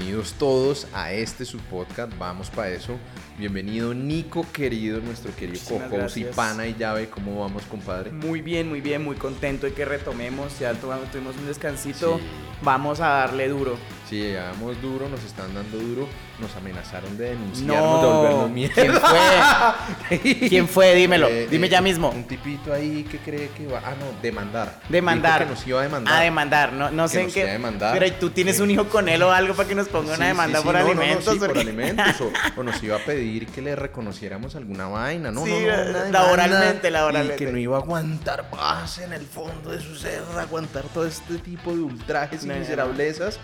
already. Bienvenidos todos a este su podcast, vamos para eso. Bienvenido Nico querido, nuestro querido Muchísimas co y pana y llave, ¿cómo vamos compadre? Muy bien, muy bien, muy contento de que retomemos. Ya tu- tuvimos un descansito. Sí. Vamos a darle duro. Sí, llegamos duro, nos están dando duro, nos amenazaron de denunciarnos, No. de volvernos mierda. ¿Quién fue? ¿Quién fue? Dímelo. Eh, Dime eh, ya mismo. Un tipito ahí que cree que va, ah no, demandar. Demandar. Dijo que nos iba a demandar. A demandar. No, no Que sé en nos qué. iba a demandar. Pero ¿y tú tienes Sí. un hijo con él o algo para que nos ponga Sí, una demanda sí, por no, no, no, alimentos? sí, por Porque- alimentos o, o nos iba a pedir que le reconociéramos alguna vaina, no, Sí, no, no, demanda, laboralmente, laboralmente. Y que no iba a aguantar paz en el fondo de su ser, aguantar todo este tipo de ultrajes y No, no, no. miserablezas.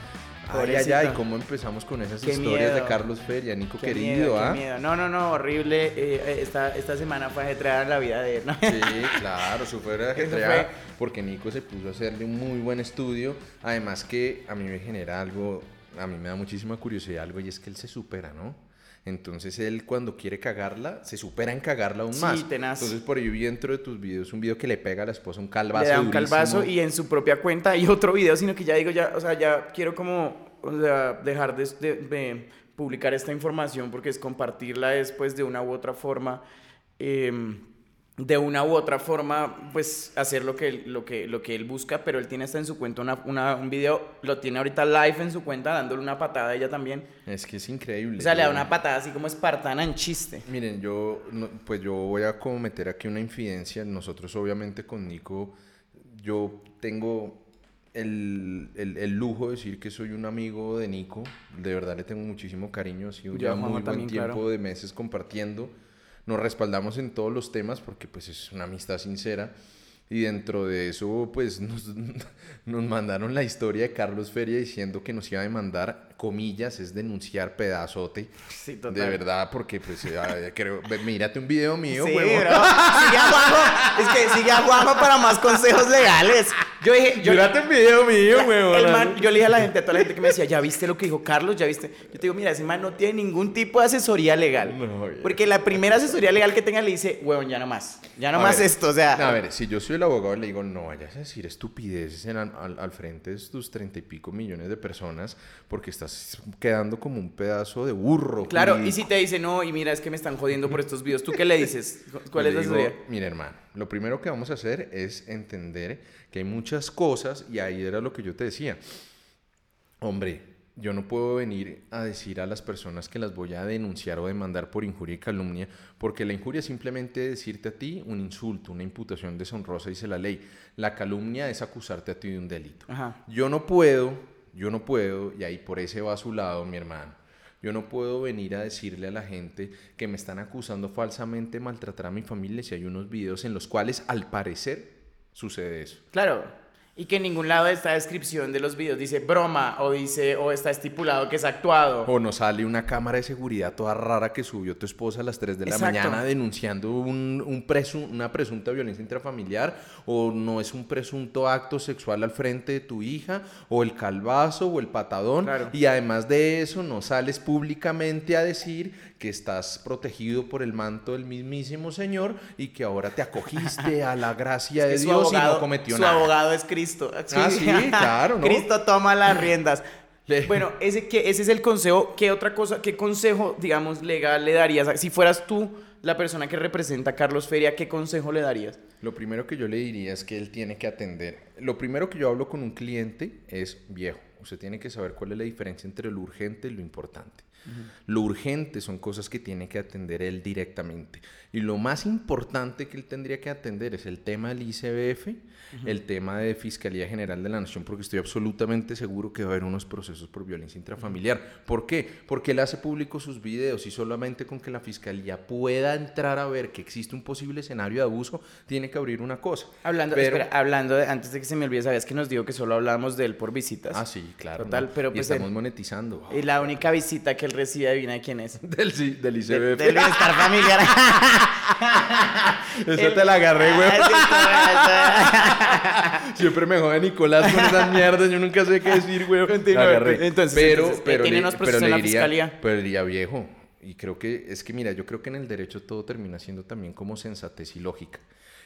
Ay, ay, ay, cómo empezamos con esas Qué historias de miedo. Carlos Feria, Nico Qué querido, miedo, ¿ah? qué miedo. No, no, no, horrible. Eh, eh, esta, esta semana fue ajetreada la vida de él. ¿no? Sí, claro, súper Eso ajetreada, fue. porque Nico se puso a hacerle un muy buen estudio. Además que a mí me genera algo, a mí me da muchísima curiosidad algo y es que él se supera, ¿no? Entonces él cuando quiere cagarla, se supera en cagarla aún Sí, más. tenaz. Entonces por ahí vi dentro de tus videos un video que le pega a la esposa un calvazo le da un durísimo. calvazo y en su propia cuenta y otro video, sino que ya digo, ya, o sea, ya quiero como, o sea, dejar de, de- de publicar esta información porque es compartirla después de una u otra forma, eh, de una u otra forma, pues hacer lo que, él- lo que, lo que él busca, pero él tiene hasta en su cuenta una, una- un video, lo tiene ahorita live en su cuenta, dándole una patada a ella también. Es que es increíble. O sea, le da una patada así como espartana en chiste. Miren, yo, no- pues yo voy a cometer aquí una infidencia. Nosotros, obviamente, con Nico, yo tengo el, el- el lujo de decir que soy un amigo de Nico. De verdad le tengo muchísimo cariño. Ha sido ya muy buen también, tiempo claro. de meses compartiendo. Nos respaldamos en todos los temas porque, pues, es una amistad sincera. Y dentro de eso, pues, nos, nos mandaron la historia de Carlos Feria diciendo que nos iba a demandar, comillas, es denunciar pedazote. Sí, De verdad, porque pues eh, creo, mírate un video mío, Sí, huevón. bro. Sigue a Juanjo. Es que sigue a Juanjo para más consejos legales. Yo dije, yo, Mírate un video mío, la- huevón. el man- yo le dije a la gente, a toda la gente que me decía, ¿ya viste lo que dijo Carlos? ¿Ya viste? Yo te digo, mira, ese man no tiene ningún tipo de asesoría legal. No, porque la primera asesoría legal que tenga le dice, huevón, ya no más. Ya no A más ver, esto, o sea. A ver, si yo soy el abogado, le digo, no vayas a decir estupideces en- al, al frente de tus treinta y pico millones de personas, porque estás quedando como un pedazo de burro. Claro, y si te dice, no, y mira, es que me están jodiendo por estos videos, ¿tú qué le dices? ¿Cuál Yo es le la digo, asesoría? Mira, hermano, lo primero que vamos a hacer es entender que hay muchas cosas, y ahí era lo que yo te decía. Hombre, yo no puedo venir a decir a las personas que las voy a denunciar o demandar por injuria y calumnia, porque la injuria es simplemente decirte a ti un insulto, una imputación deshonrosa, dice la ley. La calumnia es acusarte a ti de un delito. Ajá. Yo no puedo, yo no puedo, y ahí por ese va a su lado, mi hermano. Yo no puedo venir a decirle a la gente que me están acusando falsamente de maltratar a mi familia si hay unos videos en los cuales al parecer sucede eso. Claro. Y que en ningún lado de esta descripción de los videos dice broma o dice o está estipulado que es actuado. O nos sale una cámara de seguridad toda rara que subió tu esposa a las 3 de la Exacto. mañana denunciando un, un presu- una presunta violencia intrafamiliar, o no es un presunto acto sexual al frente de tu hija, o el calvazo, o el patadón. Claro. Y además de eso, no sales públicamente a decir que estás protegido por el manto del mismísimo Señor y que ahora te acogiste a la gracia Es de que su Dios y no cometió su nada. abogado es Cristo. Ah, sí, claro, ¿no? Cristo toma las riendas. Bueno, ese, que, ese es el consejo. ¿Qué otra cosa, qué consejo, digamos, legal le darías? Si fueras tú la persona que representa a Carlos Feria, ¿qué consejo le darías? Lo primero que yo le diría es que él tiene que atender. Lo primero que yo hablo con un cliente es viejo. Usted tiene que saber cuál es la diferencia entre lo urgente y lo importante. Lo urgente son cosas que tiene que atender él directamente. Y lo más importante que él tendría que atender es el tema del ICBF, el tema de Fiscalía General de la Nación, porque estoy absolutamente seguro que va a haber unos procesos por violencia intrafamiliar. ¿Por qué? Porque él hace público sus videos y solamente con que la Fiscalía pueda entrar a ver que existe un posible escenario de abuso, tiene que abrir una cosa. Hablando, Pero- espera, hablando de, antes de que se me olvide, sabías que nos dijo que solo hablábamos de él por visitas. Ah, sí, claro. Total, ¿no? pero y pues estamos en- monetizando. Y la única visita que él recibe, adivina de quién es. Del, sí, del De- ICBF. del bienestar familiar. Esa te la agarré, güey. Ah, Siempre me jode Nicolás con esas mierdas. Yo nunca sé qué decir, güey. Entonces, pero, entonces, pero, tiene unos procesos en la diría, fiscalía. pero diría viejo. Y creo que es que, mira, yo creo que en el derecho todo termina siendo también como sensatez y lógica.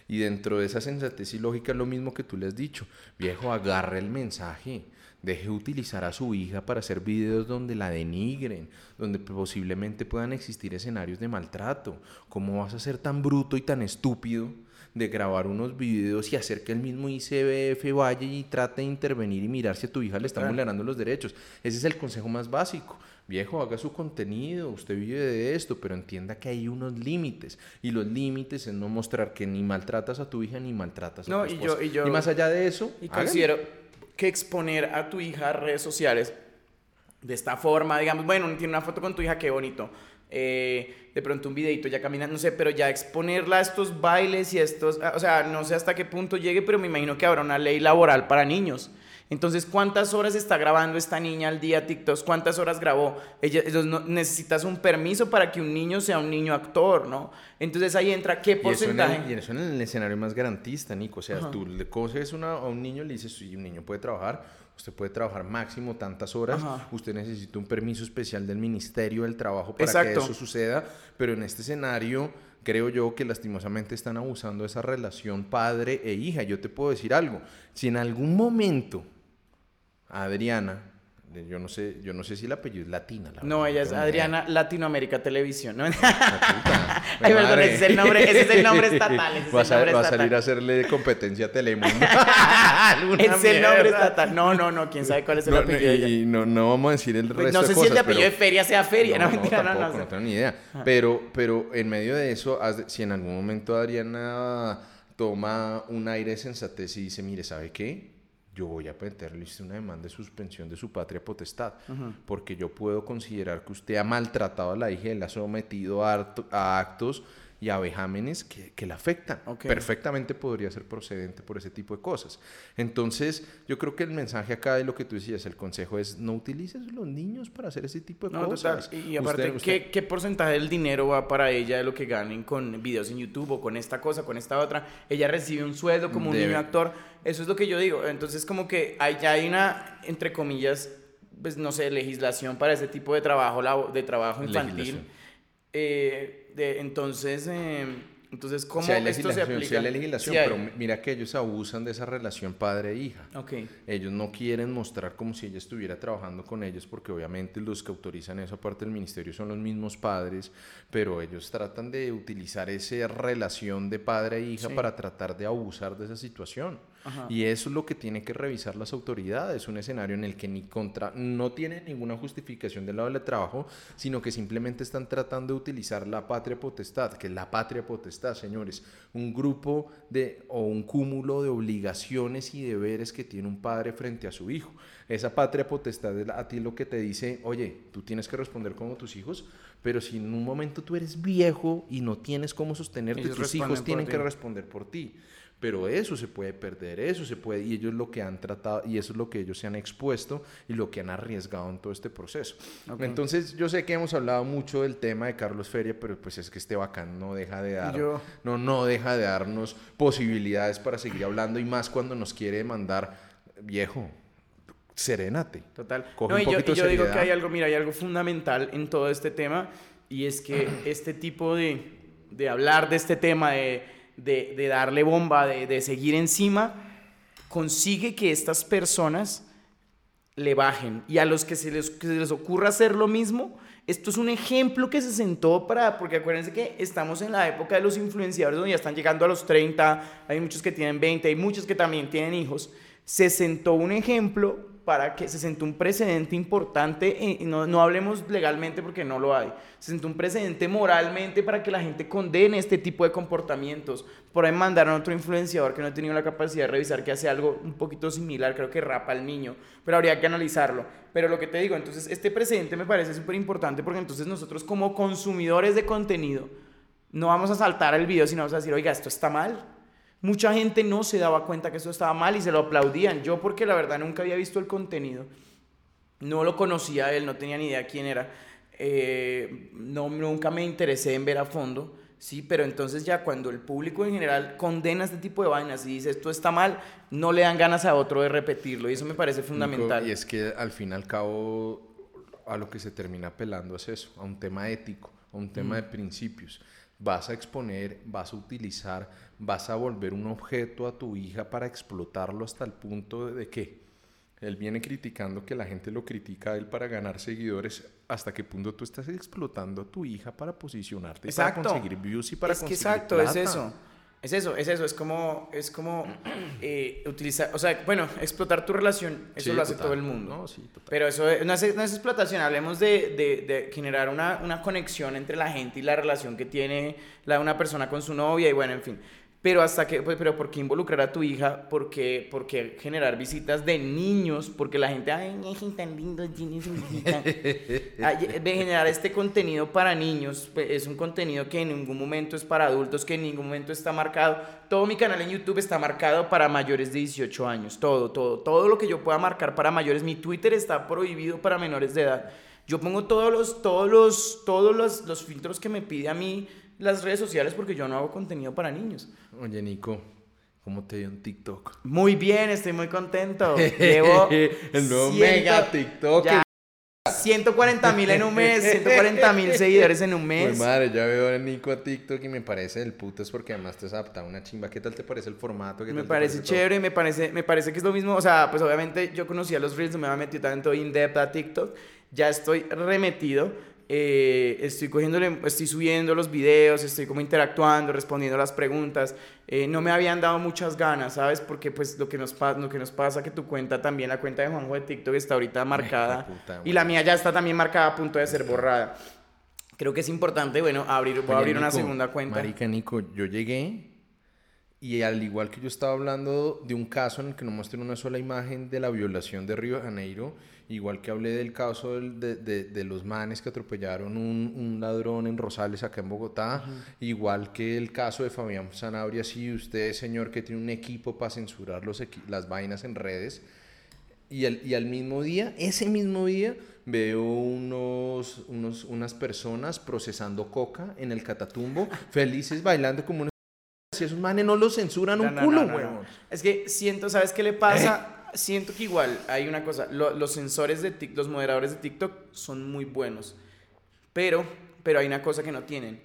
Y dentro de esa sensatez y lógica es lo mismo que tú le has dicho. Viejo, agarra el mensaje. Deje de utilizar a su hija para hacer videos donde la denigren, donde posiblemente puedan existir escenarios de maltrato. ¿Cómo vas a ser tan bruto y tan estúpido de grabar unos videos y hacer que el mismo ICBF vaya y trate de intervenir y mirar si a tu hija le están vulnerando los derechos? Ese es el consejo más básico. Viejo, haga su contenido, usted vive de esto, pero entienda que hay unos límites. Y los límites es no mostrar que ni maltratas a tu hija ni maltratas a tu esposa. Y, yo, y, más allá de eso... Y considero que exponer a tu hija a redes sociales de esta forma, digamos, bueno, tiene una foto con tu hija, qué bonito. Eh, de pronto un videito ya camina, no sé, pero ya exponerla a estos bailes y estos, o sea, no sé hasta qué punto llegue, pero me imagino que habrá una ley laboral para niños. Entonces, ¿cuántas horas está grabando esta niña al día TikTok? ¿Cuántas horas grabó? Ella, no, necesitas un permiso para que un niño sea un niño actor, ¿no? Entonces ahí entra qué porcentaje. Y eso en el, escenario más garantista, Nico. O sea, tú le coges una, a un niño y le dices, si un niño puede trabajar, usted puede trabajar máximo tantas horas, usted necesita un permiso especial del Ministerio del Trabajo para que eso suceda, pero en este escenario creo yo que lastimosamente están abusando de esa relación padre e hija. Yo te puedo decir algo, si en algún momento Adriana, yo no sé, yo no sé si el apellido es latina. no, ella es Adriana Latinoamérica Televisión, ¿no? Ay, perdón, ese es el nombre, ese es el nombre estatal. va, a, salir a hacerle competencia a Telemundo. es el nombre estatal. No, no, no, quién sabe cuál es el apellido. Y no, no vamos a decir el pues resto No sé si el apellido de Feria sea Feria, no, mentira, no, no, no, tengo ni idea. Pero, pero en medio de eso, si en algún momento Adriana toma un aire de sensatez y dice, mire, ¿sabe qué? Yo voy a meterle una demanda de suspensión de su patria potestad, porque yo puedo considerar que usted ha maltratado a la hija y la ha sometido a, a actos y a vejámenes que, que la afectan. Perfectamente podría ser procedente por ese tipo de cosas. Entonces, yo creo que el mensaje acá de lo que tú decías, el consejo es no utilices los niños para hacer ese tipo de cosas. Y, aparte, ¿qué, ¿qué, porcentaje del dinero va para ella de lo que ganen con videos en YouTube o con esta cosa, con esta otra? Ella recibe un sueldo como un niño actor. Eso es lo que yo digo. Entonces, como que hay, ya hay una, entre comillas, pues no sé, legislación para ese tipo de trabajo, de trabajo infantil. Eh, entonces, em, entonces, ¿cómo esto se aplica? Sí hay legislación, pero mira que ellos abusan de esa relación padre-hija. Okay. Ellos no quieren mostrar como si ella estuviera trabajando con ellos, porque obviamente los que autorizan eso, aparte del ministerio, son los mismos padres, pero ellos tratan de utilizar esa relación de padre-hija para tratar de abusar de esa situación. Y eso es lo que tienen que revisar las autoridades, un escenario en el que ni contra, no tiene ninguna justificación del lado del trabajo, sino que simplemente están tratando de utilizar la patria potestad, que es la patria potestad, señores, un grupo de o un cúmulo de obligaciones y deberes que tiene un padre frente a su hijo. Esa patria potestad es a ti lo que te dice, oye, tú tienes que responder como tus hijos, pero si en un momento tú eres viejo y no tienes cómo sostenerte, tus hijos tienen que responder por ti. Pero eso se puede perder, eso se puede, y ellos lo que han tratado, y eso es lo que ellos se han expuesto y lo que han arriesgado en todo este proceso. Entonces, yo sé que hemos hablado mucho del tema de Carlos Feria, pero pues es que este bacán no deja de dar, no, no deja de darnos posibilidades para seguir hablando, y más cuando nos quiere mandar, viejo, serénate. Total. no, y yo, yo digo que hay algo, mira, hay algo fundamental en todo este tema, y es que este tipo de, de hablar de este tema, de de, darle bomba, de, seguir encima, consigue que estas personas le bajen. Y a los que se les, que se les ocurra hacer lo mismo, esto es un ejemplo que se sentó para, porque acuérdense que estamos en la época de los influenciadores donde ya están llegando a los 30, hay muchos que tienen 20, hay muchos que también tienen hijos. Se sentó un ejemplo para que se sentó un precedente importante, no, no hablemos legalmente porque no lo hay, se sentó un precedente moralmente para que la gente condene este tipo de comportamientos. Por ahí mandaron a otro influenciador que no ha tenido la capacidad de revisar que hace algo un poquito similar, creo que rapa al niño, pero habría que analizarlo. Pero lo que te digo, entonces este precedente me parece súper importante porque entonces nosotros como consumidores de contenido no vamos a saltar el video, sino vamos a decir, oiga, esto está mal, Mucha gente no se daba cuenta que eso estaba mal y se lo aplaudían. Yo porque la verdad nunca había visto el contenido. No lo conocía él, no tenía ni idea quién era. Eh, no, nunca me interesé en ver a fondo. Sí, pero entonces ya cuando el público en general condena este tipo de vainas y dice esto está mal, no le dan ganas a otro de repetirlo y eso me parece fundamental. y es que al fin y al cabo a lo que se termina apelando es eso, a un tema ético, a un tema de principios. Vas a exponer, vas a utilizar vas a volver un objeto a tu hija para explotarlo hasta el punto de que Él viene criticando que la gente lo critica a él para ganar seguidores. ¿Hasta qué punto tú estás explotando a tu hija para posicionarte, exacto. para conseguir views y para es que conseguir exacto, plata? es eso. Es eso, es eso, es como, es como eh, utilizar, o sea, bueno, explotar tu relación, eso Sí, lo hace total. todo el mundo. No, sí, total. Pero eso es- no es, no es explotación, hablemos de, de- de generar una, una conexión entre la gente y la relación que tiene la, una persona con su novia y bueno, en fin. Pero hasta que, pues, pero ¿por qué involucrar a tu hija? ¿Por qué, por qué generar visitas de niños? Porque la gente, ay, es tan lindo, tiene su visita". Ay, de generar este contenido para niños, pues, es un contenido que en ningún momento es para adultos, que en ningún momento está marcado. Todo mi canal en YouTube está marcado para mayores de 18 años, todo, todo, todo lo que yo pueda marcar para mayores. Mi Twitter está prohibido para menores de edad. Yo pongo todos los, todos los, todos los, los filtros que me pide a mí las redes sociales porque yo no hago contenido para niños. Oye, Nico, ¿cómo te dio en TikTok? Muy bien, estoy muy contento. Llevo El nuevo ciento- mega TikTok. Ya, 140 mil en un mes, 140 mil seguidores en un mes. Pues madre, ya veo a Nico a TikTok y me parece el puto es porque además te has adaptado una chimba. ¿Qué tal te parece el formato? ¿Qué Me tal parece todo? chévere, me parece, me parece que es lo mismo. O sea, pues obviamente yo conocía los Reels, no me había metido tanto in-depth a TikTok. Ya estoy remetido. Eh, estoy cogiéndole, estoy subiendo los videos, estoy como interactuando, respondiendo las preguntas. Eh, no me habían dado muchas ganas, ¿sabes? Porque pues lo que nos, lo que nos pasa que tu cuenta también, la cuenta de Juanjo de TikTok está ahorita marcada. puta, y la mía ya está también marcada a punto de ser borrada. Creo que es importante, bueno, abrir, voy a abrir una Nico, segunda cuenta. Marica, Nico, yo llegué y al igual que yo estaba hablando de un caso en el que no mostré una sola imagen de la violación de Río de Janeiro, igual que hablé del caso del- de, de- de los manes que atropellaron un, un ladrón en Rosales acá en Bogotá, igual que el caso de Fabián Sanabria, si usted, señor, que tiene un equipo para censurar los las vainas en redes, y al, y al mismo día, ese mismo día, veo unos, unos, unas personas procesando coca en el Catatumbo, felices bailando como. Si esos manes no los censuran un No, culo, huevón. Es que siento, ¿sabes qué le pasa? Siento que igual hay una cosa, lo- los sensores de TikTok, los moderadores de TikTok son muy buenos, pero, pero hay una cosa que no tienen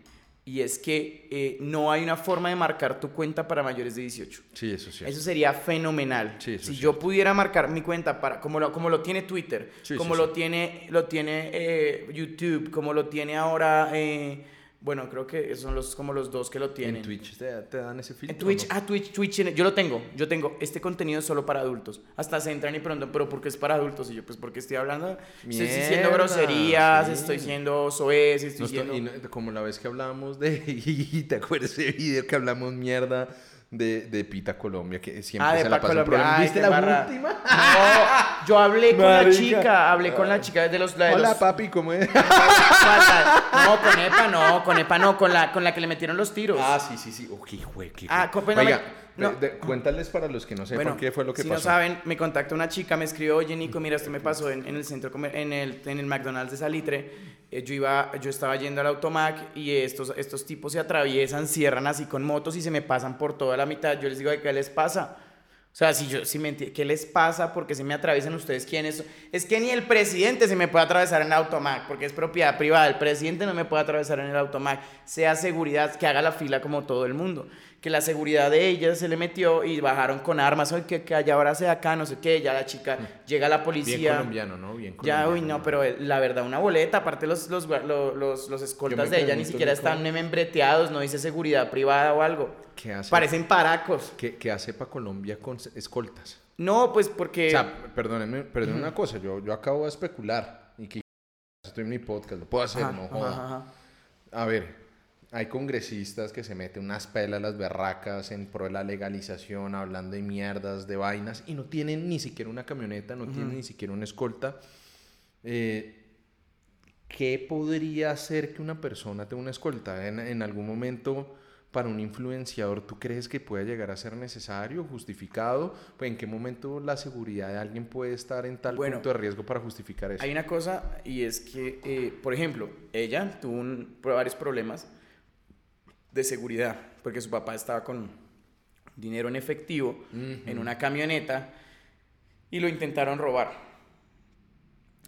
y es que eh, no hay una forma de marcar tu cuenta para mayores de 18. Sí, eso sí. Eso sería fenomenal. Sí, eso si yo pudiera marcar mi cuenta para como lo, como lo tiene Twitter, Sí, como sí, lo tiene lo tiene eh, YouTube, como lo tiene ahora eh, bueno, creo que son los como los dos que lo tienen. En Twitch te, te dan ese filtro. En Twitch, ¿no? ah, Twitch, Twitch, yo lo tengo, yo tengo, este contenido es solo para adultos. Hasta se entran y preguntan, pero ¿por qué es para adultos? Y yo, pues porque estoy hablando, estoy diciendo groserías, sí. estoy siendo soez, estoy No diciendo... y no- como la vez que hablamos de... ¿Te acuerdas ese video que hablamos mierda de, de Pita Colombia? Que siempre Ah, se la Pa' pasa Colombia. Ay, ¿Viste la barra. última? No, yo hablé con la chica, hablé con la chica de los... la de Hola, los- papi, ¿cómo es? No, con Epa no, con Epa no, con la, con la que le metieron los tiros. Ah, sí, sí, sí. Oh, qué jue- qué Ah, jue- co- pero Oiga, me- no. de- de- cuéntales para los que no sepan qué fue lo que si pasó. no saben, me contactó una chica, me escribió, oye Nico, mira, esto me pasó en, en el centro, en el, en el McDonald's de Salitre. Eh, yo, iba, yo estaba yendo al Automac y estos, estos tipos se atraviesan, cierran así con motos y se me pasan por toda la mitad. Yo les digo, ¿qué les pasa? O sea, si yo, si me ¿qué les pasa? Porque se me atraviesan ustedes quiénes? Es que ni el presidente se me puede atravesar en el Automac, porque es propiedad privada. El presidente no me puede atravesar en el Automac. Sea seguridad, que haga la fila como todo el mundo. Que la seguridad de ella se le metió y bajaron con armas. Oye, que, que allá ahora sea acá, no sé qué. Ya la chica, llega la Bien policía. colombiano, ¿no? Bien Ya, colombiano. uy, no, pero eh, la verdad, una boleta. Aparte, los, los, los, los, escoltas de ella ni siquiera están membreteados, no dice seguridad privada o algo. ¿Qué hace? Parecen paracos. ¿Qué, qué hace para Colombia con escoltas? No, pues porque. O sea, perdónenme, perdónenme una cosa, yo, yo acabo de especular y que estoy en mi podcast, lo puedo hacer, Ajá, no ajá, joda. ajá. A ver, hay congresistas que se meten unas pelas las berracas en pro de la legalización, hablando de mierdas, de vainas, y no tienen ni siquiera una camioneta, no tienen ni siquiera una escolta. Eh, ¿Qué podría hacer que una persona tenga una escolta? En, en algún momento, para un influenciador, ¿tú crees que puede llegar a ser necesario, justificado? Pues, ¿En qué momento la seguridad de alguien puede estar en tal Bueno, punto de riesgo para justificar eso? Hay una cosa y es que, eh, por ejemplo, ella tuvo un- varios problemas de seguridad porque su papá estaba con dinero en efectivo en una camioneta y lo intentaron robar.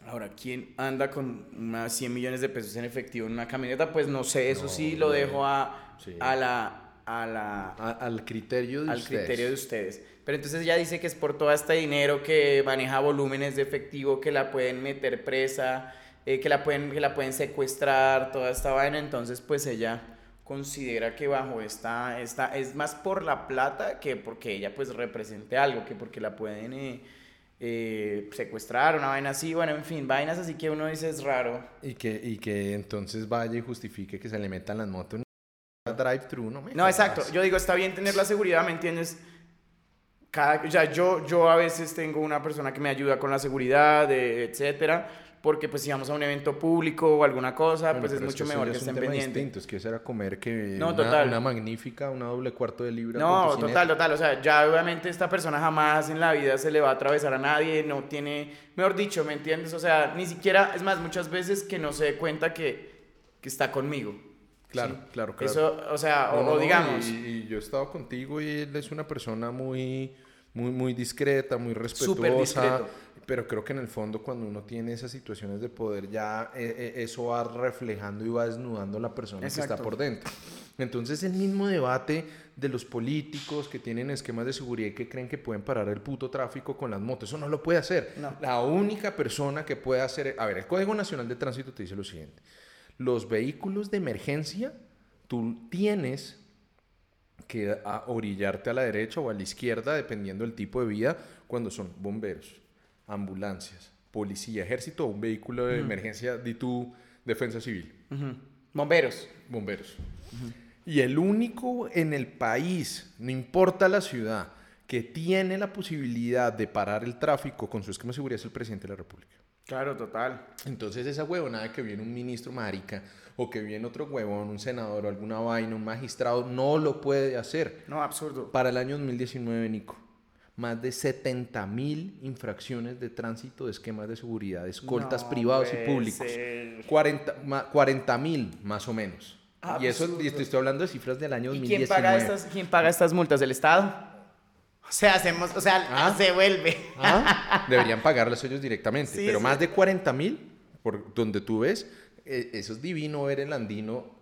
Ahora, ¿quién anda con unas 100 millones de pesos en efectivo en una camioneta? Pues no sé, eso No, sí lo dejo a, Sí. a la a la, al criterio de al ustedes. criterio de ustedes. Pero entonces ella dice que es por todo este dinero que maneja volúmenes de efectivo, que la pueden meter presa, eh, que, la pueden, que la pueden secuestrar, toda esta vaina. Entonces, pues ella considera que bajo esta, esta es más por la plata que porque ella pues represente algo, que porque la pueden eh, eh, secuestrar, una vaina así, bueno, en fin, vainas así que uno dice es raro. Y que, y que entonces vaya y justifique que se le metan las motos en drive-thru, ¿no? me No, exacto. Yo digo, está bien tener la seguridad, ¿me entiendes? Cada, o sea, yo, yo a veces tengo una persona que me ayuda con la seguridad, eh, etcétera, porque pues si vamos a un evento público o alguna cosa, Bueno, pues es mucho que eso mejor que es estén pendientes. Es que eso era comer que No, una, total. una magnífica, una doble cuarto de libra. No, total, total. O sea, ya obviamente esta persona jamás en la vida se le va a atravesar a nadie, no tiene, mejor dicho, ¿me entiendes? O sea, ni siquiera, es más, muchas veces que no se dé cuenta que, que está conmigo. Claro, ¿sí? claro, claro. Eso, o sea, no, o no, digamos, Y, y yo he estado contigo y él es una persona muy, muy, muy discreta, muy respetuosa. Pero creo que en el fondo cuando uno tiene esas situaciones de poder ya eh, eh, eso va reflejando y va desnudando a la persona que está Exacto. por dentro. Entonces el mismo debate de los políticos que tienen esquemas de seguridad y que creen que pueden parar el puto tráfico con las motos, eso no lo puede hacer. No. La única persona que puede hacer, a ver, el Código Nacional de Tránsito te dice lo siguiente, los vehículos de emergencia, tú tienes que a- orillarte a la derecha o a la izquierda, dependiendo del tipo de vía, cuando son bomberos, ambulancias, policía, ejército o un vehículo de emergencia de tu defensa civil, bomberos. bomberos. Y el único en el país, no importa la ciudad, que tiene la posibilidad de parar el tráfico con su esquema de seguridad es el presidente de la República. Claro, total. Entonces esa huevonada que viene un ministro marica o que viene otro huevón, un senador o alguna vaina, un magistrado, no lo puede hacer. No, absurdo. Para el año 2019, Nico, más de 70 mil infracciones de tránsito de esquemas de seguridad, escoltas No privados y públicos. ser. 40 mil más o menos. y eso Absurdo. y estoy hablando de cifras del año ¿Y 2019. quién paga, estas, quién paga estas multas? ¿El Estado? O sea, hacemos, o sea, Ah. se vuelve. Ah, Deberían pagarlas ellos directamente. Sí, pero sí. más de 40 mil, por donde tú ves, eso es divino ver el andino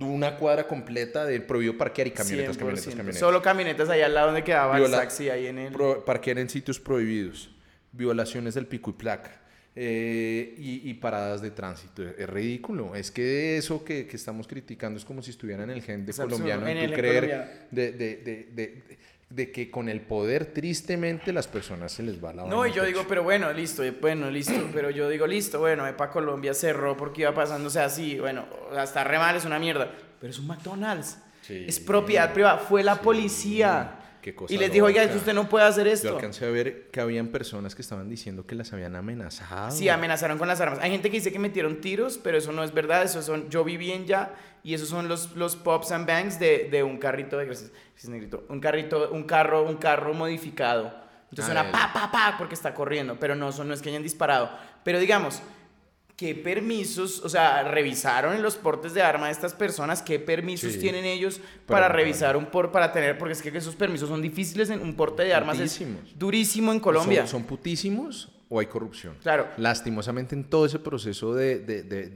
una cuadra completa de prohibido parquear y camionetas, 100%. camionetas, camionetas. Solo camionetas allá al lado donde quedaba Viola- el taxi ahí en el... Pro- parquear en sitios prohibidos, violaciones del pico y placa eh, y, y paradas de tránsito. Es ridículo. Es que eso que, que estamos criticando es como si estuviera en el gen de colombiano. en En el creer de, de, de, de- que con el poder, tristemente, las personas se les va la No, y yo pecho. digo, pero bueno, listo, eh, bueno, listo, pero yo digo, listo, bueno, para Colombia cerró porque iba pasando, o sea, sí, bueno, hasta re mal, es una mierda, pero es un McDonald's, Sí. es propiedad privada, fue la policía. Qué cosa Y les dijo, oiga, es que loca. usted no puede hacer Yo esto. alcancé a ver que habían personas que estaban diciendo que las habían amenazado. Sí, amenazaron con las armas. Hay gente que dice que metieron tiros, pero eso no es verdad. Eso son, yo viví en ya y esos son los, los pops and bangs de, de un carrito de gracias, negrito, un carrito, un carro, un carro modificado. Entonces suena pa pa pa porque está corriendo, pero no son no es que hayan disparado. Pero digamos, ¿qué permisos, o sea, revisaron en los portes de arma de estas personas? ¿Qué permisos Sí. tienen ellos Para- para, revisar un por para tener porque es que esos permisos son difíciles en un porte de armas es Putísimos. durísimo en Colombia. ¿Son, son putísimos o hay corrupción? Claro. Lastimosamente en todo ese proceso de, de, de,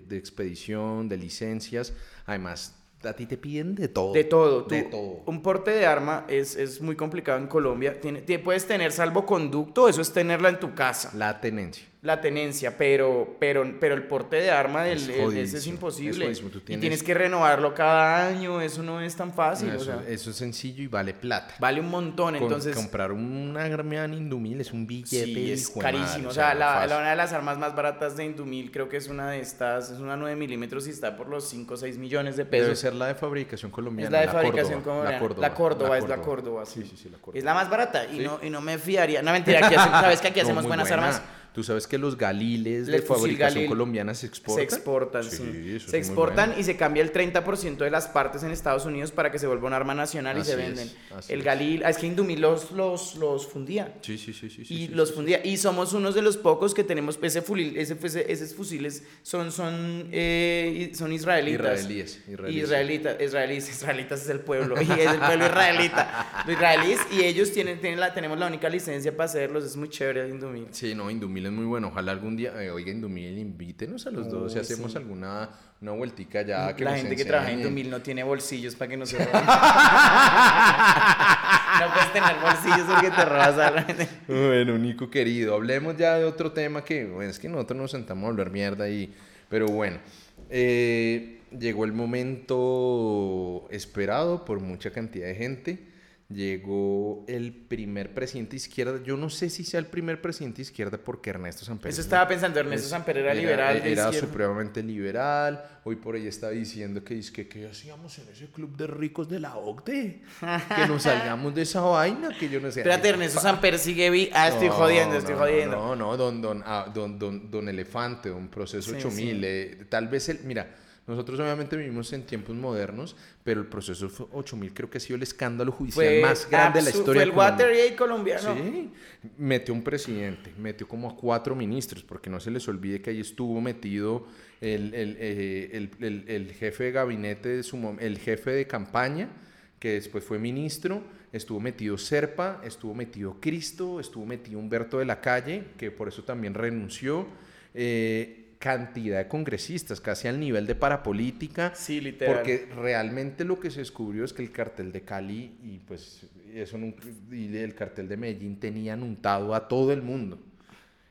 de, expedición, de licencias, además a ti te piden de todo. De todo. De tú- todo. Un porte de arma es, es muy complicado en Colombia. Tiene, tie- puedes tener salvoconducto, eso es tenerla en tu casa. La tenencia. La tenencia, pero, pero, pero el porte de arma del, Es ese es imposible. es jodidísimo. Tú Y tienes- tienes que renovarlo cada año, eso no es tan fácil. o eso, sea, eso es sencillo y vale plata. vale un montón, Con- entonces... comprar una Gramian Indumil es un billete. Sí, es madre, carísimo. O sea, la, una de las armas más baratas de Indumil creo que es una de estas, es una 9 milímetros y está por los 5 o 6 millones de Debe pesos. ser la de fabricación colombiana. Es la de fabricación Córdoba, colombiana. La Córdoba. La Córdoba, es la Córdoba. Sí, sí, sí, la Córdoba. Es la más barata y, no, y no me fiaría. No, mentira, aquí hacemos- sabes que aquí hacemos buenas buena. armas. Tú sabes que los galiles El de fabricación Galil colombiana se exportan. Se exportan, sí. eso Se es muy exportan bueno. y se cambia el 30% de las partes en Estados Unidos para que se vuelva un arma nacional y se venden. el es. Galil, ah, es que Indumil los, los, los fundía. Sí, sí, sí, sí. sí, y sí, los sí, fundía. Y somos unos de los pocos que tenemos ese fusil, ese, ese- esos fusiles son, son, eh, son israelitas. Israelíes, israelíes. Israelitas, israelíes, israelitas es el pueblo, y es el pueblo israelita. Israelíes y ellos tienen, tienen la, tenemos la única licencia para hacerlos, es muy chévere Indumil. Sí, no, Indumil Indumil es muy bueno. Ojalá algún día, eh, oiga, Indumil, invítenos a los dos y hacemos sí. alguna una vueltica ya. Que la nos gente que trabaja en. 2000 no tiene bolsillos para que no se roben. no puedes tener bolsillos porque te robas. Bueno, Nico querido, hablemos ya de otro tema que, bueno, es que nosotros nos sentamos a hablar mierda y, pero bueno, eh, llegó el momento esperado por mucha cantidad de gente. Llegó el primer presidente izquierda. Yo no sé si sea el primer presidente izquierda porque Ernesto Samper. Eso estaba pensando, Ernesto es- Samper era liberal. de Era izquierda. supremamente liberal. Hoy por ahí está diciendo que, es que ¿qué hacíamos en ese club de ricos de la OCDE? que nos salgamos de esa vaina, que yo no sé. Espérate, Ernesto Samper sigue vi. Ah, estoy no, jodiendo, estoy jodiendo. No, no, don, don, ah, don, don, don Elefante, don Proceso Sí, 8000. eh, tal vez, el, mira, nosotros obviamente vivimos en tiempos modernos, pero el Proceso 8000 creo que ha sido el escándalo judicial Fue más grande de la historia Fue el. Watergate colombiano. Sí, metió un presidente, metió como a cuatro ministros, porque no se les olvide que ahí estuvo metido el, el, eh, el- el- el jefe de gabinete, de su, el jefe de campaña, que después fue ministro, estuvo metido Serpa, estuvo metido Cristo, estuvo metido Humberto de la Calle, que por eso también renunció. eh, cantidad de congresistas, casi al nivel de parapolítica. Sí, literal. Porque realmente lo que se descubrió es que el cartel de Cali y pues eso nunca- y el cartel de Medellín tenían untado a todo el mundo.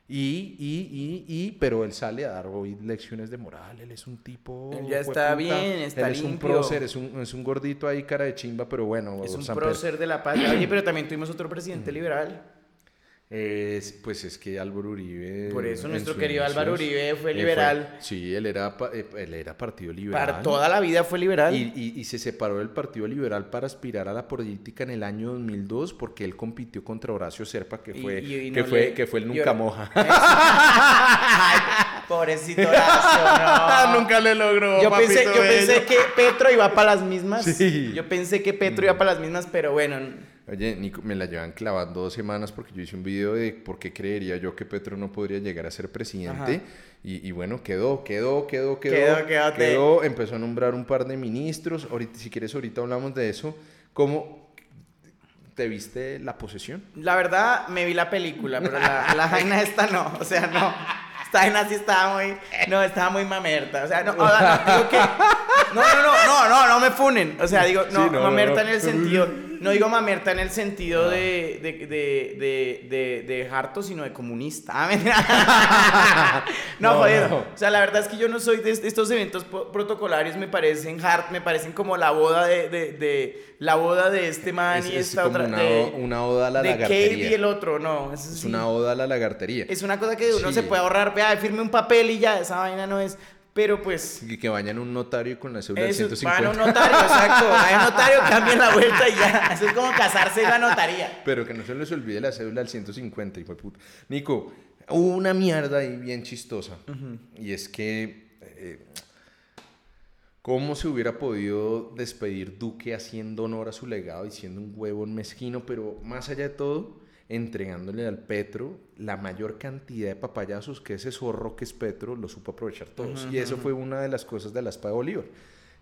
Y, y, y, y, pero él sale a dar hoy lecciones de moral, él es un tipo... Él ya está bien, está él es un prócer, es un, es un gordito ahí, cara de chimba, pero bueno. Es un Samper- prócer de la patria. Oye, pero también tuvimos otro presidente liberal. Es, pues es que Álvaro Uribe... Por eso nuestro querido Álvaro Uribe fue liberal. sí, él era, eh, él era partido liberal. Para toda la vida fue liberal. Y, y- y se separó del Partido Liberal para aspirar a la política en el año 2002 porque él compitió contra Horacio Serpa, que fue, y- que fue, que fue el nunca moja. Ay, pobrecito Horacio, no. nunca le logró. Yo pensé, yo pensé que Petro iba para las mismas. Sí. Yo pensé que Petro iba para las mismas, pero bueno. Oye, Nico, me la llevan clavando dos semanas porque yo hice un video de por qué creería yo que Petro no podría llegar a ser presidente. Y, y bueno, quedó, quedó, quedó, quedó. Quedó, quedó, empezó a nombrar un par de ministros. Ahorita, si quieres, ahorita hablamos de eso. ¿Cómo te viste la posesión? La verdad, me vi la película, pero la, la vaina esta no. O sea, no. Esta vaina sí estaba muy. No, estaba muy mamerta. O sea, no, o sea, no, digo que. No, no, no, no, no, no me funen. O sea, digo, no, Sí, no, no, mamerta no. en el sentido. No digo mamerta en el sentido de, de, de, de, de, de harto, sino de comunista. Ah, no, No, joder. no. O sea, la verdad es que yo no soy de est- estos eventos protocolarios, me parecen hard, me parecen como la boda de, la boda de este man Es, y es esta como otra. una, de, una oda a la de lagartería. y el otro, no. eso Es una oda a la lagartería. Es una cosa que uno Sí. se puede ahorrar, vea, firme un papel y ya, esa vaina no es. Pero pues. Que, que vayan a un notario con la cédula del Eso, 150. van a un notario, exacto. Hay un notario, cambien la vuelta y ya. Eso es como casarse en la notaría. Pero que no se les olvide la cédula del 150, hijo de puta. Nico, hubo una mierda ahí bien chistosa. Y es que. eh, ¿Cómo se hubiera podido despedir Duque haciendo honor a su legado y siendo un huevón mezquino? Pero más allá de todo, entregándole al Petro la mayor cantidad de papayazos que ese zorro que es Petro lo supo aprovechar todos. Y eso fue una de las cosas de la espada de Bolívar.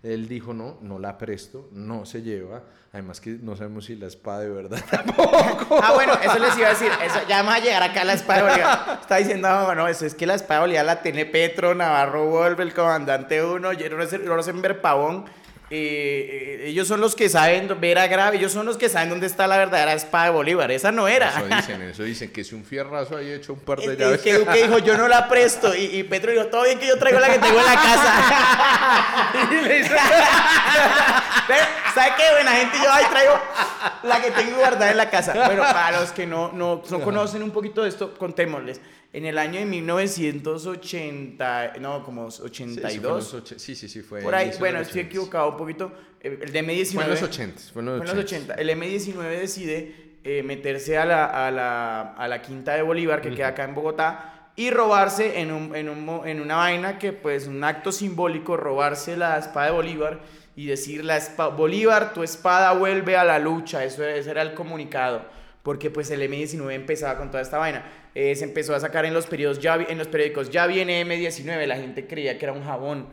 Él dijo, no, no la presto, no se lleva. Además que no sabemos si la espada de verdad tampoco. Ah, bueno, eso les iba a decir. Eso, ya vamos a llegar acá a la espada de Bolívar. Está diciendo, ah, bueno, eso es que la espada de Bolívar la tiene Petro, Navarro Wolf, el comandante 1, Rosenberg Pavón. Eh, ellos son los que saben ver a grave, ellos son los que saben dónde está la verdadera espada de Bolívar. Esa no era. Eso dicen, eso dicen, que si un fierrazo ahí hecho un par de llaves. que Duque dijo, yo no la presto. Y, y Petro dijo, todo bien que yo traigo la que tengo en la casa. Y le hizo- ¿Sabe qué? Buena gente, yo ahí traigo la que tengo guardada en la casa. Bueno, para los que no, no, no conocen un poquito de esto, contémosles. En el año de 1980, no, como Sí, sí, fue en 82, los och- sí, sí, sí, fue. por ahí, bueno, estoy 80s. equivocado un poquito. El el de M19. Fue en los 80, fue en los Fue en los 80. El M19 decide eh, meterse a la, a, la, a la quinta de Bolívar, que queda acá en Bogotá, y robarse en, un, en, un en una vaina que, pues, un acto simbólico, robarse la espada de Bolívar y decir, la Bolívar, tu espada vuelve a la lucha. Eso, ese era el comunicado. Porque, pues, el M19 empezaba con toda esta vaina. Eh, se empezó a sacar en los, periodos, ya, en los periódicos, ya viene M19, la gente creía que era un jabón.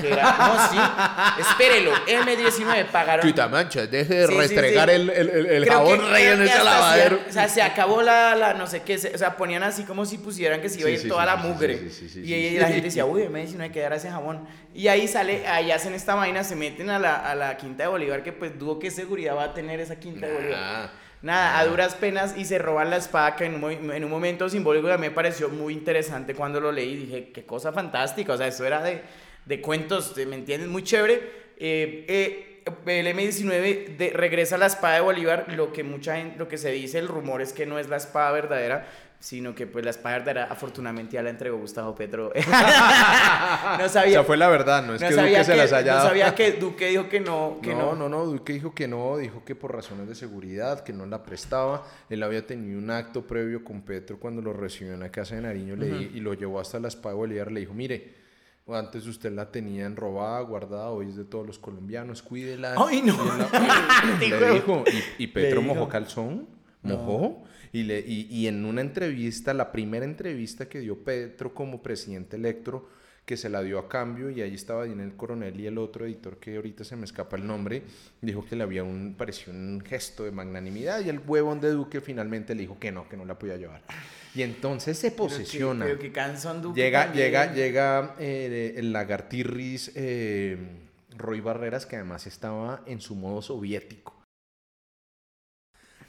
Que era, no, sí, espérelo, M19 pagaron. Chuta mancha, deje de Sí, restregar sí. el, el, el- jabón que- rey en ese lavadero. hacían- o sea, se acabó la, la no sé qué, se- o sea, ponían así como si pusieran que se iba a ir toda la mugre. y sí. la gente decía, uy, M19 hay que dar ese jabón. Y ahí sale, ahí hacen esta vaina, se meten a la, a la Quinta de Bolívar, que pues dudo qué seguridad va a tener esa Quinta de Bolívar. Nada, a duras penas y se roban la espada que en un, en un momento simbólico también me pareció muy interesante cuando lo leí. Dije, qué cosa fantástica. O sea, eso era de, de cuentos, de- ¿me entiendes? Muy chévere. Eh, eh, el M19 de- regresa a la espada de Bolívar. Lo que, mucha gente, lo que se dice, el rumor es que no es la espada verdadera, sino que pues la espada verdadera afortunadamente ya la entregó Gustavo Petro. no O sabía. sea, fue la verdad, no es no que sabía Duque se que- las haya no sabía que Duque dijo que no. Que no, no, no, no, Duque dijo que no, dijo que por razones de seguridad, que no la prestaba. Él había tenido un acto previo con Petro cuando lo recibió en la casa de Nariño le y lo llevó hasta la Espada de Bolívar. Le dijo, mire, antes usted la tenía enrobada, guardada, hoy es de todos los colombianos, cuídela. Ay, no. La- le dijo, y, y Petro mojó calzón, mojó. Y, le, y, y en una entrevista, la primera entrevista que dio Petro como presidente electo, que se la dio a cambio, y ahí estaba Daniel Coronel y el otro editor que ahorita se me escapa el nombre, dijo que le había un, pareció un gesto de magnanimidad, y el huevón de Duque finalmente le dijo que no, que no la podía llevar. Y entonces se Pero posesiona. Pero que Duque Llega, también. llega, llega eh, el lagartirris eh, Roy Barreras, que además estaba en su modo soviético.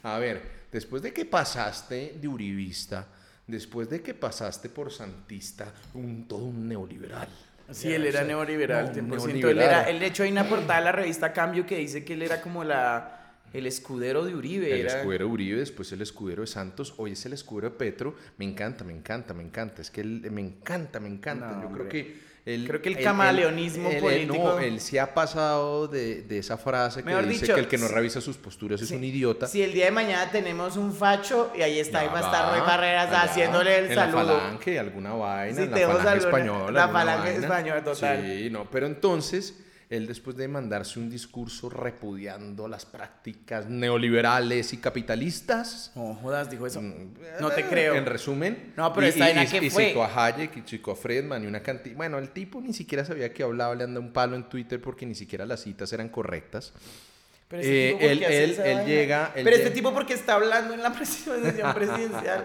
A ver, después de que pasaste de uribista, después de que pasaste por santista, un, todo un neoliberal. Sí, él era O sea, neoliberal, no, 100%. Él, neoliberal. era, él de hecho hay una portada de la revista Cambio que dice que él era como la, el escudero de Uribe. El era- escudero Uribe, después el escudero de Santos, hoy es el escudero de Petro. Me encanta, me encanta, me encanta. Es que él, me encanta, me encanta. No, Yo creo que Creo que el él- camaleonismo él- político- no, él se ha pasado de, de esa frase que Mejor dice dicho, que el que no revisa sus posturas es un idiota. Si el día de mañana tenemos un facho y ahí está, ahí va a estar Roy va, Barreras allá, haciéndole el en saludo. La falange, alguna vaina, Sí, en la falange alguna- española. la falange vaina. española, total. Sí, no, pero entonces, él después de mandarse un discurso repudiando las prácticas neoliberales y capitalistas, No jodas, dijo eso. mm, No te eh, creo. En resumen, No, pero y, esta y- vaina y- ¿qué y fue? citó a Hayek y citó a Friedman y una cantidad. Bueno, el tipo ni siquiera sabía que hablaba, le anda un palo en Twitter porque ni siquiera las citas eran correctas. Pero Eh, ¿por qué él- él- esa él vaina? llega- él Pero este llega- tipo porque está hablando en la presidencia presidencial.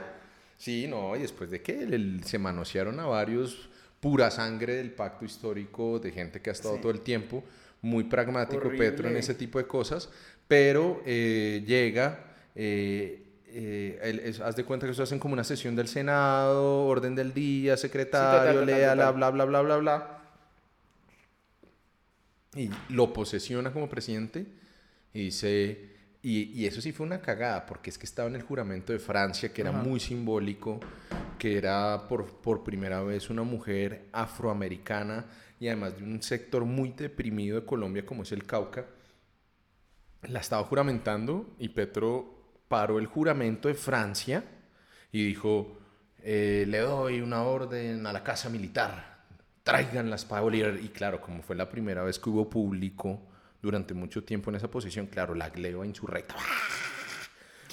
Sí, no, y después de que se manosearon a varios pura sangre del pacto histórico de gente que ha estado Sí. todo el tiempo, muy pragmático Horrible. Petro en ese tipo de cosas, pero eh, llega, eh, eh, él- es- haz de cuenta que eso hacen como una sesión del Senado, orden del día, secretario, total, lea, bla, bla, bla, bla, bla, bla. Y lo posesiona como presidente y dice, y, y eso sí fue una cagada, porque es que estaba en el juramento de Francia, que era Ajá. muy simbólico, que era por, por primera vez una mujer afroamericana y además de un sector muy deprimido de Colombia como es el Cauca. La estaba juramentando y Petro paró el juramento de Francia y dijo, eh, le doy una orden a la casa militar, traigan la espada de Bolívar. Y claro, como fue la primera vez que hubo público durante mucho tiempo en esa posición, claro, la gleba insurrecta. ¿Qué?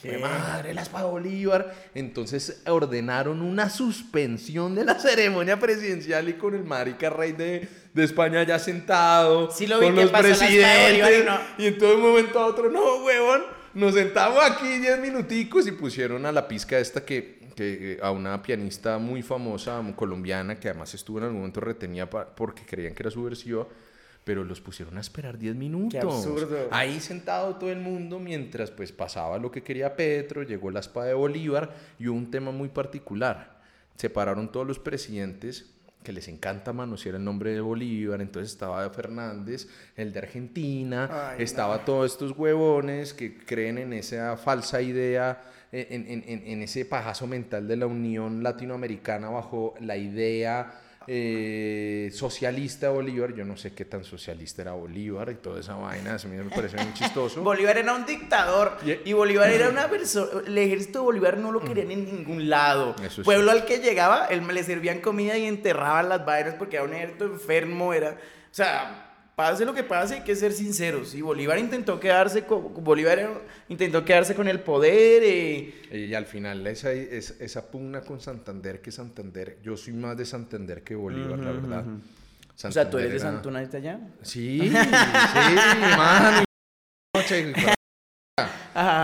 ¡Qué madre, la espada de Bolívar! Entonces ordenaron una suspensión de la ceremonia presidencial y con el marica rey de, de España ya sentado, Sí lo vi con que los Bolívar y presidentes, no. y en todo un momento a otro, no, huevón, nos sentamos aquí 10 minuticos y pusieron a la pizca esta que, que a una pianista muy famosa, colombiana, que además estuvo en algún momento retenida porque creían que era subversiva, pero los pusieron a esperar 10 minutos. absurdo. Ahí sentado todo el mundo mientras pues pasaba lo que quería Petro, llegó la espada de Bolívar y hubo un tema muy particular. Separaron todos los presidentes que les encanta manosear el nombre de Bolívar, entonces estaba Fernández, el de Argentina, Ay, estaba todos estos huevones que creen en esa falsa idea, en, en- en- en ese pajazo mental de la Unión Latinoamericana bajo la idea eh, socialista Bolívar. Yo no sé qué tan socialista era Bolívar y toda esa vaina, a mí me parece muy chistoso. Bolívar era un dictador Y- y Bolívar era una persona. El ejército de Bolívar no lo querían en ningún lado. Eso es Pueblo al que llegaba, él le servían comida y enterraban las vainas porque era un ejército enfermo. Era, o sea, pase lo que pase, hay que ser sinceros. Y Bolívar intentó quedarse con, Bolívar era- intentó quedarse con el poder. eh, Y al final esa, es- esa pugna con Santander, que Santander, yo soy más de Santander que Bolívar, la verdad. o sea, ¿tú eres de Santuna de allá? Sí, sí, mano.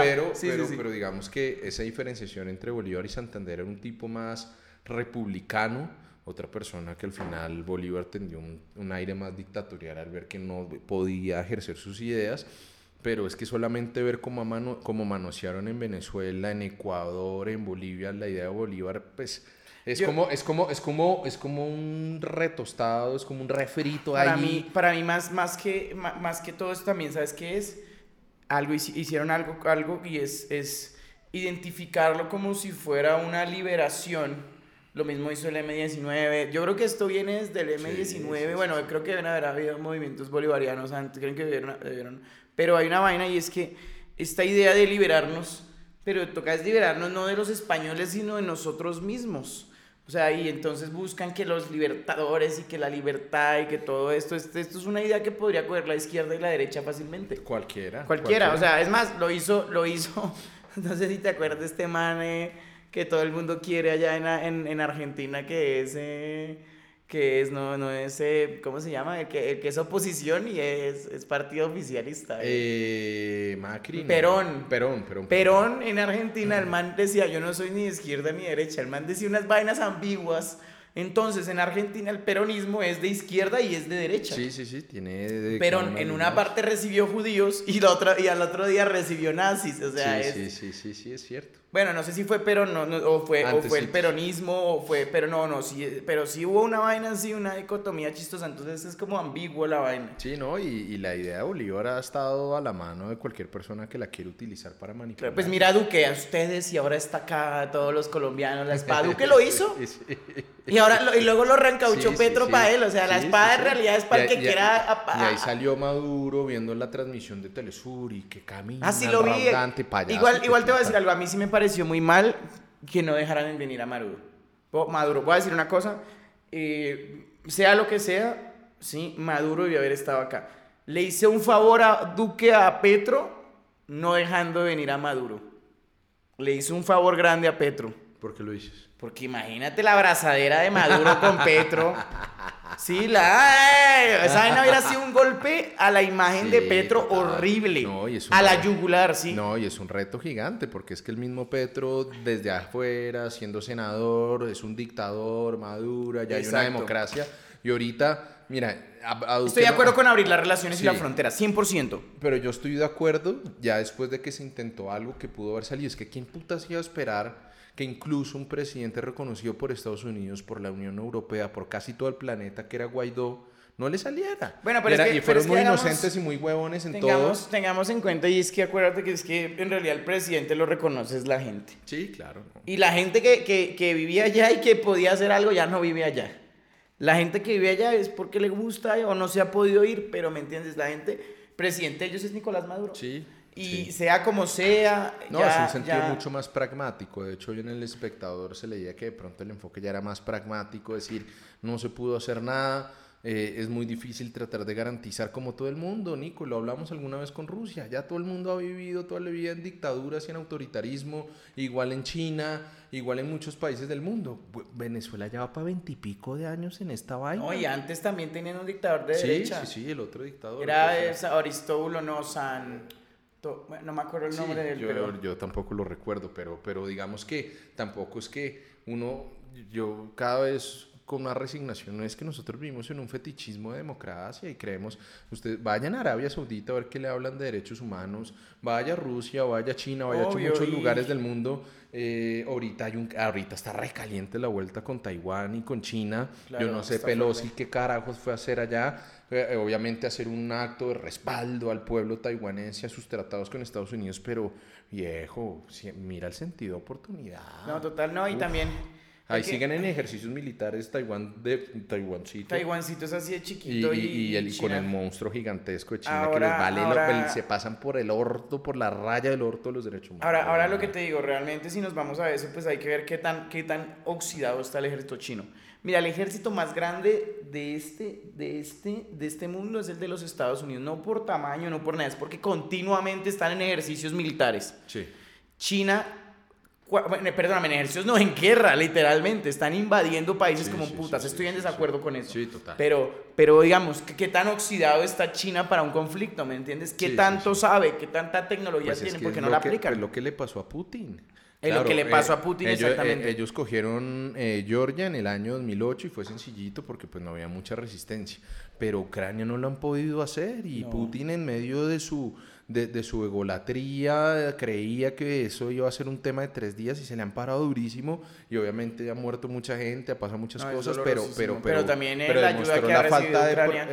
pero, pero, pero digamos que esa diferenciación entre Bolívar y Santander era un tipo más republicano, otra persona que al final Bolívar tendió un, un aire más dictatorial al ver que no podía ejercer sus ideas pero es que solamente ver cómo, mano, cómo manosearon en Venezuela, en Ecuador, en Bolivia, la idea de Bolívar, pues es, como, es, como, es, como, es como un retostado, es como un refrito para Mí, para mí, más, más, que, más que todo esto también, ¿sabes qué es? Algo, hicieron algo, algo y es, es identificarlo como si fuera una liberación. Lo mismo hizo el M19. Yo creo que esto viene desde el M19. bueno, creo que deben haber habido movimientos bolivarianos antes, creo que debieron pero hay una vaina y es que esta idea de liberarnos, pero toca es liberarnos no de los españoles, sino de nosotros mismos. O sea, y entonces buscan que los libertadores y que la libertad y que todo esto, esto, esto es una idea que podría coger la izquierda y la derecha fácilmente. Cualquiera. Cualquiera, o sea, es más, lo hizo, lo hizo, no sé si te acuerdas de este man que todo el mundo quiere allá en, en, en Argentina, que es... Eh, que es, no, no es, eh, ¿cómo se llama? El que, el que es oposición y es, es partido oficialista. Eh, Macri. Perón. Perón, Perón. Perón en Argentina, el man decía, yo no soy ni de izquierda ni de derecha, el man decía unas vainas ambiguas entonces, en Argentina el peronismo es de izquierda y es de derecha. Sí, sí, sí, tiene... Perón en una parte recibió judíos y, la otra, y al otro día recibió nazis, o sea, sí, sí, sí, sí, sí, es cierto. Bueno, no sé si fue Perón o, fue, o fue el peronismo o fue... Pero no, no, sí, pero sí hubo una vaina así, una dicotomía chistosa, entonces es como ambiguo la vaina. Sí, ¿no? Y, y la idea de Bolívar ha estado a la mano de cualquier persona que la quiera utilizar para manipular. Pues mira Duque, a ustedes y ahora está acá todos los colombianos, la espada. ¿Duque lo hizo? Y ahora y luego lo reencauchó Petro para él, o sea, la espada en realidad es para el que quiera y ahí salió Maduro viendo la transmisión de Telesur y que camina Así ah, lo vi. igual igual te voy a decir algo, a mí sí me pareció muy mal que no dejaran venir a Maduro. Maduro, voy a decir una cosa, eh, sea lo que sea, sí, Maduro debió haber estado acá. Le hice un favor a Duque a Petro no dejando de venir a Maduro. Le hice un favor grande a Petro. ¿Por qué lo dices? Porque imagínate la abrazadera de Maduro con Petro. Sí, la. Esa vaina hubiera sido un golpe a la imagen de Petro horrible. a la yugular, sí. No, y es un reto gigante, porque es que el mismo Petro, desde afuera, siendo senador, es un dictador, Maduro, ya hay una democracia. Y ahorita, mira. estoy de acuerdo con abrir las relaciones y la frontera, 100%. Pero yo estoy de acuerdo, ya después de que se intentó algo que pudo haber salido, es que ¿quién putas iba a esperar? Que incluso un presidente reconocido por Estados Unidos, por la Unión Europea, por casi todo el planeta, que era Guaidó, no le saliera. Bueno, pero es que, y fueron muy inocentes y muy huevones en tengamos, Tengamos en cuenta, y es que acuérdate que es que en realidad el presidente lo reconoce es la gente. Sí, claro. Y la gente que, que, que, vivía allá y que podía hacer algo ya no vive allá. La gente que vive allá es porque le gusta o no se ha podido ir, pero ¿me entiendes? La gente, presidente de ellos es Nicolás Maduro. Sí. Y sea como sea. No, es un sentido mucho más pragmático. De hecho, hoy en el espectador se leía que de pronto el enfoque ya era más pragmático, decir, no se pudo hacer nada. Eh, es muy difícil tratar de garantizar como todo el mundo, Nico, lo hablamos alguna vez con Rusia, ya todo el mundo ha vivido toda la vida en dictaduras y en autoritarismo, igual en China, igual en muchos países del mundo. Venezuela ya va para veintipico de años en esta vaina. No, y antes también tenían un dictador de derecha. Sí, sí, el otro dictador. Era Aristóbulo, no, San no me acuerdo el nombre del yo, pero... yo tampoco lo recuerdo, pero, pero digamos que tampoco es que uno, yo cada vez con más resignación, no es que nosotros vivimos en un fetichismo de democracia y creemos, ustedes vayan a Arabia Saudita a ver qué le hablan de derechos humanos, vaya a Rusia, vaya a China, vaya a muchos lugares del mundo, eh, ahorita, hay un, ahorita está recaliente la vuelta con Taiwán y con China, yo no sé Pelosi qué carajos fue a hacer allá, eh, obviamente hacer un acto de respaldo al pueblo taiwanense, a sus tratados con Estados Unidos, pero viejo, mira el sentido de oportunidad. No, total, no, y también... Ahí siguen en ejercicios militares Taiwán de Taiwancito. Taiwancito es así de chiquito y, y, con el monstruo gigantesco de China que les vale se pasan por el orto, por la raya del orto de los derechos humanos. Ahora, ahora lo que te digo, realmente si nos vamos a eso, pues hay que ver qué tan, qué tan oxidado está el ejército chino. Mira, el ejército más grande de este, de, este, de este mundo es el de los Estados Unidos, no por tamaño, no por nada, es porque continuamente están en ejercicios militares. Sí. China perdóname, en ejercicios no, en guerra, literalmente. Están invadiendo países como putas. Estoy en desacuerdo con eso. Sí, total. Pero, pero digamos, ¿qué, tan oxidado está China para un conflicto? ¿Me entiendes? ¿Qué tanto sabe? ¿Qué tanta tecnología pues tiene? Porque no la aplican. Es lo que le pasó a Putin. Es lo que le pasó a Putin, ellos, exactamente. ellos cogieron eh, Georgia en el año 2008 y fue sencillito porque pues no había mucha resistencia. Pero Ucrania no lo han podido hacer y Putin en medio de su de, su egolatría, creía que eso iba a ser un tema de tres días y se le han parado durísimo y obviamente ha muerto mucha gente, ha pasado muchas cosas, pero, pero, pero, también la ayuda que ha recibido Ucrania.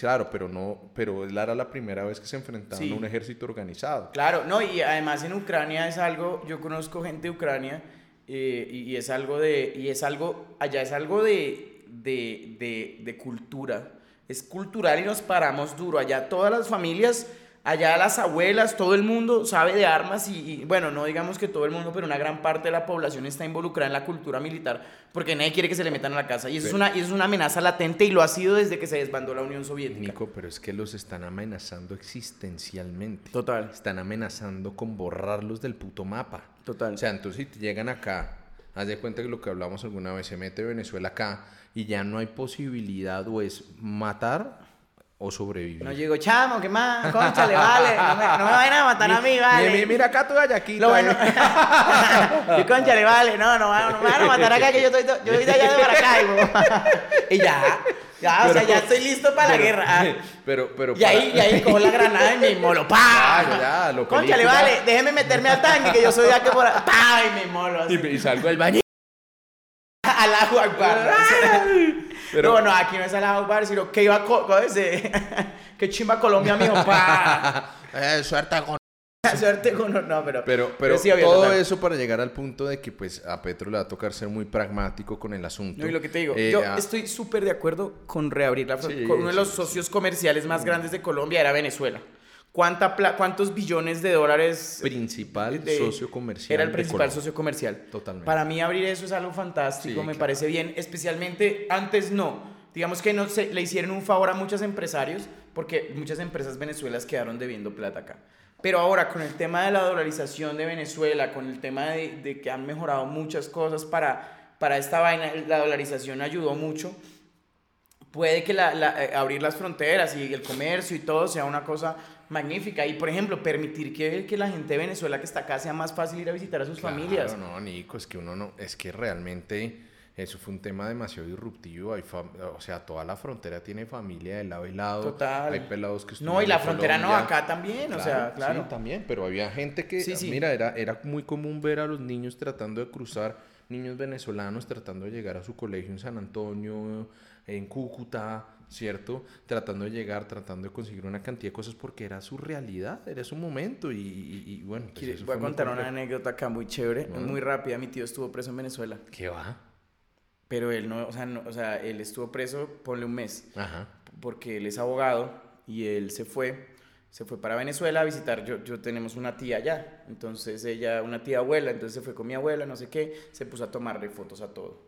claro, pero no, pero él era la primera vez que se enfrentaban a un ejército organizado. Claro, no, y además en Ucrania es algo, yo conozco gente de Ucrania eh, y, es algo de, y es algo, allá es algo de, de, de, de cultura, es cultural y nos paramos duro, allá todas las familias Allá las abuelas, todo el mundo sabe de armas y, bueno, no digamos que todo el mundo, pero una gran parte de la población está involucrada en la cultura militar porque nadie quiere que se le metan a la casa. Y eso, es, una, y es una amenaza latente y lo ha sido desde que se desbandó la Unión Soviética. Nico, pero es que los están amenazando existencialmente. Total. Están amenazando con borrarlos del puto mapa. Total. O sea, entonces si llegan acá, haz de cuenta que lo que hablamos alguna vez, se mete Venezuela acá y ya no hay posibilidad o es matar o sobrevivir. No llego, chamo, ¿qué más? Concha, le vale. No me, no me vayan a matar a mí, vale. mira acá tú aquí. Lo bueno. y concha, le vale. No, no, no me van a matar acá que yo estoy, yo estoy allá de Maracaibo. y ya. Ya, o sea, ya estoy listo para la guerra. Pero, pero. Y ahí, y ahí cojo la granada y me molo. ¡Pah! Ya, ya, lo Concha, le vale. Déjeme meterme al tanque que yo soy de aquí por. ¡Pah! Y me molo. Así. Y, y salgo del baño. Al agua, no, no, aquí no es al bar, sino que iba a ese, que chimba Colombia, mijo, pa. eh, suerte con suerte con no, pero pero, pero, todo eso para llegar al punto de que pues a Petro le va a tocar ser muy pragmático con el asunto. No, y lo que te digo, eh, yo estoy súper de acuerdo con reabrir la frontera. uno de los socios comerciales más grandes de Colombia era Venezuela. ¿Cuánta ¿Cuántos billones de dólares? Principal socio comercial. Era el principal socio comercial. Totalmente. Para mí abrir eso es algo fantástico, me parece bien, especialmente antes no. Digamos que no se, le hicieron un favor a muchos empresarios porque muchas empresas venezuelas quedaron debiendo plata acá. Pero ahora con el tema de la dolarización de Venezuela, con el tema de, que han mejorado muchas cosas para, para esta vaina, la dolarización ayudó mucho puede que la, eh, abrir las fronteras y el comercio y todo sea una cosa magnífica. Y, por ejemplo, permitir que, que la gente de Venezuela que está acá sea más fácil ir a visitar a sus familias. No, Nico, es que uno no, es que realmente eso fue un tema demasiado disruptivo. Hay o sea, toda la frontera tiene familia de lado y lado. Total. Hay pelados que No, y la frontera no, acá también, o sea, claro. Sí, también, pero había gente que, sí, sí. mira, era, era muy común ver a los niños tratando de cruzar, niños venezolanos tratando de llegar a su colegio en San Antonio, en Cúcuta, ¿cierto? Tratando de llegar, tratando de conseguir una cantidad de cosas porque era su realidad, era su momento y, bueno. Pues voy a contar una anécdota acá muy chévere, muy rápida. Mi tío estuvo preso en Venezuela. ¿Qué va? Pero él no, o sea, no, o sea, él estuvo preso, ponle un mes. Ajá. Porque él es abogado y él se fue, se fue para Venezuela a visitar, yo, yo tenemos una tía allá, entonces ella, una tía abuela, entonces se fue con mi abuela, no sé qué, se puso a tomarle fotos a todo.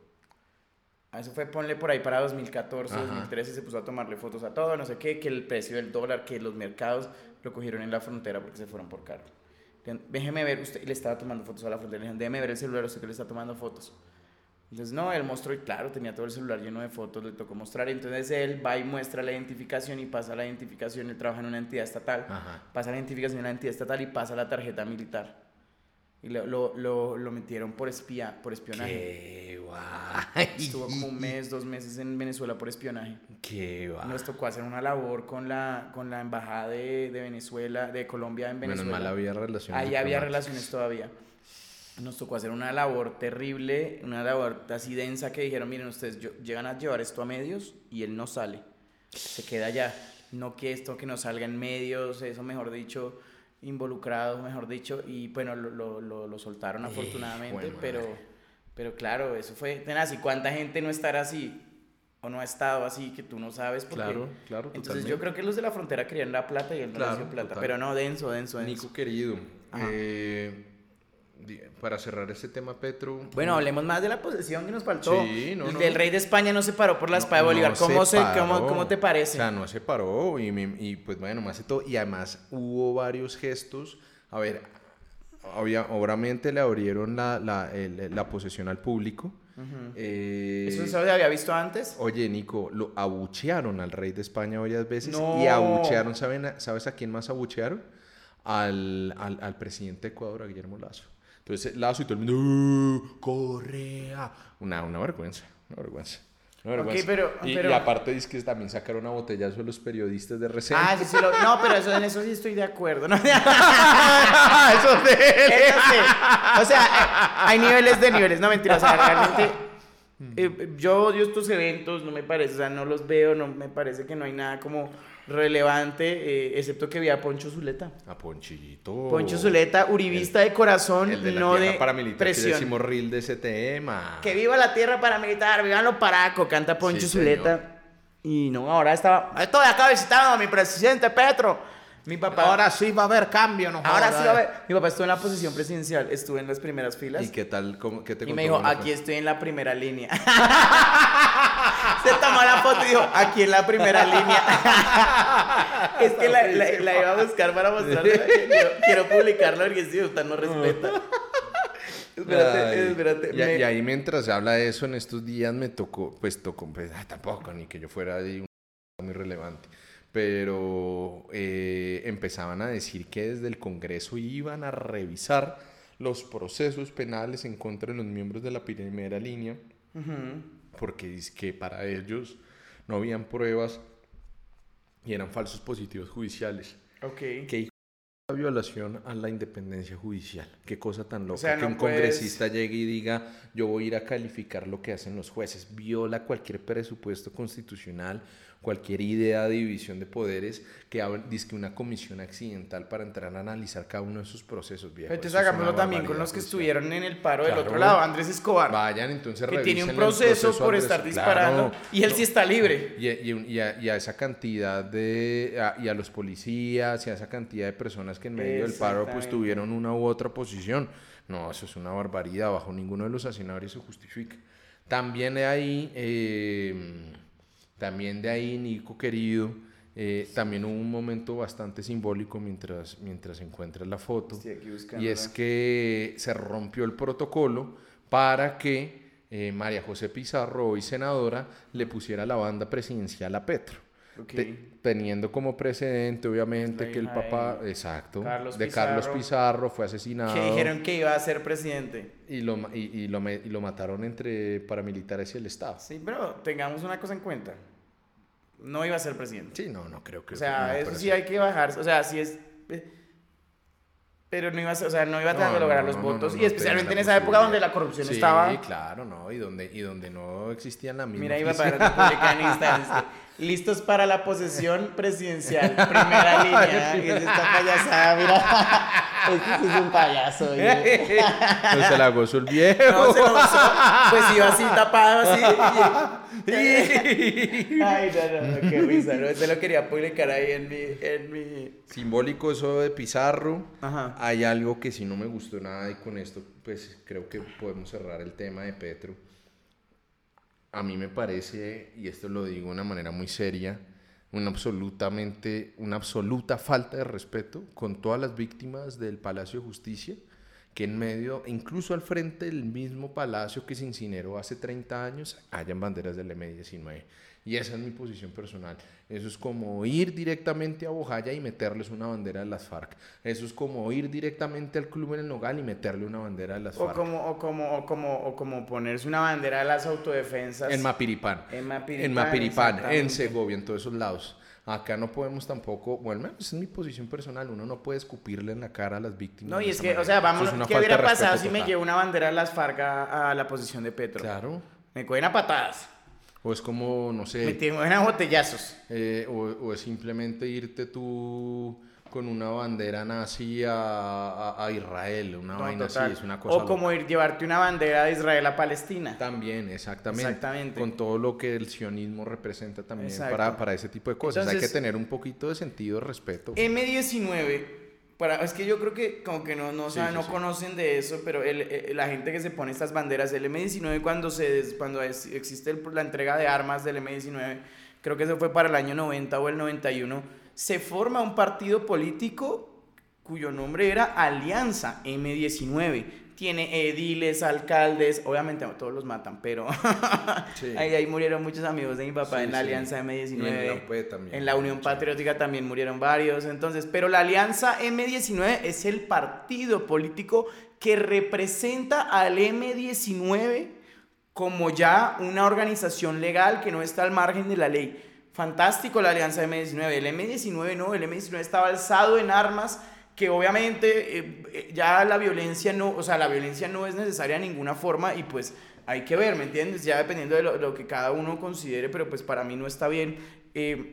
Eso fue, ponle por ahí para 2014, 2013, se puso a tomarle fotos a todo, no sé qué, que el precio del dólar, que los mercados lo cogieron en la frontera porque se fueron por caro. Déjeme ver, usted le estaba tomando fotos a la frontera, le déjeme ver el celular, usted que le está tomando fotos. Entonces, no, él mostró y claro, tenía todo el celular lleno de fotos, le tocó mostrar. Entonces él va y muestra la identificación y pasa la identificación, él trabaja en una entidad estatal, pasa la identificación en la entidad estatal y pasa la tarjeta militar. Y lo, lo, lo, metieron por espía, por espionaje. Qué guay. Estuvo como un mes, dos meses en Venezuela por espionaje. Qué guay. Nos tocó hacer una labor con la, con la embajada de, de Venezuela, de Colombia en Venezuela. Menos mal había relaciones. Ahí había relaciones todavía. Nos tocó hacer una labor terrible, una labor así densa que dijeron, miren ustedes, llegan a llevar esto a medios y él no sale. Se queda allá. No que esto que no salga en medios, eso mejor dicho involucrados, mejor dicho, y bueno, lo, lo, lo, soltaron afortunadamente, pero, pero claro, eso fue tenaz. ¿Y cuánta gente no estará así? O no ha estado así que tú no sabes porque... Claro, claro. Entonces yo creo que los de la frontera querían la plata y él no claro, plata. Pero no, denso, denso, denso. Nico querido, eh, para cerrar este tema, Petro. Bueno, hablemos más de la posesión que nos faltó. Sí, no, El rey de España no se paró por la espada de Bolívar. ¿Cómo, se, cómo, cómo, te parece? O sea, no se paró y, y pues bueno, más de todo. Y además hubo varios gestos. A ver, obvia- obviamente le abrieron la, la, el- la posesión al público. Eh, ¿Eso se había visto antes? Oye, Nico, lo abuchearon al rey de España varias veces y abuchearon, ¿saben ¿sabes a quién más abuchearon? Al, al, al presidente de Ecuador, a Guillermo Lazo. Entonces Lazo y todo el mundo, "¡Uh, Correa. Una, una vergüenza, una vergüenza. Una vergüenza. pero- y, pero- y aparte dice que también sacaron una botellazo de los periodistas de RCN. Ah, sí, sí. Lo... No, pero eso, en eso sí estoy de acuerdo. ¿no? Eso sí. O sea, hay niveles de niveles. No, mentira. O sea, realmente... eh, yo odio estos eventos, no me parece, o sea, no los veo, no me parece que no hay nada como relevante, eh, excepto que vi a Poncho Zuleta. A Ponchito. Poncho Zuleta, uribista de corazón, El de la no tierra de paramilitar que decimos reel de ese tema. Que viva la tierra paramilitar, vivan los paracos, canta Poncho Sí, Zuleta. Y no, ahora estaba. Estoy acá visitando a mi presidente Petro. Mi papá. sí va a haber cambio, no ahora sí va a ver. Mi papá estuvo en la posición presidencial, estuve en las primeras filas. ¿Y qué tal? ¿Cómo, ¿Qué te Y me dijo, aquí fue? estoy en la primera línea. Se tomó la foto y dijo, aquí en la primera línea. es que la, la- la iba a buscar para mostrarla. Quiero, quiero publicarla porque si usted no respeta. espérate, Ay, espérate. Y, me- y ahí mientras se habla de eso, en estos días me tocó, pues tocó, pues, ah, tampoco, ni que yo fuera de un muy relevante, pero eh, empezaban a decir que desde el Congreso iban a revisar los procesos penales en contra de los miembros de la primera línea, Ujú. porque es que para ellos no habían pruebas y eran falsos positivos judiciales. Ok. Qué hijo de violación a la independencia judicial. Qué cosa tan loca sea, que no un puedes- congresista llegue y diga, yo voy a ir a calificar lo que hacen los jueces. Viola cualquier presupuesto constitucional, cualquier idea de división de poderes que dice que una comisión accidental para entrar a analizar cada uno de esus procesos. Viejo. Entonces hagámoslo también con los que estuvieron en el paro del Claro. otro lado. Andrés Escobar. Vayan entonces que tiene un el proceso, por Andrés- estar disparando. Claro. y él sí está libre. Y, y y a, y a esa cantidad de. a- y a los policías y a esa cantidad de personas que en medio del paro pues tuvieron una u otra posición. No, eso es una barbaridad. Bajo ninguno de los escenarios se justifica. También ahí. eh, también de ahí, Nico querido. eh, también hubo un momento bastante simbólico mientras, mientras encuentras la foto. Y es que se rompió el protocolo para que eh, María José Pizarro, hoy senadora, le pusiera la banda presidencial a Petro. Te- teniendo como precedente, obviamente, La que el papá, de exacto, Carlos de Carlos Pizarro, Pizarro fue asesinado Que dijeron que iba a ser presidente. y, lo, y, y lo, y lo mataron entre paramilitares y el Estado. Sí, pero tengamos una cosa en cuenta. No iba a ser presidente. Sí, no, no creo que... O sea, eso sí hay que bajar. O sea, sí es. eh, Pero no iba a, ser- o sea, no iba a No, lograr no, los no, votos. y especialmente en esa época donde la corrupción Sí, estaba. claro, no, y donde, y donde no existían la misma... Mira, iba para republicanistas. este, Listos para la posesión presidencial. Primera línea. Y es esta payasada, mira. Este es un payaso. oye. No se la gozó el viejo. No, se lo usó. Pues iba así tapado, así. Ay, no, no, no, qué risa. ¿no? Se lo quería publicar ahí en mi. En mi... Simbólico eso de Pizarro. Ajá. Hay algo que sí no me gustó nada y con esto pues creo que podemos cerrar el tema de Petro. A mí me parece, y esto lo digo de una manera muy seria, una absolutamente, una absoluta falta de respeto con todas las víctimas del Palacio de Justicia, que en medio, incluso al frente del mismo palacio que se incineró hace 30 años, hayan banderas del M-19. Y esa es mi posición personal. Eso es como ir directamente a Bojaya y meterles una bandera de las FARC. Eso es como ir directamente al club en el Nogal y meterle una bandera de las O FARC. como, o, como, o, como, o como ponerse una bandera de las autodefensas. En Mapiripán. En Mapiripán, En Mapiripán, en. Segovia, en todos esos lados. Acá no podemos tampoco, bueno, es mi posición personal, uno no puede escupirle en la cara a las víctimas. No, y es que, o sea, vamos, es ¿qué hubiera pasado si me llevo una bandera de las FARC a, a la posición de Petro? Claro. Me cogen a patadas, O es como, no sé, tienen a botellazos. eh, o, o es simplemente irte tú con una bandera nazi a, a- a Israel, una No, vaina total. así, es una cosa o como ir llevarte una bandera de Israel a Palestina. También, exactamente. Exactamente. Con todo lo que el sionismo representa también para, para ese tipo de cosas. Hay que tener un poquito de sentido de respeto. M19, para, es que yo creo que como que no, no, Sí, saben, sí, no sí. conocen de eso, pero el- el- la gente que se pone estas banderas, el M19 cuando, se, cuando es- existe el- la entrega de armas del M19, creo que eso fue para el año 90 o el 91, se forma un partido político cuyo nombre era Alianza M19. Tiene ediles, alcaldes, obviamente no, todos los matan, pero ahí, ahí murieron muchos amigos de mi papá en la Alianza M19. En, en la Unión Patriótica también murieron varios, entonces, pero la Alianza M19 es el partido político que representa al M19 como ya una organización legal que no está al margen de la ley. Fantástico la alianza M19. El M19 no, el M19 estaba alzado en armas que obviamente eh, eh, ya la violencia no, o sea, la violencia no es necesaria de ninguna forma y pues hay que ver, ¿me entiendes? Ya dependiendo de lo, que cada uno considere, pero pues para mí no está bien. Eh,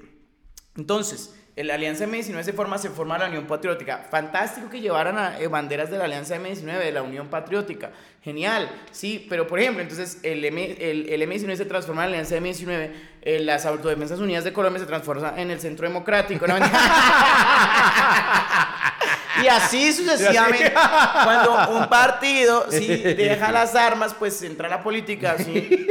entonces, la Alianza M19 se forma, se forma la Unión Patriótica. Fantástico que llevaran a, eh, banderas de la Alianza M19, de la Unión Patriótica. Genial, sí, pero por ejemplo, entonces el, M, el, el M19 se transforma en la Alianza M19, eh, las Autodefensas Unidas de Colombia se transforma en el Centro Democrático. y así sucesivamente. Cuando un partido sí, deja las armas, pues entra la política. ¿sí?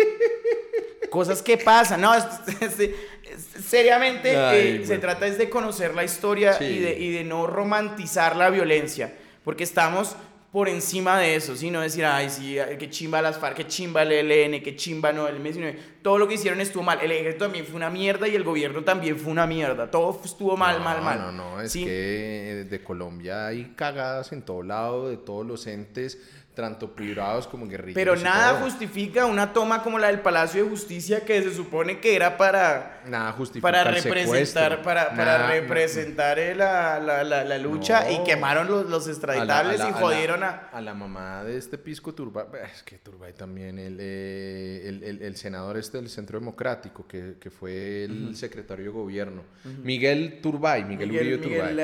Cosas que pasan. No, este, seriamente eh, se trata es de conocer la historia y, de, y, de, no romantizar la violencia, porque estamos por encima de eso, sino decir, ay, sí, qué chimba las FARC, qué chimba el ELN, qué chimba no, el M19, todo lo que hicieron estuvo mal, el ejército también fue una mierda y el gobierno también fue una mierda, todo estuvo mal, mal, mal. No, no, es que de Colombia hay cagadas en todo lado, de todos los entes, tanto privados como guerrilleros. Pero nada justifica una toma como la del Palacio de Justicia que se supone que era para nada justifica para representar para, para representar la, la, la, lucha y quemaron los, los extraditables y jodieron a, a la mamá de este pisco Turbay, es que Turbay también el, eh, el, el, el, senador este del Centro Democrático que, que fue el secretario de gobierno, Miguel Turbay, Miguel, Uribe Turbay.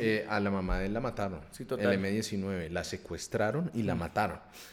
Eh, a la mamá de él la mataron. Sí, total. El M19 la secuestraron y la mataron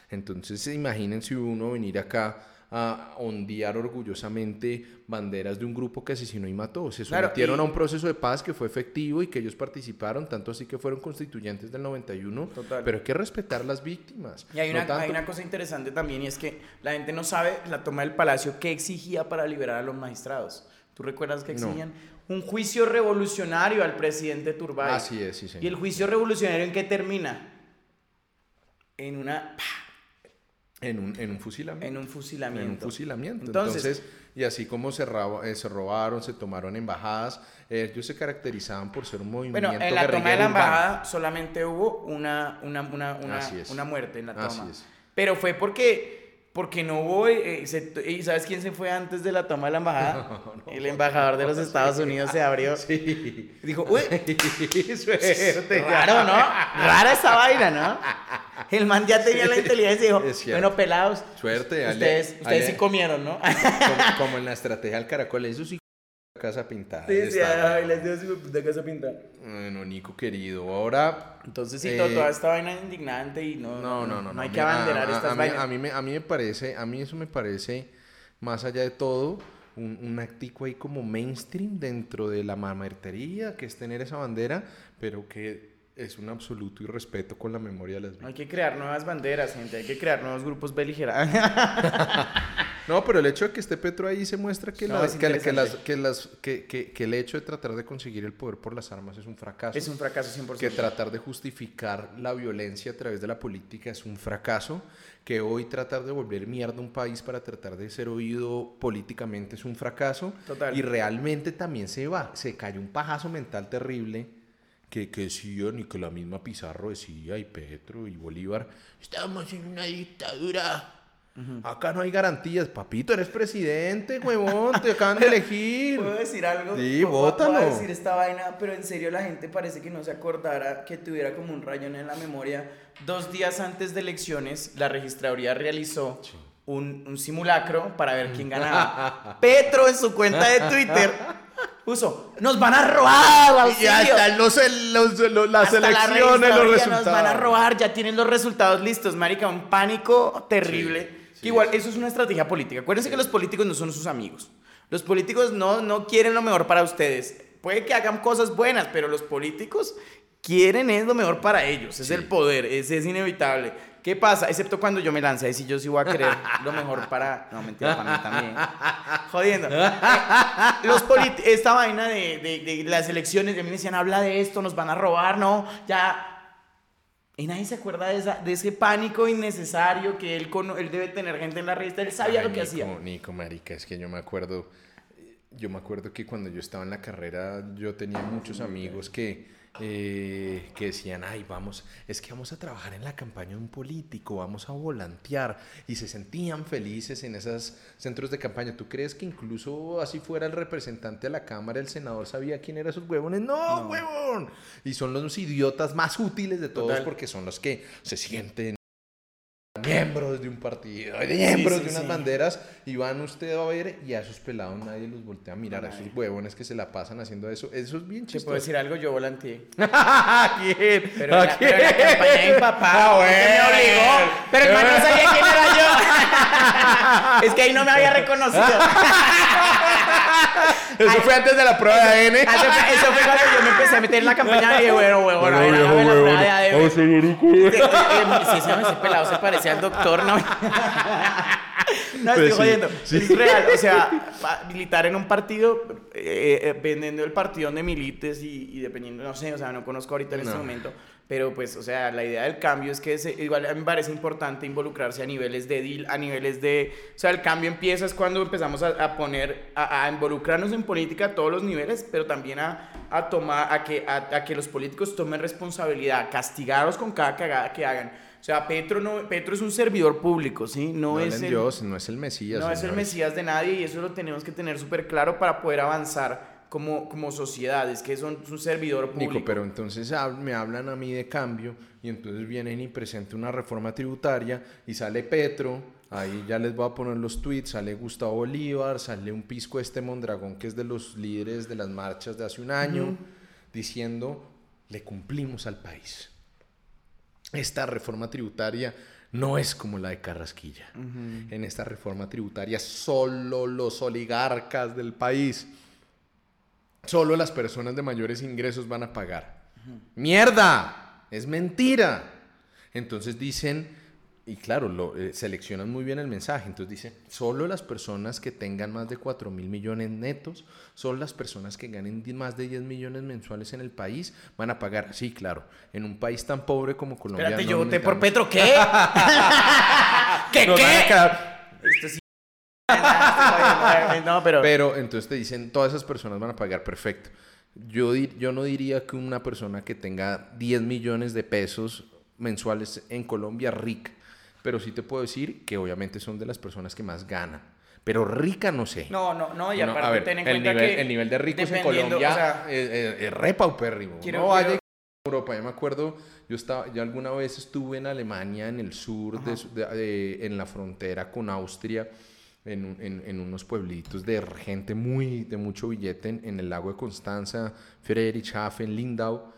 entonces, imagínense uno venir acá a ondear orgullosamente banderas de un grupo que asesinó y mató. Se sometieron a un proceso de paz que fue efectivo y que ellos participaron, tanto así que fueron constituyentes del 91. Pero hay que respetar las víctimas. Y hay una, hay una cosa interesante también y es que la gente no sabe la toma del palacio qué exigía para liberar a los magistrados. ¿Tú recuerdas que exigían? Un juicio revolucionario al presidente Turbay. Así es, sí, señor. ¿Y el juicio revolucionario en qué termina? En una... En un, en un, fusilamiento. En un fusilamiento. En un fusilamiento. Entonces, y así como se, eh, se, robaron, se tomaron embajadas, ellos se caracterizaban por ser un movimiento Bueno, en la toma de la embajada solamente hubo una, una, una, una, una muerte en la toma. Así es. Pero fue porque porque no hubo, eh, ¿y sabes quién se fue antes de la toma de la embajada? el embajador de los Estados Unidos se abrió. Sí. Dijo, uy, suerte. Raro, ¿no? Rara esa vaina, ¿no? El man ya tenía la inteligencia y dijo, bueno, pelados. Suerte, Ustedes, ustedes sí comieron, ¿no? como, en la estrategia del caracol, eso sí casa pintada. Sí, sí, ay, les dio su puta casa pintada. Bueno, Nico querido, ahora... Entonces sí, toda esta vaina es indignante y no, no, no, no, no hay que abanderar estas vainas. A mí, me, a mí me parece, a mí eso me parece, más allá de todo, un, un actico ahí como mainstream dentro de la mamertería, que es tener esa bandera, pero que es un absoluto irrespeto con la memoria de las víctimas. Hay que crear nuevas banderas, gente, hay que crear nuevos grupos beligerantes. no, pero el hecho de que esté Petro ahí se muestra que, las, que, las, que, las, que, el hecho de tratar de conseguir el poder por las armas es un fracaso. Es un fracaso 100%. Que tratar de justificar la violencia a través de la política es un fracaso. Que hoy tratar de volver mierda un país para tratar de ser oído políticamente es un fracaso. Total. Y realmente también se va, se cayó un pajazo mental terrible que, que decían y que la misma Pizarro decía y Petro y Bolívar, estamos en una dictadura. Acá no hay garantías. Papito, eres presidente, huevón, te acaban de elegir. ¿Puedo decir algo? Sí, bótalo. Puedo decir esta vaina, pero en serio la gente parece que no se acordara que tuviera como un rayón en la memoria. Dos días antes de elecciones, la registraduría realizó un, un simulacro para ver quién ganaba. Petro en su cuenta de Twitter puso, nos van a robar, Y hasta los, los, las elecciones, los resultados. Nos van a robar, ya tienen los resultados listos, marica, un pánico terrible. igual, eso es una estrategia política. Acuérdense que los políticos no son sus amigos. Los políticos no, no quieren lo mejor para ustedes. Puede que hagan cosas buenas, pero los políticos quieren es lo mejor para ellos. Es el poder, ese es inevitable. ¿Qué pasa? Excepto cuando yo me lance, si yo sí voy a querer lo mejor para... No, mentira, para mí también. Jodiendo. Los Esta vaina de, de, de, las elecciones, de mí me decían, habla de esto, nos van a robar, ¿no? Ya Y nadie se acuerda de, esa, de ese pánico innecesario que él, cono- él debe tener gente en la revista. Él sabía Ay, lo que Nico, hacía. Nico, marica, es que yo me acuerdo, yo me acuerdo que cuando yo estaba en la carrera, yo tenía muchos amigos que, eh, que decían, ay, vamos, es que vamos a trabajar en la campaña de un político, vamos a volantear, y se sentían felices en esos centros de campaña. ¿Tú crees que incluso así fuera el representante de la Cámara, el senador sabía quién eran esos huevones? No, huevón. Y son los idiotas más útiles de todos Total. porque son los que se sienten miembros de un partido, miembros sí, de unas sí. banderas, y van usted a ver y a esos pelados nadie los voltea a mirar, a esos huevones que se la pasan haciendo eso, eso es bien ¿Te chistoso. puedo decir algo? Yo volanteé. ¿A quién? Pero, ¿A la, pero en la quién? campaña de mi papá. Ah, me bueno. obligó. Pero el man no sabía quién era yo. es que ahí no me había reconocido. Eso fue antes de la prueba de ADN. Eso fue, eso fue cuando yo me empecé a meter en la campaña y dije, bueno, bueno, bueno, a ver, Sí, eh, eh, sí, ese, pelado se parecía al doctor, ¿no? No, estoy Pues sí, jodiendo. sí. Es real. O sea, militar en un partido, eh, eh, dependiendo del partido donde milites y, y dependiendo, no sé, o sea, no conozco ahorita en este momento. Pero pues, o sea, la idea del cambio es que se- igual a mí me parece importante involucrarse a niveles de deal, a niveles de... O sea, el cambio empieza es cuando empezamos a, a poner, a, a involucrarnos en política a todos los niveles, pero también a, a tomar, a que, a, que los políticos tomen responsabilidad, castigarlos con cada cagada que hagan. O sea, Petro, no, Petro es un servidor público, ¿sí? No, No, es el... Dios, no es el Mesías. No es el. Mesías de nadie y eso lo tenemos que tener súper claro para poder avanzar como, como sociedad. Es que son un servidor público. Nico, pero entonces me hablan a mí de cambio y entonces vienen y presentan una reforma tributaria y sale Petro, ahí ya les voy a poner los tweets, sale Gustavo Bolívar, sale un pisco este Mondragón que es de los líderes de las marchas de hace un año, diciendo, le cumplimos al país. Esta reforma tributaria no es como la de Carrasquilla. En esta reforma tributaria solo los oligarcas del país Solo las personas de mayores ingresos van a pagar. ¡Mierda! Es mentira. Entonces dicen, y claro, lo, eh, seleccionan muy bien el mensaje. Entonces dicen, solo las personas que tengan más de 4 mil millones netos, solo las personas que ganen más de 10 millones mensuales en el país van a pagar. Sí, claro, en un país tan pobre como Colombia. Espérate, no yo voté por Petro, ¿qué? ¿Qué, Nos qué? No, pero... Pero entonces te dicen, todas esas personas van a pagar, perfecto. Yo, yo no diría que una persona que tenga 10 millones de pesos mensuales en Colombia rica, pero sí te puedo decir que obviamente son de las personas que más ganan. Pero rica no sé. No, no, no, y No, aparte a ver, ten en el cuenta nivel, que... el nivel de ricos en Colombia o sea, es, es- es re paupérrimo. Quiero- no vaya quiero- Europa. Yo me acuerdo, yo, estaba, yo alguna vez estuve en Alemania, en el sur, de de- de- en la frontera con Austria, en, en- en unos pueblitos de gente muy, de mucho billete, en, en el lago de Constanza, Friedrichshafen, Lindau.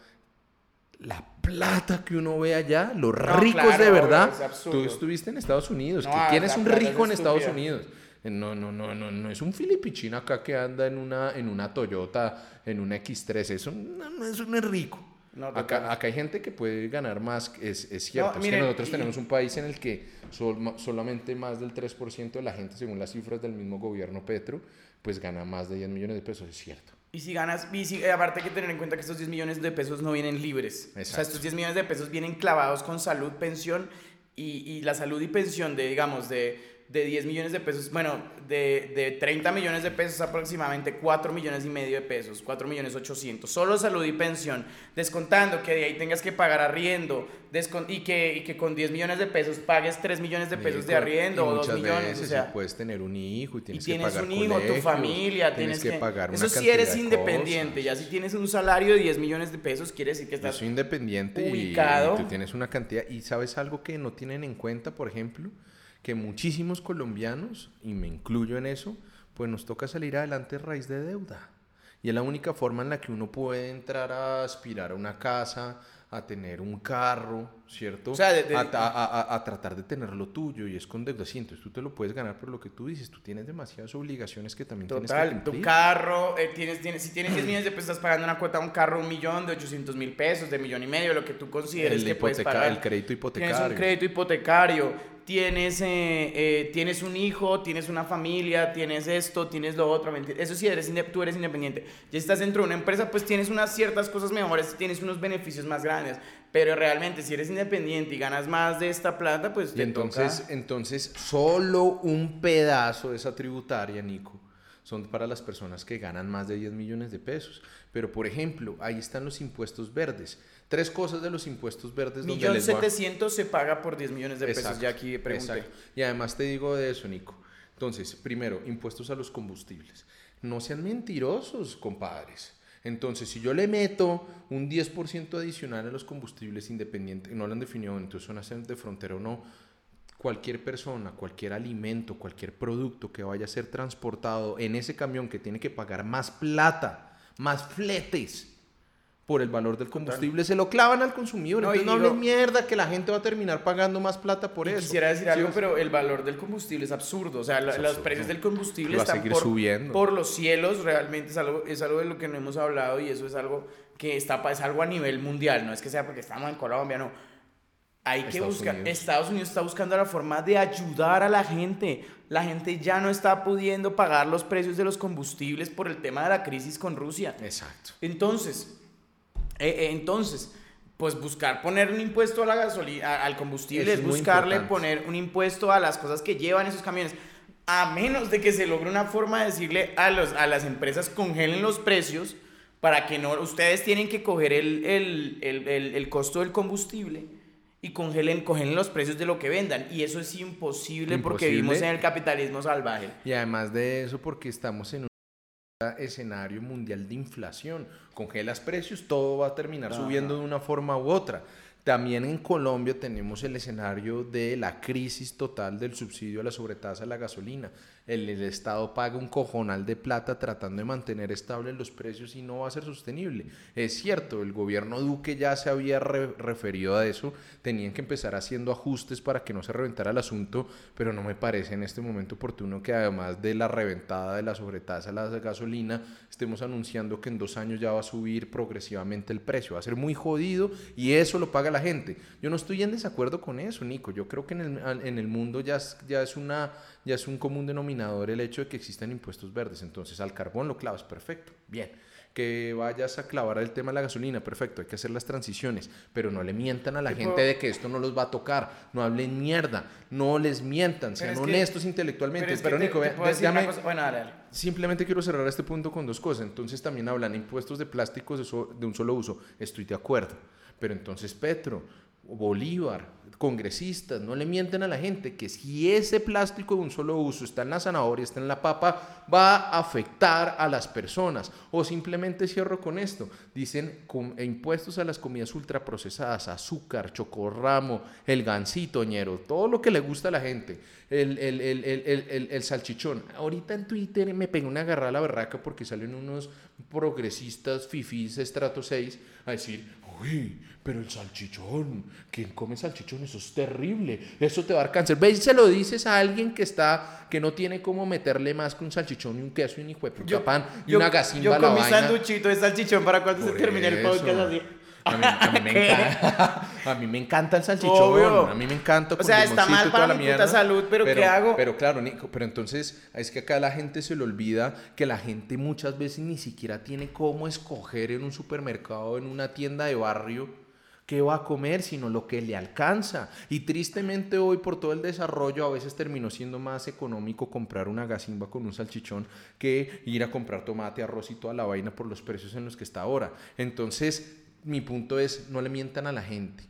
La plata que uno ve allá, los ricos claro, de verdad. es. Tú estuviste en Estados Unidos. No, ¿que ¿Quién es un es rico en Estados. Unidos? Eh, No, no, no, no, no es un filipichín acá que anda en una, en una Toyota, en una X3. Eso no, no, eso no es rico. No, acá, acá hay gente que puede ganar más, es, es cierto. No, es que nosotros y- tenemos un país en el que sol- solamente más del 3% de la gente, según las cifras del mismo gobierno Petro, pues gana más de 10 millones de pesos, es cierto. Y si ganas, y si, eh, aparte hay que tener en cuenta que estos 10 millones de pesos no vienen libres. O sea, estos 10 millones de pesos vienen clavados con salud, pensión y, y la salud y pensión de, digamos, de, de 10 millones de pesos, bueno, de, de 30 millones de pesos aproximadamente 4 millones y medio de pesos, 4 millones 800. Solo salud y pensión, descontando que de ahí tengas que pagar arriendo y, que, y que con 10 millones de pesos pagues 3 millones de pesos de Y arriendo o 2 muchas millones. veces o sea, si puedes tener un hijo y y tienes, tienes que pagar un hijo, tu familia, tienes, que, pagar una Eso sí cantidad eres de independiente, cosas. ya si tienes un salario de 10 millones de pesos, quiere decir que Yo estás... soy independiente ubicado. y tú tienes una cantidad. Y sabes algo que no tienen en cuenta, por ejemplo, que muchísimos colombianos, y me incluyo en eso, pues nos toca salir adelante a raíz de deuda. Y es la única forma en la que uno puede entrar a aspirar a una casa, a tener un carro, ¿cierto? O sea, de- de- a, a- a- a tratar de tener lo tuyo y es con deuda. Sí, entonces tú te lo puedes ganar por lo que tú dices. Tú tienes demasiadas obligaciones que también tienes que Total, tu cumplir. carro, eh, tienes, tienes, si tienes 10 millones de pesos, estás pagando una cuota a un carro, un millón de 800 mil pesos, de millón y medio, lo que tú consideres El que puedes pagar. el crédito Tienes un hipotecario. crédito hipotecario, tienes, eh, eh, tienes un hijo, tienes una familia, tienes esto, tienes lo otro, eso sí, eres tú eres independiente. Ya estás dentro de una empresa, pues tienes unas ciertas cosas mejores, tienes unos beneficios más grandes, pero realmente si eres independiente y ganas más de esta plata, pues... Y entonces, entonces, solo un pedazo de esa tributaria, Nico, son para las personas que ganan más de 10 millones de pesos. Pero, por ejemplo, ahí están los impuestos verdes. Tres cosas de los impuestos verdes. Millón setecientos se paga por 10 millones de pesos, ya aquí pregunté. Y además te digo de eso, Nico. Entonces, primero, impuestos a los combustibles. No sean mentirosos, compadres. Entonces, si yo le meto un 10% adicional a los combustibles independientes, no lo han definido, entonces son de frontera o no, cualquier persona, cualquier alimento, cualquier producto que vaya a ser transportado en ese camión que tiene que pagar más plata, más fletes por el valor del combustible, se lo clavan al consumidor. No, Entonces no mierda que la gente va a terminar pagando más plata por eso. Quisiera decir algo, pero el valor del combustible es absurdo. O sea, los precios del combustible están por, subiendo. por los cielos. Realmente es algo, es algo de lo que no hemos hablado y eso es algo que está, es algo a nivel mundial. No es que sea porque estamos en Colombia, no hay que buscar. Estados Unidos está buscando la forma de ayudar a la gente. La gente ya no está pudiendo pagar los precios de los combustibles por el tema de la crisis con Rusia. Exacto. Entonces, eh, eh, entonces, pues buscar poner un impuesto a la gasolina, al combustible, es, buscarle poner un impuesto a las cosas que llevan esos camiones. A menos de que se logre una forma de decirle a, los, a las empresas congelen los precios para que no, ustedes tienen que coger el, el, el, el costo del combustible y congelen, congelen los precios de lo que vendan. Y eso es imposible, porque vivimos en el capitalismo salvaje. Y además de eso, porque estamos en un escenario mundial de inflación. Congelas precios, todo va a terminar subiendo de una forma u otra. También en Colombia tenemos el escenario de la crisis total del subsidio a la sobretasa de la gasolina el, Estado paga un cojonal de plata tratando de mantener estables los precios y no va a ser sostenible. Es cierto, el gobierno Duque ya se había referido a eso, tenían que empezar haciendo ajustes para que no se reventara el asunto, pero no me parece en este momento oportuno que además de la reventada de la sobretasa de la gasolina, estemos anunciando que en dos años ya va a subir progresivamente el precio. Va a ser muy jodido y eso lo paga la gente. Yo no estoy en desacuerdo con eso, Nico. Yo creo que en el, en el mundo ya ya es una ya es un común denominador el hecho de que existan impuestos verdes. Entonces, al carbón lo clavas, perfecto, bien. Que vayas a clavar el tema de la gasolina, perfecto, hay que hacer las transiciones, pero no le mientan a la gente de que esto no los va a tocar, no hablen mierda, no les mientan, sean honestos intelectualmente. Pero, Nico, simplemente quiero cerrar este punto con dos cosas. Entonces también hablan impuestos de plásticos de un solo uso, estoy de acuerdo, pero entonces Petro, Bolívar, congresistas, no le mienten a la gente que si ese plástico de un solo uso está en la zanahoria, está en la papa, va a afectar a las personas. O simplemente cierro con esto. Dicen con impuestos a las comidas ultraprocesadas, azúcar, chocorramo, el gansito, ñero, todo lo que le gusta a la gente, el, el, el, el salchichón. Ahorita en Twitter me pegó una agarrada a la berraca porque salen unos progresistas fifís estrato 6 a decir, uy, pero el salchichón, ¿quién come salchichón? Eso es terrible, eso te va a dar cáncer. ¿Ves? Se lo dices a alguien que está, que no tiene cómo meterle más que un salchichón y un queso y un hijo de pan y una gasimba yo comí sanduchito de salchichón para cuando se termine el podcast así. A mí, me encanta, a mí, me encanta, el salchichón. A mí me encanta. O sea, está mal para mi puta salud, pero, ¿qué hago? Pero claro, Nico, pero entonces es que acá la gente se le olvida que la gente muchas veces ni siquiera tiene cómo escoger en un supermercado, en una tienda de barrio qué va a comer, sino lo que le alcanza. Y tristemente hoy por todo el desarrollo a veces terminó siendo más económico comprar una gasimba con un salchichón que ir a comprar tomate, arroz y toda la vaina por los precios en los que está ahora. Entonces, mi punto es, no le mientan a la gente.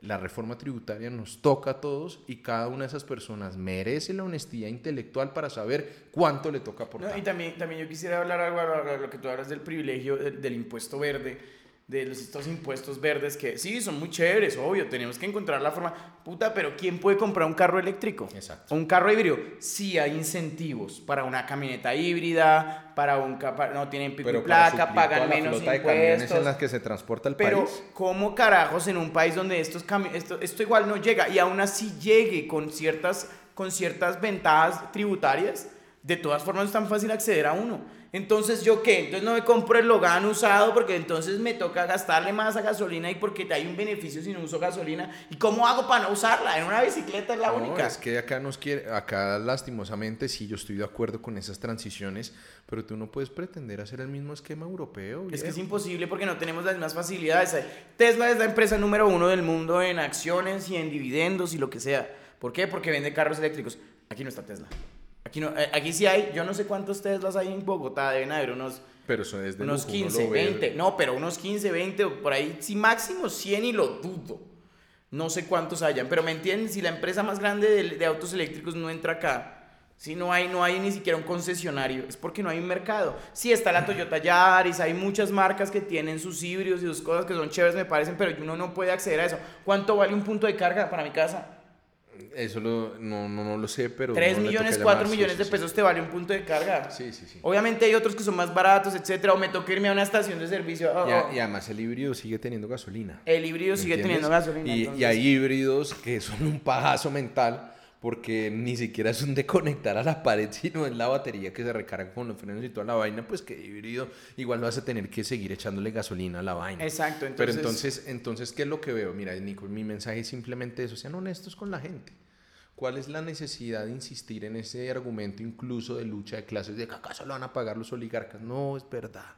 La reforma tributaria nos toca a todos y cada una de esas personas merece la honestidad intelectual para saber cuánto le toca aportar. y también, también yo quisiera hablar algo lo que tú hablas del privilegio del impuesto verde de los, estos impuestos verdes que sí, son muy chéveres, obvio, tenemos que encontrar la forma, puta, pero ¿quién puede comprar un carro eléctrico? Exacto. O un carro híbrido. Sí hay incentivos para una camioneta híbrida, para un no tienen pico y placa, pagan menos impuestos. De en las que se transporta el pero, país. Pero ¿cómo carajos en un país donde estos esto, esto igual no llega y aún así llegue con ciertas con ciertas ventajas tributarias? de todas formas es tan fácil acceder a uno. Entonces, ¿yo qué? Entonces no me compro el Logan usado porque entonces me toca gastarle más a gasolina y porque hay un beneficio si no uso gasolina. ¿Y cómo hago para no usarla? En una bicicleta es la No, única. es que acá nos quiere, acá lastimosamente sí, yo estoy de acuerdo con esas transiciones, pero tú no puedes pretender hacer el mismo esquema europeo. Es que es imposible porque no tenemos las mismas facilidades. Tesla es la empresa número uno del mundo en acciones y en dividendos y lo que sea. ¿Por qué? Porque vende carros eléctricos. Aquí no está Tesla. Aquí, no, eh, aquí sí hay, yo no sé cuántos Teslas hay en Bogotá, deben haber unos, Pero eso es de unos lujo, uno 15, lo ve- 20. No, pero unos 15, 20, o por ahí, sí, máximo 100 y lo dudo. No sé cuántos hayan, pero me entienden, si la empresa más grande de, de autos eléctricos no entra acá, si no hay, no hay ni siquiera un concesionario, es porque no hay un mercado. Sí, está la Toyota Yaris, hay muchas marcas que tienen sus híbridos y sus cosas que son chéveres, me parecen, pero uno no puede acceder a eso. ¿Cuánto vale un punto de carga para mi casa? Eso lo- no, no, no lo sé, pero... 3 no le millones, toca 4 llamar, sí, millones de pesos te vale un punto de carga. Sí, sí, sí. Obviamente hay otros que son más baratos, etcétera, o me toca irme a una estación de servicio. oh, Y, oh. además el híbrido sigue teniendo gasolina. El híbrido ¿me sigue entiendes? teniendo gasolina. Y, y hay híbridos que son un pajazo mental porque ni siquiera es un de conectar a la pared, sino es la batería que se recarga con los frenos y toda la vaina, pues que híbrido igual vas a tener que seguir echándole gasolina a la vaina. Exacto, Pero entonces- entonces, entonces, ¿qué es lo que veo? Mira, Nico, mi mensaje es simplemente eso, sean honestos con la gente. ¿Cuál es la necesidad de insistir en ese argumento incluso de lucha de clases de que acaso lo van a pagar los oligarcas? No es verdad.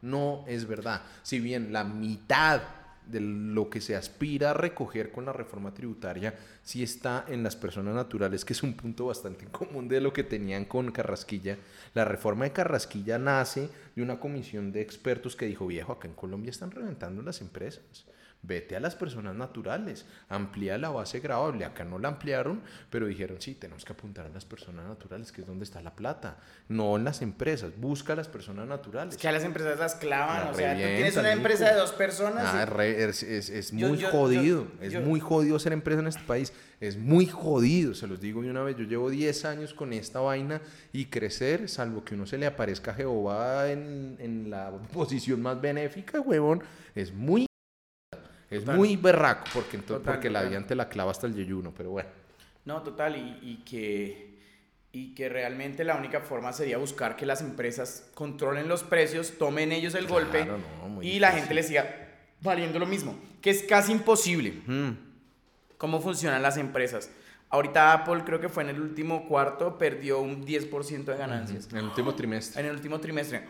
No es verdad. Si bien la mitad de lo que se aspira a recoger con la reforma tributaria sí está en las personas naturales, que es un punto bastante común de lo que tenían con Carrasquilla. La reforma de Carrasquilla nace de una comisión de expertos que dijo, viejo, acá en Colombia están reventando las empresas. Vete a las personas naturales, amplía la base grabable. Acá no la ampliaron, pero dijeron, sí, tenemos que apuntar a las personas naturales, que es donde está la plata, no en las empresas. Busca a las personas naturales. Es que a las empresas las clavan. La o sea, tú tienes una empresa de dos personas. Ah, y- es re- es, es- es Yo- muy yo- jodido, yo- es muy jodido ser empresa en este país, es muy jodido, se los digo de una vez, yo llevo 10 años con esta vaina y crecer, salvo que uno se le aparezca a Jehová en, en la posición más benéfica, huevón, es muy, es Total. muy berraco, porque, ento- Total, porque la total. vida te la clava hasta el yeyuno, pero bueno. No, total, y, y que, y que realmente la única forma sería buscar que las empresas controlen los precios, tomen ellos el golpe no, y la gente les siga valiendo lo mismo, que es casi imposible. Mm. ¿Cómo funcionan las empresas? Ahorita Apple creo que fue en el último cuarto, perdió un 10% de ganancias. En el último trimestre. En el último trimestre.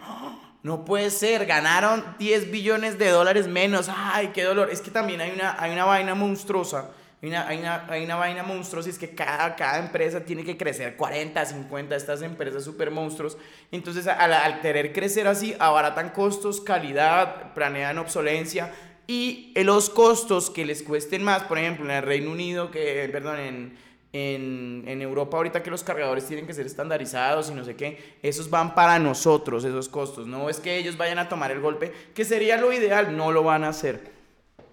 No puede ser, ganaron 10 billones de dólares menos. Ay, qué dolor. Es que también hay una, hay una vaina monstruosa. Hay una, hay, una, hay una vaina monstruosa y es que cada, cada empresa tiene que crecer 40, 50, estas empresas super monstruos. Entonces, al, al querer crecer así, abaratan costos, calidad, planean obsolencia y los costos que les cuesten más, por ejemplo, en el Reino Unido, que, perdón, en, en, en Europa ahorita que los cargadores tienen que ser estandarizados y no sé qué, esos van para nosotros, esos costos. No es que ellos vayan a tomar el golpe, que sería lo ideal, no lo van a hacer.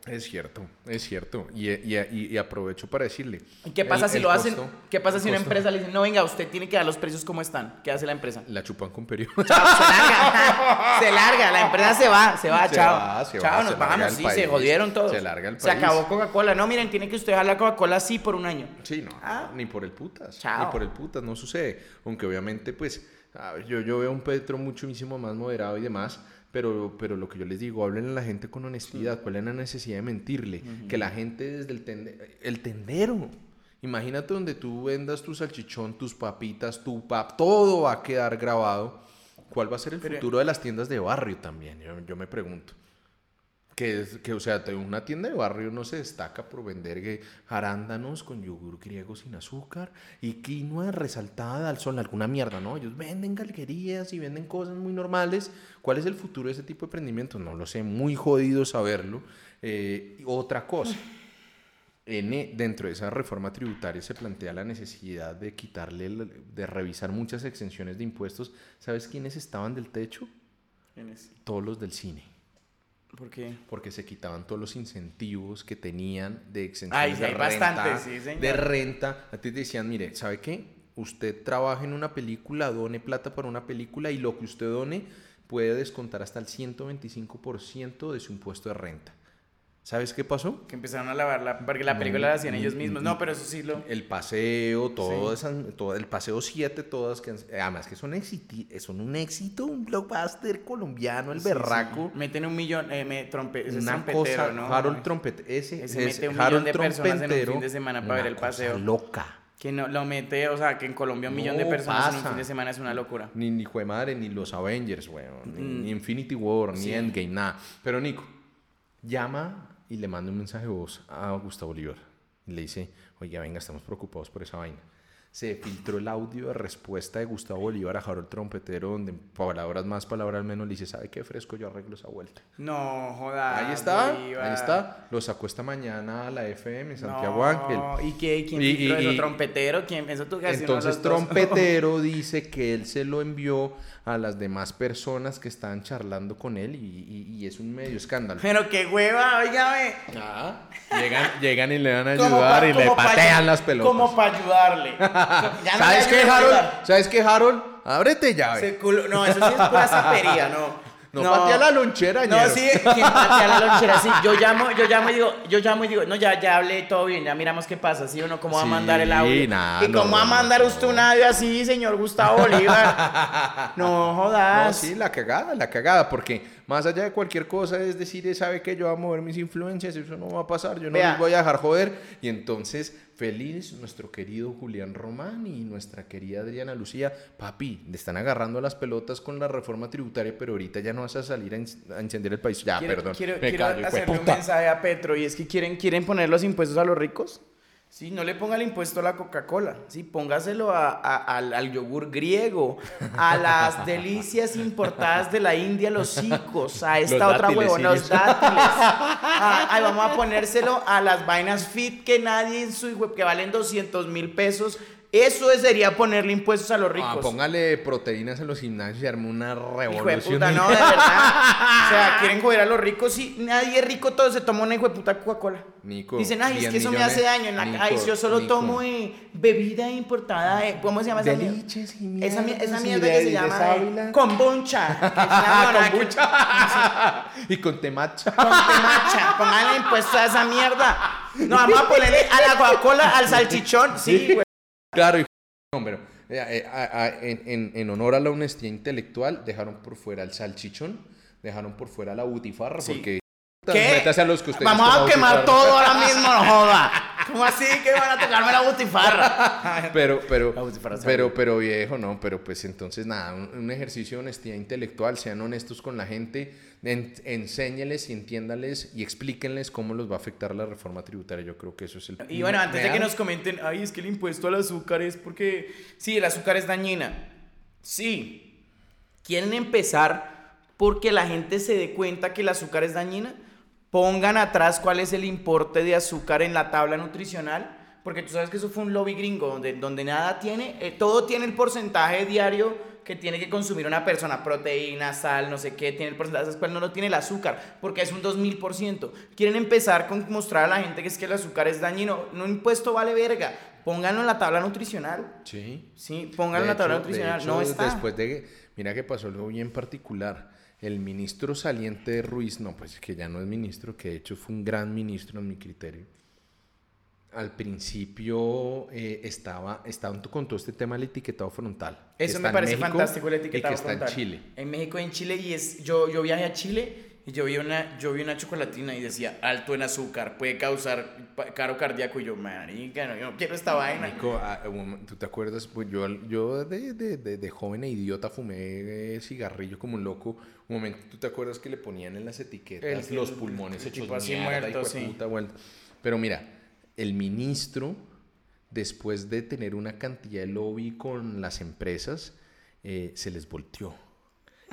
Es cierto, es cierto. Y, y- y- aprovecho para decirle. ¿Y qué pasa el- si el lo hacen? ¿Qué pasa si una costo- empresa le dice, no, venga, usted tiene que dar los precios como están? ¿Qué hace la empresa? La chupan con periodo. Chao, se larga, se larga, la empresa se va, se va, Se chao. va, se chao, va, nos se vamos, sí, país. se jodieron todos. Se larga el Se país. acabó Coca-Cola. No, miren, tiene que usted dejar la Coca-Cola así por un año. Sí, no, Ah. ni por el putas. Chao. Ni por el putas, no sucede. Aunque obviamente, pues, yo, yo veo un Petro muchísimo más moderado y demás, pero, pero lo que yo les digo, hablen a la gente con honestidad, cuál es la necesidad de mentirle, que la gente desde el, tende- el tendero. Imagínate donde tú vendas tu salchichón, tus papitas, tu pap, todo va a quedar grabado. ¿Cuál va a ser el Pero- futuro de las tiendas de barrio también? Yo, yo me pregunto. Que, es- que, o sea, una tienda de barrio no se destaca por vender arándanos con yogur griego sin azúcar y quinoa resaltada al sol, alguna mierda, ¿no? Ellos venden galguerías y venden cosas muy normales. ¿Cuál es el futuro de ese tipo de emprendimiento? No lo sé, muy jodido saberlo. Eh, otra cosa, en, e- dentro de esa reforma tributaria se plantea la necesidad de quitarle, el- de revisar muchas exenciones de impuestos. ¿Sabes quiénes estaban del techo? Todos los del cine ¿Por qué? porque se quitaban todos los incentivos que tenían de exenciones sí, de hay renta, sí, señor. de renta. A ti te decían, mire, ¿sabe qué? Usted trabaja en una película, done plata para una película y lo que usted done puede descontar hasta el 125% de su impuesto de renta. ¿Sabes qué pasó? Que empezaron a lavarla, porque la película la hacían ellos mismos. No, pero eso sí lo... El paseo, todo, esa- todo el paseo 7, todas que han- además que son, éxiti- son un éxito, un blockbuster colombiano, el Sí, berraco. sí. Meten un millón, eh, me, trompe, ese es Una cosa, ¿no? Harold Trompetero, ese, Ese es mete un millón de personas en un fin de semana para ver el paseo. loca. Que no, lo mete, o sea, que en Colombia un millón de personas en un fin de semana es una locura. Ni, ni Jue Madre, ni los Avengers, weón. Ni, Mm. ni Infinity War, ni. Endgame, nada. Pero Nico, llama y le manda un mensaje de voz a Gustavo Bolívar. Y le dice, oiga, venga, estamos preocupados por esa vaina. Se filtró el audio de respuesta de Gustavo Bolívar a Harold Trompetero, donde palabras más, palabras menos, le dice, ¿sabe qué fresco? Yo arreglo esa vuelta. No, joda. ahí está, Bolívar. ahí está. Lo sacó esta mañana a la FM, Santiago No, Ángel. ¿Y qué? ¿Quién Y- filtró y- eso? y- ¿Trompetero? ¿Quién? Eso tú que Entonces. Trompetero dice que él se lo envió a las demás personas que estaban charlando con él y, es un medio escándalo. Pero qué hueva, oígame. Ah, llegan, llegan y le van a ayudar pa- y le pa- patean las pelotas. Como para ayudarle. Ya no ¿Sabes qué, Harold? ¿Sabes qué, Harold? Ábrete llave. No, eso sí es pura zapería, no. No, patea la lonchera, No, ñero. sí, quien patea la lonchera, sí. Yo llamo, yo llamo y digo, yo llamo y digo, no, ya, ya hablé todo bien, ya miramos qué pasa, ¿sí o no? ¿Cómo va a mandar el audio? nada, ¿Y cómo no, va a mandar no. usted un audio así, señor Gustavo Bolívar? No No, jodas. sí, la cagada, la cagada, porque más allá de cualquier cosa es decir, sabe que yo voy a mover mis influencias, eso no va a pasar, yo no Vea. les voy a dejar joder. Y entonces, feliz nuestro querido Julián Román y nuestra querida Adriana Lucía, papi, le están agarrando las pelotas con la reforma tributaria, pero ahorita ya no vas a salir a, en- a encender el país. Ya, quiero, perdón, quiero, me quiero callo, hacerle un mensaje a Petro y es que quieren, quieren poner los impuestos a los ricos. Sí, no le ponga el impuesto a la Coca-Cola, sí, póngaselo a- a- al, al yogur griego, a las delicias importadas de la India, los hicos, a esta Los otra huevón, los dátiles. Ah, ay, vamos a ponérselo a las vainas fit que nadie en su que valen 200 mil pesos. Eso sería ponerle impuestos a los Ah, ricos. póngale proteínas en los gimnasios y arme una Hijo de revolución. puta, no, de verdad. O sea, quieren joder a los ricos. Sí, nadie es rico, todo se toma una hijo de puta Coca-Cola. Nico, Dicen, ay, es 10 que eso me hace daño. En la Nico, Ay, yo solo Nico. tomo eh, bebida importada. eh, ¿Cómo se llama esa mierda? Esa, esa mierda que se llama eh, kombucha. que- y con temacha. Con temacha. Póngale impuesto a esa mierda. No, vamos a ponerle a la Coca-Cola, al salchichón. Sí, güey. Claro, no, pero eh, eh, a- a- en, en- en honor a la honestidad intelectual, dejaron por fuera el salchichón, dejaron por fuera la butifarra, Sí. porque... ¿Qué? A los que ustedes Vamos a quemar todo ahora mismo, no joda. ¿Cómo así que van a tocarme la butifarra? Pero, pero, butifarra pero, pero viejo, no, pero pues entonces nada, un, un ejercicio de honestidad intelectual, sean honestos con la gente, en- enséñeles y entiéndales y explíquenles cómo los va a afectar la reforma tributaria. Yo creo que eso es el... Y bueno, antes de que nos comenten, ay, es que el impuesto al azúcar es porque, sí, el azúcar es dañina. Sí. ¿Quieren empezar porque la gente se dé cuenta que el azúcar es dañina? Pongan atrás cuál es el importe de azúcar en la tabla nutricional, porque tú sabes que eso fue un lobby gringo, donde, donde nada tiene, eh, todo tiene el porcentaje diario que tiene que consumir una persona, proteína, sal, no sé qué, tiene el porcentaje, ¿sabes cuál no lo tiene el azúcar? Porque es un 2000%. Quieren empezar con mostrar a la gente que es que el azúcar es dañino, no un impuesto vale verga, pónganlo en la tabla nutricional. Sí. Sí, pónganlo en la tabla hecho- nutricional, hecho, no está. Después de, mira que pasó algo bien particular. El ministro saliente de Ruiz, no, pues que ya no es ministro, que de hecho fue un gran ministro en mi criterio. Al principio eh, estaba, estaba con todo este tema del etiquetado frontal. que Eso está me parece México fantástico el Y etiquetado que está frontal. en Chile. En México y en Chile y es yo yo viajé a Chile y yo vi una yo vi una chocolatina y decía alto en azúcar, puede causar caro cardíaco y yo, marica, no, yo no quiero esta vaina. Nico, ah, um, ¿tú te acuerdas? Pues yo, yo de, de, de, de joven e idiota fumé eh, cigarrillo como un loco. Un momento, ¿tú te acuerdas que le ponían en las etiquetas El- los el- pulmones el hechos así mierda, muerto, sí. puta, vuelta? Pero mira, el ministro, después de tener una cantidad de lobby con las empresas, eh, se les volteó.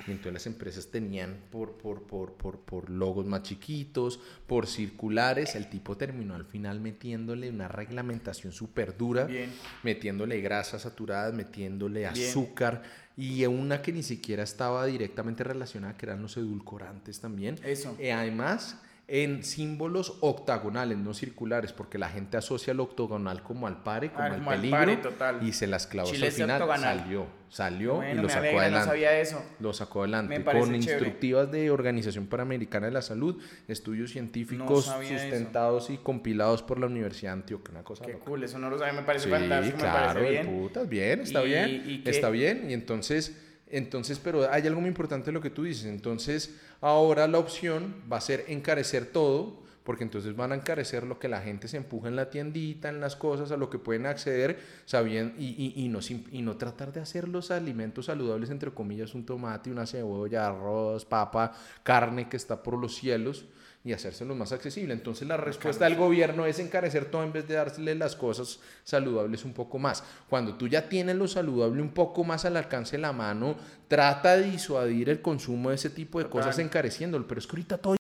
Y entonces las empresas tenían por, por, por, por, por logos más chiquitos, por circulares. El tipo terminó al final metiéndole una reglamentación súper dura, Bien. metiéndole grasas saturadas, metiéndole Bien. azúcar y una que ni siquiera estaba directamente relacionada, que eran los edulcorantes también. Eso. Y además, en símbolos octagonales, no circulares, porque la gente asocia el octagonal como al pare, como Ah, al al peligro, pare, total. y se las clavó Chile al final. octogonal. Salió, salió Bueno, y lo me sacó alegra, adelante. no sabía eso. Lo sacó adelante Me parece con chévere. instructivas de Organización Panamericana de la Salud, estudios científicos eso. sustentados y compilados por la Universidad de Antioquia, una cosa Qué loca. cool, eso no lo sabía, me parece Sí, fantástico, me claro, parece de bien. putas, bien, está Y- bien, y está bien. Y entonces, entonces, pero hay algo muy importante de lo que tú dices. Entonces, ahora la opción va a ser encarecer todo, porque entonces van a encarecer lo que la gente se empuja en la tiendita, en las cosas, a lo que pueden acceder, sabiendo, y, y, y, no, y no tratar de hacer los alimentos saludables, entre comillas, un tomate, una cebolla, arroz, papa, carne que está por los cielos y hacérselos más accesible. Entonces la respuesta del gobierno es encarecer todo en vez de dársele las cosas saludables un poco más. Cuando tú ya tienes lo saludable un poco más al alcance de la mano, trata de disuadir el consumo de ese tipo de Total. cosas encareciéndolo, pero es que ahorita todo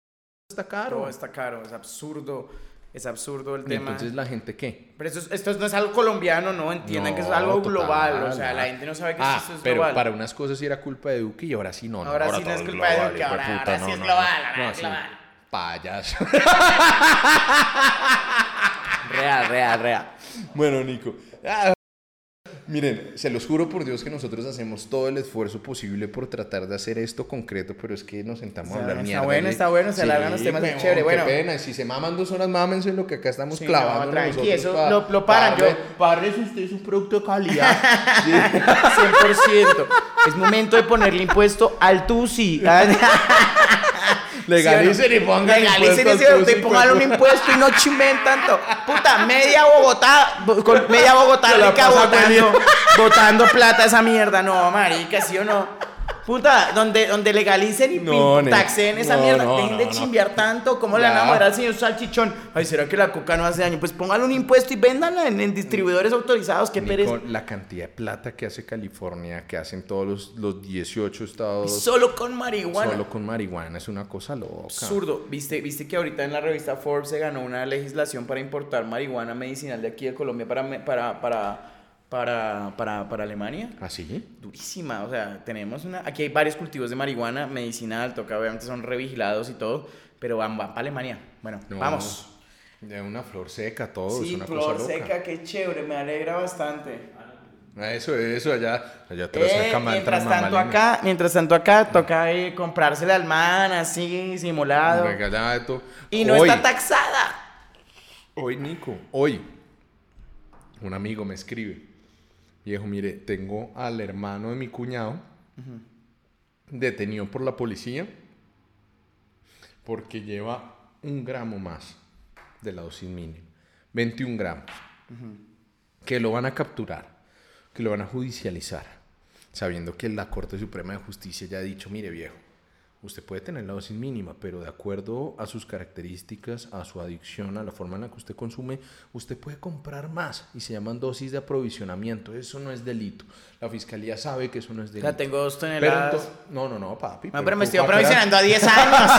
está caro. Todo está caro, es absurdo, es absurdo el y tema. entonces la gente qué? Pero esto, es- esto no es algo colombiano, ¿no? Entiendan que eso es No, algo total, global, o sea, la gente no sabe que Ah, esto es pero global. para unas cosas sí era culpa de Duque y ahora sí no. no, Ahora sí no es culpa de global, Duque, hijo ahora- ahora sí es global, ahora es global. Payaso. Real, real, real. Bueno, Nico. Ah, miren, se los juro por Dios que nosotros hacemos todo el esfuerzo posible por tratar de hacer esto concreto, pero es que nos sentamos a Está hablar bien, mierda. está bueno, está bueno, se alargan los temas, es chévere, qué bueno. pena, si se maman dos horas, mámense lo que acá estamos Sí, clavando. no, tranqui, eso pa- lo- lo paran, Padre, yo- padre, si usted es un producto de calidad. 100%. Es momento de ponerle impuesto al tusi. Legalicen y pongan Legalicen impuesto ese al auto y tusi, pónganle un pues. impuesto y no chimen tanto. Puta, media Bogotá, bo- con media Bogotá rica pasa botando, botando plata a esa mierda. No, marica, ¿sí o no? Puta, donde, donde legalicen y No, taxen esa no, mierda. no, Dejen de chimbear tanto. ¿Cómo le van a al señor Salchichón? Ay, ¿será que la coca no hace daño? Pues póngale un impuesto y véndanla en, en distribuidores autorizados. Qué pereza. la cantidad de plata que hace California, que hacen todos los, los 18 estados Solo con marihuana. solo con marihuana, es una cosa loca. Absurdo. ¿Viste, ¿Viste que ahorita en la revista Forbes se ganó una legislación para importar marihuana medicinal de aquí de Colombia para, para, para, para, para, para Alemania? ¿Así? Durísima. O sea, tenemos una... Aquí hay varios cultivos de marihuana medicinal, toca, obviamente son revigilados y todo, pero van, van para Alemania. Bueno, No, vamos. De una flor seca, todo, es Sí, una flor cosa loca. seca, qué chévere, me alegra bastante. Ah, Eso, eso, allá, allá atrás Eh, mientras tanto mamalina. acá, mientras tanto acá, toca eh, comprársela al man así, simulado. Y no hoy, está taxada. Hoy, Nico, hoy, un amigo me escribe. Viejo, mire, tengo al hermano de mi cuñado detenido por la policía porque lleva un gramo más de la dosis mínima. 21 gramos. Que lo van a capturar, que lo van a judicializar, sabiendo que la Corte Suprema de Justicia ya ha dicho, mire viejo, usted puede tener la dosis mínima, pero de acuerdo a sus características, a su adicción, a la forma en la que usted consume, usted puede comprar más y se llaman dosis de aprovisionamiento. Eso no es delito. La fiscalía sabe que eso no es delito. Ya tengo dos toneladas. no, no, no, papi. No, pero me estoy ¿para qué aprovisionando a 10 años.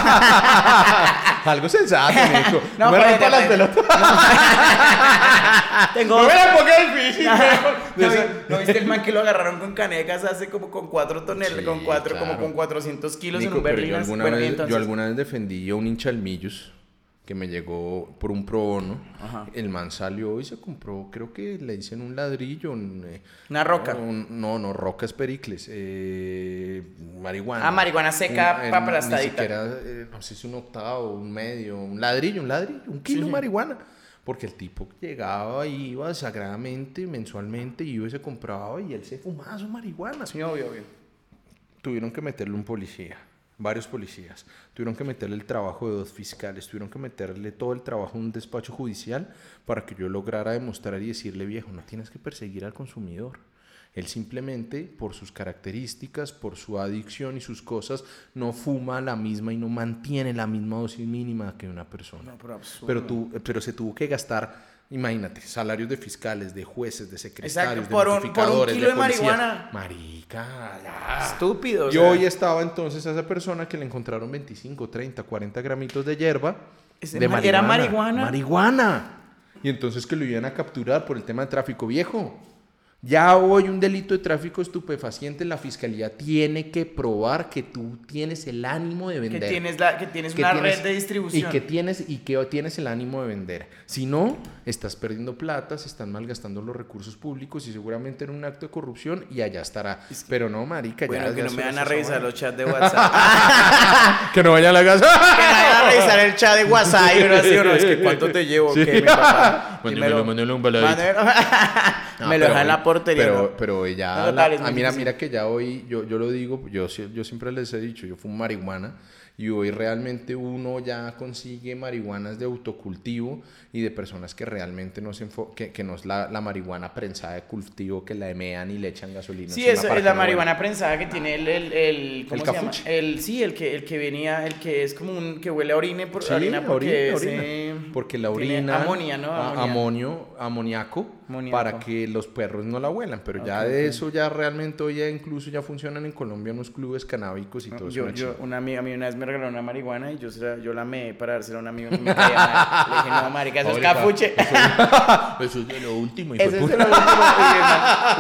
Algo sensato, Nico. No, No, me rompa las pelotas. Tengo No me la difícil. ¿No, viste el man que lo agarraron con canecas hace como con 4 toneladas, con cuatro, como claro. con 400 kilos en un Berlín? yo alguna, vez, entonces- yo alguna vez defendí a un hincha al Millos que me llegó por un pro bono. Ajá. El man salió y se compró, creo que le dicen un ladrillo. un, eh, Una roca. un- no, no, rocas pericles. eh, marihuana. Ah, marihuana seca, Un- eh, pa- Ni siquiera, eh, no sé si un octavo, un medio, un ladrillo, un ladrillo, un kilo Sí, de marihuana. Porque el tipo llegaba y iba sagradamente, mensualmente, y iba y se compraba y él se fumaba su marihuana. Sí, obvio, obvio. Tuvieron que meterle un policía, varios policías. Tuvieron que meterle el trabajo de dos fiscales. Tuvieron que meterle todo el trabajo en un despacho judicial para que yo lograra demostrar y decirle, viejo, no tienes que perseguir al consumidor. Él simplemente, por sus características, por su adicción y sus cosas, no fuma la misma y no mantiene la misma dosis mínima que una persona. No, pero. Pero, tú, pero se tuvo que gastar, imagínate, salarios de fiscales, de jueces, de secretarios, por un- de por un kilo de policía. marihuana. Marica, ya. Estúpido. o Y sea, hoy estaba entonces a esa persona que le encontraron 25, 30, 40 gramitos de hierba. De ¿era marihuana? Marihuana. Y entonces que lo iban a capturar por el tema de tráfico viejo. Ya hoy un delito de tráfico estupefaciente, la fiscalía tiene que probar que tú tienes el ánimo de vender. Que tienes, la, que tienes una red de distribución. Y que tienes, y que tienes el ánimo de vender. Si no, estás perdiendo plata, se están malgastando los recursos públicos y seguramente en un acto de corrupción y allá estará. Pero no, marica, bueno, ya que no me van a revisar los chats de WhatsApp. que no vayan a la casa. que no vayan a revisar el chat de WhatsApp y así, no, es que cuánto te llevo, sí. ¿Qué, mi papá? Un baladito. me lo deja en la portería. Pero, pero ya, la, ah, mira, mira que ya hoy, yo, yo lo digo, yo, yo siempre les he dicho, yo fumo marihuana y hoy realmente uno ya consigue marihuanas de autocultivo y de personas que realmente no se que, que no es la, la, marihuana prensada de cultivo que la emean y le echan gasolina. Sí, es, es la marihuana prensada que tiene el, el, el ¿cómo se llama? El, sí, el que, el que venía, el que es como un, que huele a orine por sí, orina porque, orina, eh, porque la orina amonia, ¿no? Amonia. amonio, amoníaco para que los perros no la huelan, pero ya de eso ya realmente hoy ya incluso ya funcionan en Colombia unos clubes canábicos y todo yo, eso. Yo, una amiga mí una vez me regaló una marihuana y yo, yo la amé para dársela a un amigo que me Le dije, no, marica, eso es capuche. Eso, es de lo último. Eso es de lo último.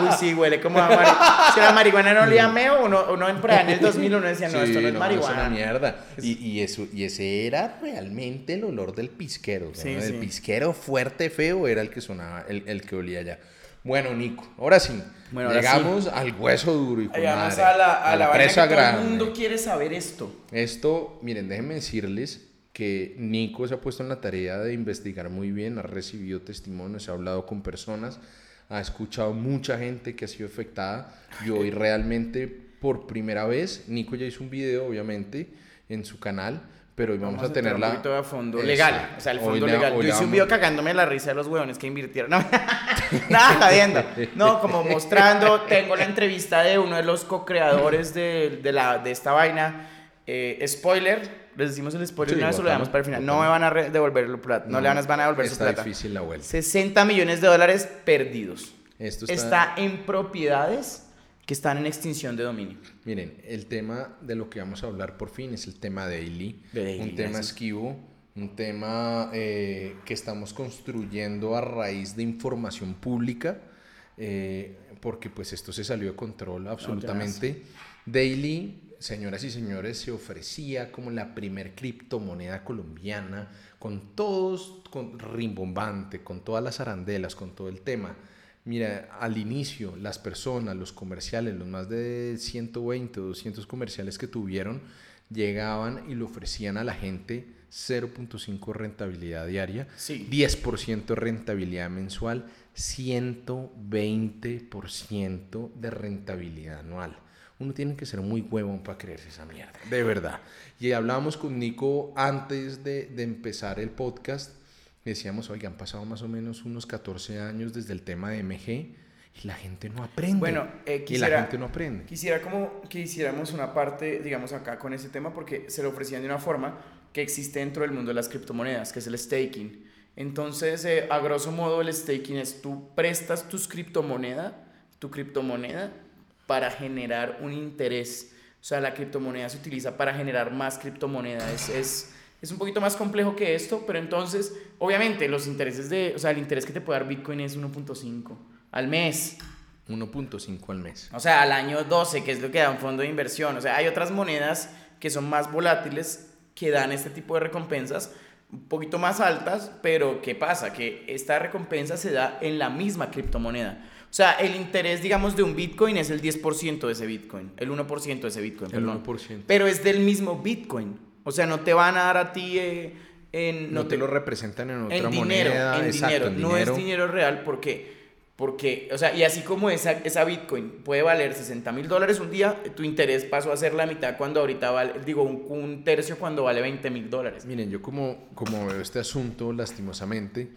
Uy, sí, huele como a marihuana. Si la marihuana no olía meo, uno, uno en, en el 2000 uno decía, no, esto no es marihuana. Es una mierda. Y, y, eso, y ese era realmente el olor del pisquero. Sí, El pisquero fuerte, feo, era el que sonaba, el, el que olía ya. Bueno, Nico, ahora sí. Bueno, llegamos al hueso duro y con Llegamos madre, a la, a, la, presa que grande. Todo el mundo quiere saber esto. Esto, miren, déjenme decirles que Nico se ha puesto en la tarea de investigar muy bien, ha recibido testimonios, ha hablado con personas, ha escuchado mucha gente que ha sido afectada y hoy realmente por primera vez, Nico ya hizo un video obviamente en su canal, pero hoy vamos, a, tenerla un poquito de fondo legal, o sea, el fondo legal. Yo hice un video cagándome la risa de los huevones que invirtieron. Nada, jodiendo. No, como mostrando, tengo la entrevista de uno de los co-creadores de, de, la, de esta vaina. Eh, spoiler, les decimos el spoiler, sí, no eso lo damos para el final. No me van a devolver el plata, no, no, le van, van a devolver su plata. difícil la vuelta. 60 millones de dólares perdidos. Esto está... está en propiedades que están en extinción de dominio. Miren, el tema de lo que vamos a hablar por fin es el tema daily, daily un tema esquivo, un tema eh, que estamos construyendo a raíz de información pública, eh, porque pues esto se salió de control absolutamente. No, daily, señoras y señores, se ofrecía como la primer criptomoneda colombiana, con todos, con rimbombante, con todas las arandelas, con todo el tema. Mira, al inicio, las personas, los comerciales, los más de 120 o 200 comerciales que tuvieron, llegaban y le ofrecían a la gente 0.5 rentabilidad diaria, sí. 10% rentabilidad mensual, 120% de rentabilidad anual. Uno tiene que ser muy huevón para creerse esa mierda, de verdad. Y hablábamos con Nico antes de, de empezar el podcast decíamos, oiga, han pasado más o menos unos 14 años desde el tema de MG y la gente no aprende. Bueno, eh, quisiera, y la gente no aprende. Quisiera como que hiciéramos una parte, digamos, acá con ese tema porque se lo ofrecían de una forma que existe dentro del mundo de las criptomonedas, que es el staking. Entonces, eh, a grosso modo, el staking es tú prestas tus criptomoneda, tu criptomoneda para generar un interés. O sea, la criptomoneda se utiliza para generar más criptomonedas. es es un poquito más complejo que esto, pero entonces, obviamente, los intereses de, o sea, el interés que te puede dar Bitcoin es 1.5 al mes. 1.5 al mes. O sea, al año 12, que es lo que da un fondo de inversión. O sea, hay otras monedas que son más volátiles que dan este tipo de recompensas un poquito más altas, pero ¿qué pasa? Que esta recompensa se da en la misma criptomoneda. O sea, el interés, digamos, de un Bitcoin es el 10% de ese Bitcoin, el 1% de ese Bitcoin, el perdón. 1%. Pero es del mismo Bitcoin. O sea, no te van a dar a ti eh, en... No, No, te, lo representan en otra en dinero, moneda. en exacto, dinero. No dinero. es dinero real porque, porque, o sea, y así como esa, esa Bitcoin puede valer 60 mil dólares un día, tu interés pasó a ser la mitad cuando ahorita vale, digo, un, un tercio cuando vale 20 mil dólares. Miren, yo como, como veo este asunto, lastimosamente,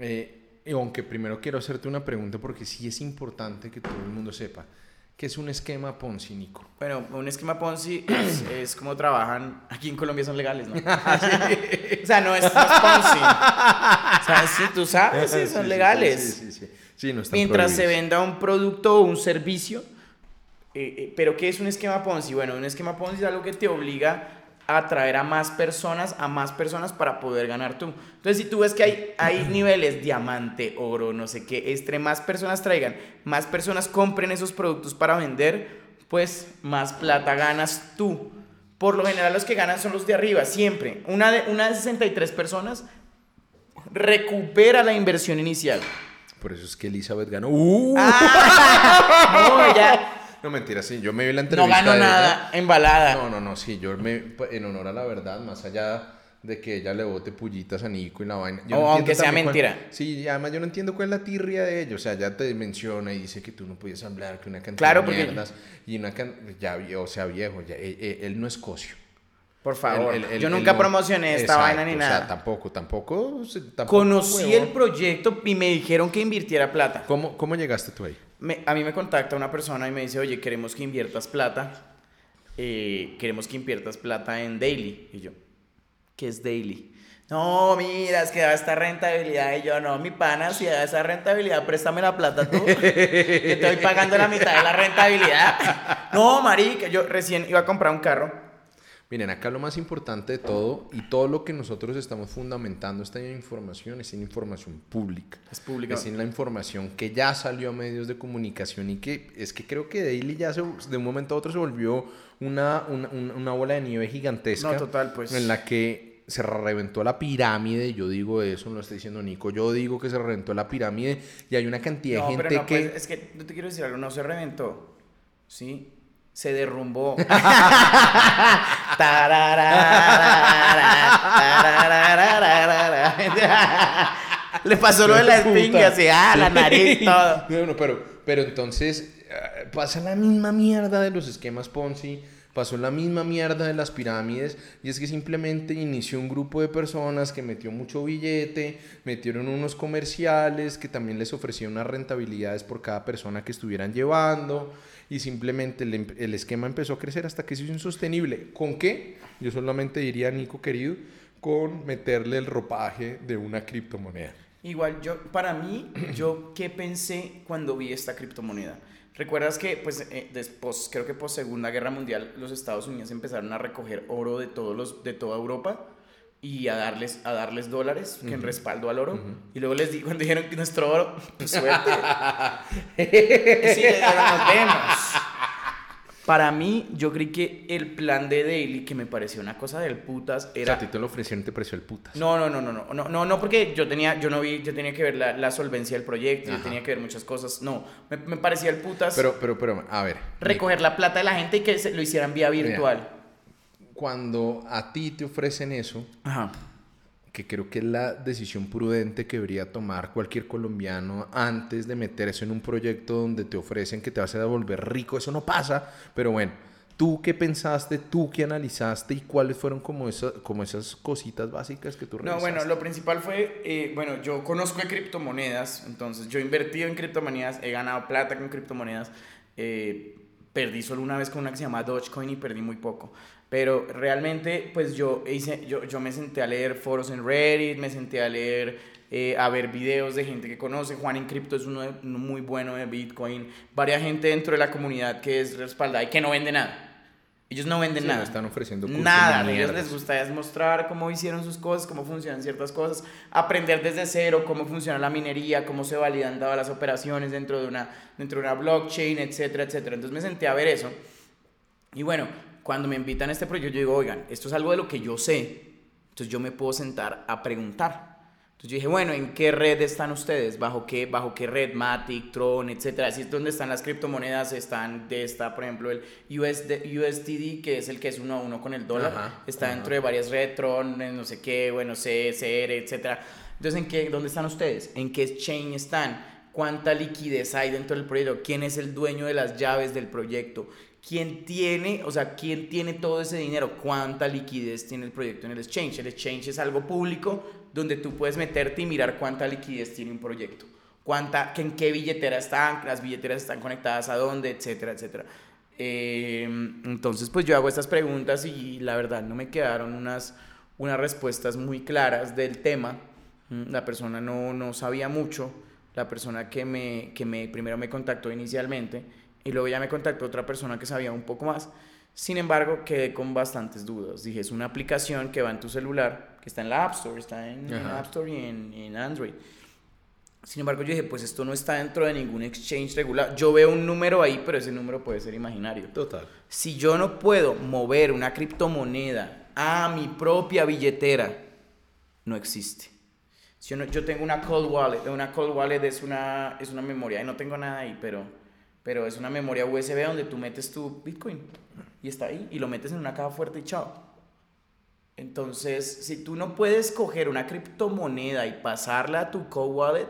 eh, y aunque primero quiero hacerte una pregunta porque sí es importante que todo el mundo sepa. ¿Qué es un esquema Ponzi, Nico? Bueno, un esquema Ponzi es, es como trabajan, aquí en Colombia son legales, ¿no? o sea, no es, no es Ponzi. O sea, sí, tú sabes, sí, son sí, legales. Sí, sí, sí. sí no están Mientras se venda un producto o un servicio. eh, eh, pero ¿qué es un esquema Ponzi? Bueno, un esquema Ponzi es algo que te obliga atraer a más personas, a más personas para poder ganar tú. Entonces, si tú ves que hay, hay niveles, diamante, oro, no sé qué, entre más personas traigan, más personas compren esos productos para vender, pues más plata ganas tú. Por lo general los que ganan son los de arriba, siempre. Una de, una de 63 personas recupera la inversión inicial. Por eso es que Elizabeth ganó. ¡Uh! Ah, no, ya. No, mentira, sí, yo me vi la entrevista. No ganó nada, embalada. No, no, no, sí, yo me, en honor a la verdad, más allá de que ella le bote pullitas a Nico y la vaina. o aunque sea mentira. sí, además yo no entiendo cuál es la tirria de ellos. O sea, ya te menciona y dice que tú no podías hablar, que una cantidad claro, de mierdas. Y una can... ya, o sea, viejo, ya, él, no es cocio. Por favor, yo nunca promocioné esta vaina ni nada. O sea, tampoco, tampoco. tampoco Conocí el proyecto y me dijeron que invirtiera plata. ¿Cómo, cómo llegaste tú ahí? A mí me contacta una persona y me dice, oye, queremos que inviertas plata. Eh, queremos que inviertas plata en Daily. Y yo, ¿qué es Daily? No, mira, es que da esta rentabilidad. Y yo, no, mi pana, si da esa rentabilidad, préstame la plata tú. Te estoy pagando la mitad de la rentabilidad. No, marica, yo recién iba a comprar un carro Miren, acá lo más importante de todo y todo lo que nosotros estamos fundamentando esta información es en información pública. Es pública. Es en la información que ya salió a medios de comunicación y que es que creo que Daily ya se, de un momento a otro se volvió una, una, una bola de nieve gigantesca. No, total, pues. En la que se reventó la pirámide, yo digo eso, no lo está diciendo Nico, yo digo que se reventó la pirámide y hay una cantidad de gente que... Pues, es que no te quiero decir algo, no se reventó, ¿sí? Se derrumbó. Le pasó lo de la espinga, así, ah, la nariz, todo. Pero, pero entonces pasa la misma mierda de los esquemas Ponzi, pasó la misma mierda de las pirámides, y es que simplemente inició un grupo de personas que metió mucho billete, metieron unos comerciales que también les ofrecían unas rentabilidades por cada persona que estuvieran llevando y simplemente el, em, esquema empezó a crecer hasta que se hizo insostenible. ¿Con qué? Yo solamente diría, Nico querido, con meterle el ropaje de una criptomoneda. Igual, yo, para mí, yo qué pensé cuando vi esta criptomoneda. ¿Recuerdas que, pues, eh, después, creo que por Segunda Guerra Mundial, los Estados Unidos empezaron a recoger oro de, todos los, de toda Europa? Y a darles, a darles dólares que en respaldo al oro. Y luego les di, cuando dijeron que nuestro oro, pues suerte. sí, nos vemos. Para mí, yo creí que el plan de Daily, que me pareció una cosa del putas, era... O sea, a ti te lo ofrecieron te pareció el putas. No, no, no, no, no, no, no, no, porque yo tenía, yo no vi, yo tenía que ver la, la solvencia del proyecto, yo tenía que ver muchas cosas. No, me, me, parecía el putas... Pero, pero, pero, a ver. Recoger la plata de la gente y que se, lo hicieran vía virtual cuando a ti te ofrecen eso, que creo que es la decisión prudente que debería tomar cualquier colombiano antes de meterse en un proyecto donde te ofrecen que te vas a devolver rico, eso no pasa, pero bueno, ¿tú qué pensaste, tú qué analizaste y cuáles fueron como, esas, como esas cositas básicas que tú revisaste? No, bueno, lo principal fue, eh, bueno, yo conozco de criptomonedas, entonces yo he invertido en criptomonedas, he ganado plata con criptomonedas, eh, perdí solo una vez con una que se llama Dogecoin y perdí muy poco. Pero realmente, pues yo, hice, yo, yo me senté a leer foros en Reddit, me senté a leer, eh, a ver videos de gente que conoce. Juan en Cripto es uno, muy bueno de Bitcoin. Varia gente dentro de la comunidad que es respaldada y que no vende nada. Ellos no venden nada. No están ofreciendo Nada. A ellos les gusta es mostrar cómo hicieron sus cosas, cómo funcionan ciertas cosas, aprender desde cero cómo funciona la minería, cómo se validan todas las operaciones dentro de una, dentro de una blockchain, etcétera, etcétera. Entonces me senté a ver eso. Y bueno, cuando me invitan a este proyecto, yo digo, oigan, esto es algo de lo que yo sé, entonces yo me puedo sentar a preguntar. Entonces yo dije, bueno, ¿en qué red están ustedes? ¿Bajo qué, bajo qué red? Matic, Tron, etcétera. Así es donde están las criptomonedas, están de esta, por ejemplo, el USD, USDD, que es el que es uno a uno con el dólar. está dentro de varias redes, Tron, no sé qué, bueno, C, CR, etcétera. Entonces, ¿en qué, ¿dónde están ustedes? ¿En qué chain están? ¿Cuánta liquidez hay dentro del proyecto? ¿Quién es el dueño de las llaves del proyecto? Quién tiene, o sea, quién tiene todo ese dinero, cuánta liquidez tiene el proyecto en el exchange. El exchange es algo público donde tú puedes meterte y mirar cuánta liquidez tiene un proyecto, cuánta, en qué billetera están, las billeteras están conectadas a dónde, etcétera, etcétera. Em, entonces, pues yo hago estas preguntas y la verdad no me quedaron unas, unas respuestas muy claras del tema. Mm, la persona no, no sabía mucho, la persona que, me, que me, primero me contactó inicialmente y luego ya me contactó otra persona que sabía un poco más. Sin embargo, quedé con bastantes dudas. Dije, es una aplicación que va en tu celular, que está en la App Store, está en, en App Store y en, en Android. Sin embargo, yo dije, pues esto no está dentro de ningún exchange regular. Yo veo un número ahí, pero ese número puede ser imaginario. Total. Si yo no puedo mover una criptomoneda a mi propia billetera, no existe. Si yo, no- yo tengo una cold wallet, una cold wallet es una, es una memoria, y no tengo nada ahí, pero, pero es una memoria USB donde tú metes tu Bitcoin y está ahí, y lo metes en una caja fuerte y chao. Entonces, si tú no puedes coger una criptomoneda y pasarla a tu cold wallet,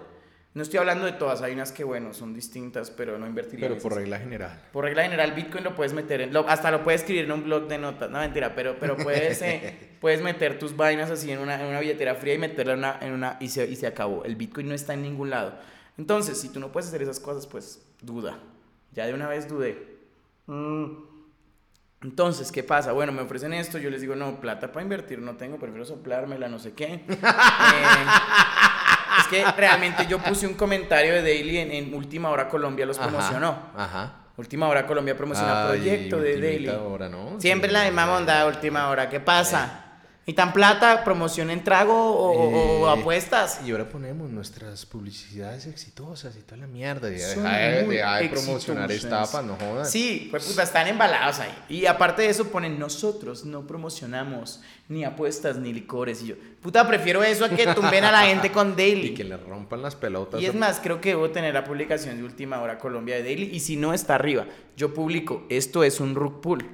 no estoy hablando de todas, hay unas que, bueno, son distintas, pero no invertiría en Pero por regla general. Por regla general, Bitcoin lo puedes meter en. lo- hasta lo puedes escribir en un blog de notas. No, mentira, pero, pero puedes, eh, puedes meter tus vainas así en una, en una billetera fría y meterla en una. En una y, se, y se acabó. El Bitcoin no está en ningún lado. Entonces, si tú no puedes hacer esas cosas, pues duda. Ya de una vez dudé. Mm. Entonces, ¿qué pasa? Bueno, me ofrecen esto, yo les digo, no, plata para invertir no tengo, prefiero soplármela, no sé qué. Eh, es que realmente yo puse un comentario de Daily en, en Última Hora Colombia, los Ajá, promocionó. Ajá. Última Hora Colombia promociona Ay, proyecto de Daily. hora, ¿no? Siempre Sí, la misma onda, Última Hora. ¿Qué pasa? ¿Y tan plata, promoción en trago o, Eh, apuestas? Y ahora ponemos nuestras publicidades exitosas y toda la mierda. Son deja de, deja de promocionar estafas, no jodas. Sí, pues puta, están embalados ahí. Y aparte de eso ponen, nosotros no promocionamos ni apuestas ni licores. Y yo, puta, prefiero eso a que tumben a la gente con Daily. Y que le rompan las pelotas. Y es más, creo que debo tener la publicación de Última Hora Colombia de Daily. Y si no, está arriba. Yo publico, esto es un rug pull.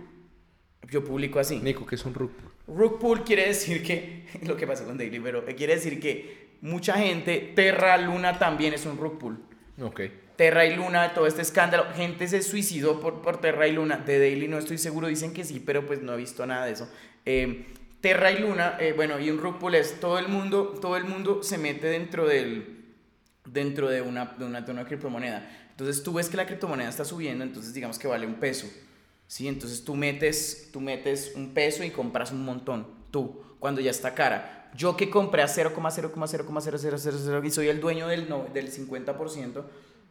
Yo publico así. Nico, que es un rug pull? Rug pull quiere decir que, lo que pasó con Daily, pero quiere decir que mucha gente, Terra Luna también es un rug pull. Ok. Terra y Luna, todo este escándalo, gente se suicidó por, por Terra y Luna. De Daily no estoy seguro, dicen que sí, pero pues no he visto nada de eso. Eh, Terra y Luna, eh, bueno, y un rug pull es todo el mundo, todo el mundo se mete dentro del, dentro de una, de una, de una criptomoneda. Entonces tú ves que la criptomoneda está subiendo, entonces digamos que vale un peso. ¿Sí? Entonces tú metes, tú metes un peso y compras un montón, tú, cuando ya está cara. Yo que compré a 0,0,0,0000 y soy el dueño del, no, del 50%,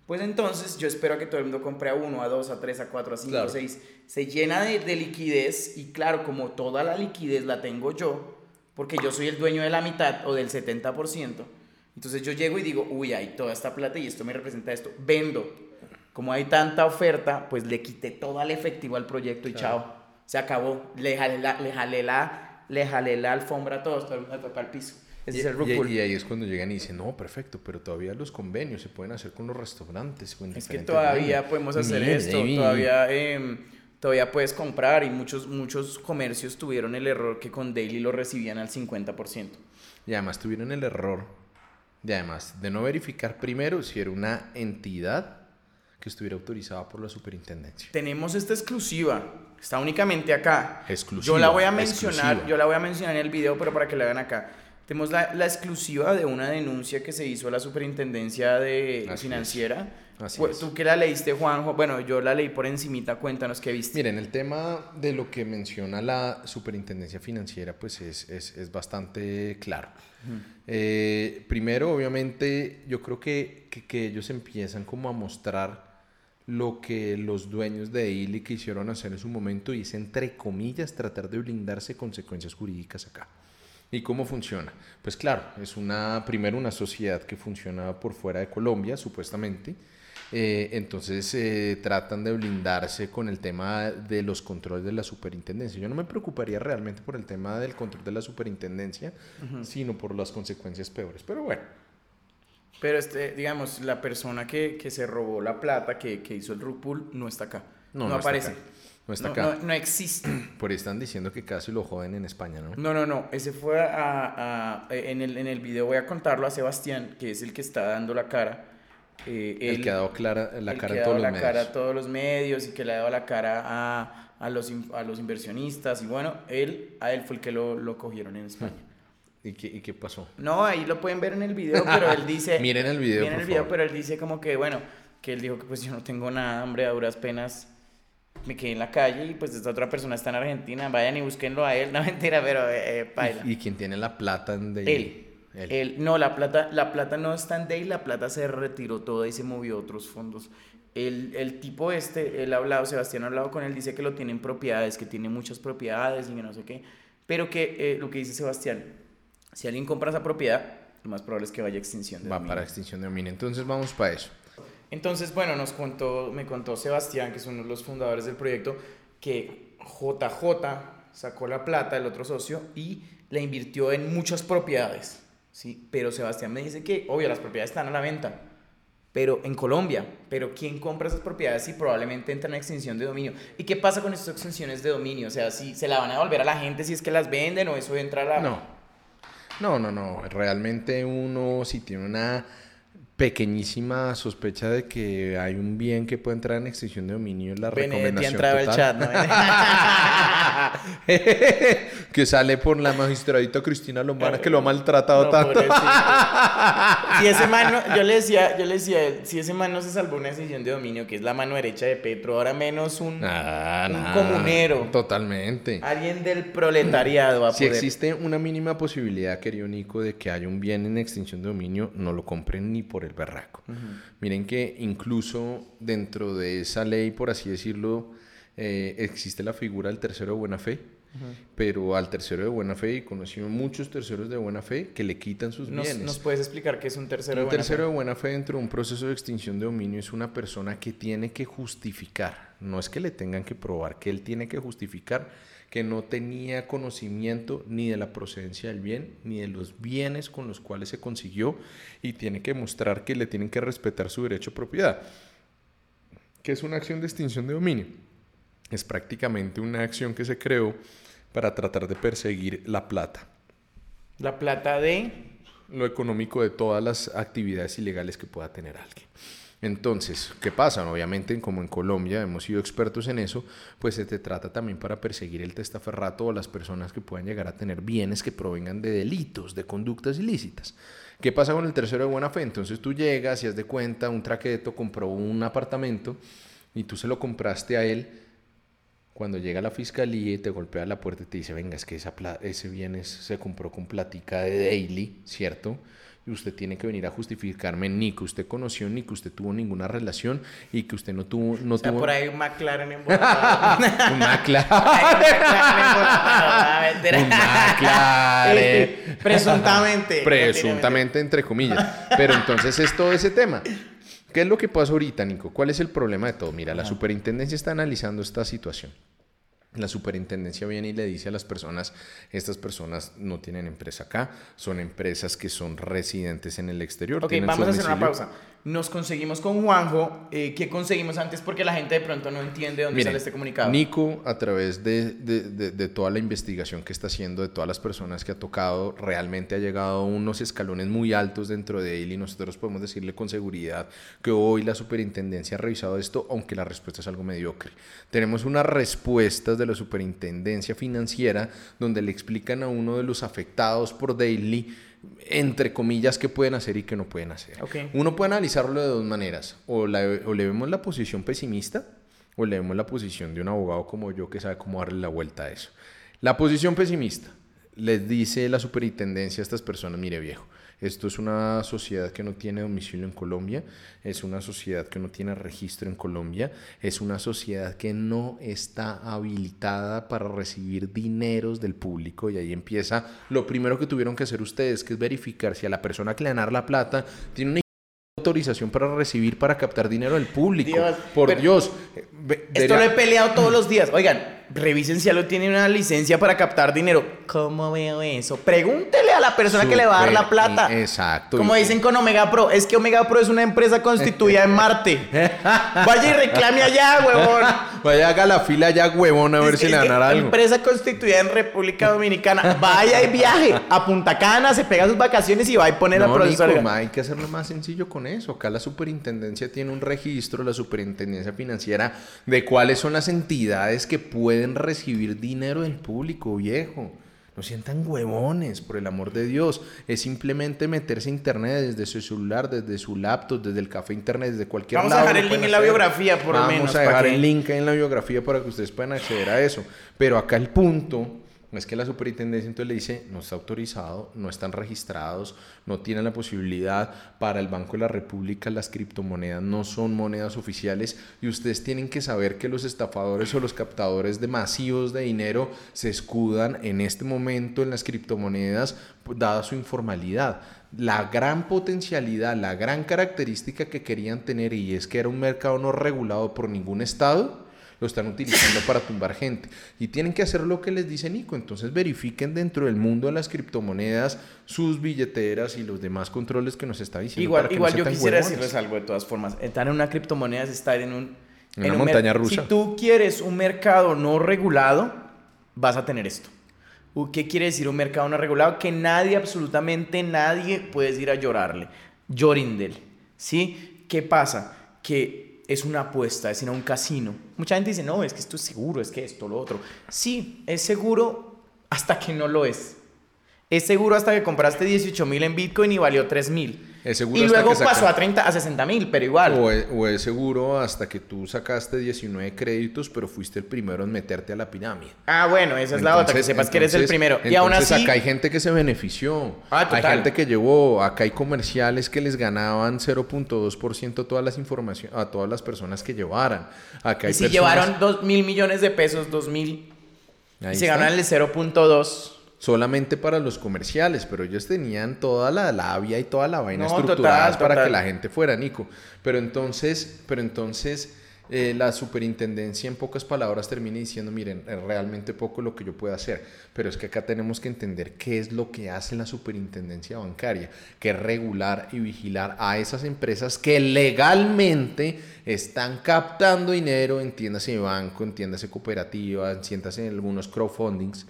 pues entonces yo espero a que todo el mundo compre a 1, a 2, a 3, a 4, a 5, Claro. a 6. Se llena de, de liquidez y claro, como toda la liquidez la tengo yo, porque yo soy el dueño de la mitad o del 70%, entonces yo llego y digo, uy, hay toda esta plata y esto me representa esto. Vendo. Como hay tanta oferta, pues le quité todo el efectivo al proyecto y Claro. chao. Se acabó. Le jalé la, le jalé la, le jalé la alfombra a todos, todo el mundo el piso. Ese Y, es el y- y ahí es cuando llegan y dicen, no, perfecto, pero todavía los convenios se pueden hacer con los restaurantes. con Es que todavía vainas". podemos hacer esto, David. todavía, todavía puedes comprar y muchos, muchos comercios tuvieron el error que con Daily lo recibían al 50%. Y además tuvieron el error, y además, de no verificar primero si era una entidad que estuviera autorizada por la superintendencia. Tenemos esta exclusiva, está únicamente acá. Exclusiva, Yo la voy a mencionar, exclusiva. yo la voy a mencionar en el video, pero para que la vean acá. Tenemos la, la exclusiva de una denuncia que se hizo a la superintendencia de Así financiera. Así Fu- es. Tú que la leíste, Juanjo, bueno, yo la leí por encimita, cuéntanos qué viste. Miren, el tema de lo que menciona la superintendencia financiera, pues es, es, es bastante claro. Eh, primero, obviamente, yo creo que, que, que ellos empiezan como a mostrar lo que los dueños de Daily quisieron hacer en su momento y es, entre comillas, tratar de blindarse consecuencias jurídicas acá. ¿Y cómo funciona? Pues claro, es una, primero una sociedad que funciona por fuera de Colombia, supuestamente. Eh, entonces eh, tratan de blindarse con el tema de los controles de la superintendencia. Yo no me preocuparía realmente por el tema del control de la superintendencia, sino por las consecuencias peores. Pero bueno, Pero, este, digamos, la persona que, que se robó la plata, que, que hizo el rug pull, no está acá. No, no, está aparece. acá. No está No- acá. no- no existe. Por ahí están diciendo que casi lo joden en España, ¿no? No, no, no. Ese fue a, a- en, el, en el video, voy a contarlo a Sebastián, que es el que está dando la cara. Eh, el él- que ha dado clara, la el cara que en ha todos dado los la cara a todos los medios y que le ha dado la cara a, a, los, a los inversionistas. Y bueno, él, a él fue el que lo, lo cogieron en España. ¿Y qué, ¿Y qué pasó? No, ahí lo pueden ver en el video, pero él dice... Miren el video, Miren por el video, favor. pero él dice como que, bueno, que él dijo que pues yo no tengo nada, hombre, a duras penas me quedé en la calle y pues esta otra persona está en Argentina, vayan y búsquenlo a él, no mentira, pero eh, eh, paila. ¿Y, y quién tiene la plata en Daily? Él. Él. Él, no, la plata, la plata no está en Day, la plata se retiró toda y se movió a otros fondos. el, el, tipo este, él ha hablado, Sebastián ha hablado con él, dice que lo tiene en propiedades, que tiene muchas propiedades y que no sé qué, pero que eh, lo que dice Sebastián, si alguien compra esa propiedad, lo más probable es que vaya a extinción de Va para extinción de dominio, entonces vamos para eso. Entonces, bueno, nos contó, me contó Sebastián, que es uno de los fundadores del proyecto, que JJ sacó la plata del otro socio y la invirtió en muchas propiedades, ¿sí? Pero Sebastián me dice que, obvio, las propiedades están a la venta, pero en Colombia, pero ¿quién compra esas propiedades si probablemente entran en extinción de dominio? ¿Y qué pasa con estas extinciones de dominio? O sea, si se la van a devolver a la gente si es que las venden o eso entra a la... No, no, no, no, realmente uno si tiene una pequeñísima sospecha de que hay un bien que puede entrar en extinción de dominio en la recomendación total. el chat, ¿no? que sale por la magistradita Cristina Lombana que lo ha maltratado tanto. si ese man yo le decía, yo le decía, si ese man no se salvó una extinción de dominio, que es la mano derecha de Petro, ahora menos un, comunero. Totalmente. Alguien del proletariado va a Si existe una mínima posibilidad, querido Nico, de que haya un bien en extinción de dominio, no lo compren ni por el berraco. Miren que incluso dentro de esa ley, por así decirlo, eh, existe la figura del tercero de buena fe, pero al tercero de buena fe, y conocimos muchos terceros de buena fe que le quitan sus bienes. ¿Nos puedes explicar qué es un tercero de buena fe? Un tercero de buena fe dentro de un proceso de extinción de dominio es una persona que tiene que justificar, no es que le tengan que probar, que él tiene que justificar que no tenía conocimiento ni de la procedencia del bien, ni de los bienes con los cuales se consiguió, y tiene que mostrar que le tienen que respetar su derecho a propiedad. ¿Qué es una acción de extinción de dominio? Es prácticamente una acción que se creó para tratar de perseguir la plata. ¿La plata de? Lo económico de todas las actividades ilegales que pueda tener alguien. Entonces, ¿qué pasa? Obviamente, como en Colombia hemos sido expertos en eso, pues se te trata también para perseguir el testaferrato o las personas que puedan llegar a tener bienes que provengan de delitos, de conductas ilícitas. ¿Qué pasa con el tercero de buena fe? Entonces tú llegas y has de cuenta, un traqueto compró un apartamento y tú se lo compraste a él. Cuando llega la fiscalía y te golpea la puerta y te dice, venga, es que ese bien se compró con platica de daily, ¿cierto? Y usted tiene que venir a justificarme ni que usted conoció ni que usted tuvo ninguna relación y que usted no tuvo no o sea, por ahí un McLaren embolsado. un McLaren. un McLaren. Presuntamente. Presuntamente entre comillas. Pero entonces es todo ese tema. ¿Qué es lo que pasa ahorita, Nico? ¿Cuál es el problema de todo? Mira, la superintendencia está analizando esta situación la superintendencia viene y le dice a las personas, estas personas no tienen empresa acá, son empresas que son residentes en el exterior. Ok, vamos a hacer una pausa. Nos conseguimos con Juanjo. Eh, ¿Qué conseguimos antes? Porque la gente de pronto no entiende dónde sale este comunicado. Nico, a través de, de, de, toda la investigación que está haciendo, de todas las personas que ha tocado, realmente ha llegado a unos escalones muy altos dentro de él y nosotros podemos decirle con seguridad que hoy la superintendencia ha revisado esto, aunque la respuesta es algo mediocre. Tenemos unas respuestas de la superintendencia financiera donde le explican a uno de los afectados por Daily entre comillas, qué pueden hacer y qué no pueden hacer. Uno puede analizarlo de dos maneras. O, o, le vemos la posición pesimista o le vemos la posición de un abogado como yo que sabe cómo darle la vuelta a eso. La posición pesimista les dice la superintendencia a estas personas, mire viejo, esto es una sociedad que no tiene domicilio en Colombia, es una sociedad que no tiene registro en Colombia, es una sociedad que no está habilitada para recibir dineros del público y ahí empieza lo primero que tuvieron que hacer ustedes, que es verificar si a la persona que le dan la plata tiene una autorización para recibir, para captar dinero del público. Por Dios. Esto lo he peleado todos los días. Oigan, revisen si algo tiene una licencia para captar dinero. ¿Cómo veo eso? Pregúntele a la persona que le va a dar la plata. Exacto. Como dicen con Omega Pro, es que Omega Pro es una empresa constituida en Marte. Vaya y reclame allá, huevón. Vaya, haga la fila allá, huevón, a ver si le dan algo. Empresa constituida en República Dominicana. Vaya y viaje a Punta Cana, se pega sus vacaciones y va y pone la profesora. hay que hacerlo más sencillo con eso. Acá la superintendencia tiene un registro, la superintendencia financiera, de cuáles son las entidades que pueden recibir dinero del público, viejo. No sientan huevones, por el amor de Dios. Es simplemente meterse a internet desde su celular, desde su laptop, desde el café internet, desde cualquier Vamos lado. Vamos a dejar el link en la biografía, por lo menos. Vamos a dejar el link en la biografía para que ustedes puedan acceder a eso. Pero acá el punto Es que la superintendencia entonces le dice, no está autorizado, no están registrados, no tienen la posibilidad. Para el Banco de la República las criptomonedas no son monedas oficiales y ustedes tienen que saber que los estafadores o los captadores de masivos de dinero se escudan en este momento en las criptomonedas dada su informalidad. La gran potencialidad, la gran característica que querían tener y es que era un mercado no regulado por ningún estado, lo están utilizando para tumbar gente. Y tienen que hacer lo que les dice Nico. Entonces verifiquen dentro del mundo de las criptomonedas sus billeteras y los demás controles que nos está diciendo. Igual, igual yo quisiera decirles algo de todas formas. Estar en una criptomoneda es estar en un... En una montaña rusa. Si tú quieres un mercado no regulado, vas a tener esto. ¿Qué quiere decir un mercado no regulado? Que nadie, absolutamente nadie, puede ir a llorarle. Llorindel. ¿Sí? ¿Qué pasa? Que es una apuesta, es ir a un casino. Mucha gente dice, no, es que esto es seguro, es que esto, lo otro. Sí, es seguro hasta que no lo es. Es seguro hasta que compraste 18 mil en Bitcoin y valió 3 mil. Y luego pasó a 30, a 60 mil, pero igual. O es, seguro hasta que tú sacaste 19 créditos, pero fuiste el primero en meterte a la pirámide. Ah, bueno, esa es la otra, que sepas que eres el primero. Y aún así. acá hay gente que se benefició. Ah, hay gente que llevó, acá hay comerciales que les ganaban 0.2% todas las informaciones, a todas las personas que llevaran. Acá hay y si llevaron 2 mil millones de pesos, 2 mil. Y se ganan el 0.2 solamente para los comerciales, pero ellos tenían toda la labia y toda la vaina estructurada para que la gente fuera, Nico. Pero entonces, pero entonces eh, la superintendencia en pocas palabras termina diciendo, miren, es realmente poco lo que yo puedo hacer, pero es que acá tenemos que entender qué es lo que hace la superintendencia bancaria, que es regular y vigilar a esas empresas que legalmente están captando dinero, entiéndase banco, entiéndase cooperativa, entiéndase en algunos crowdfundings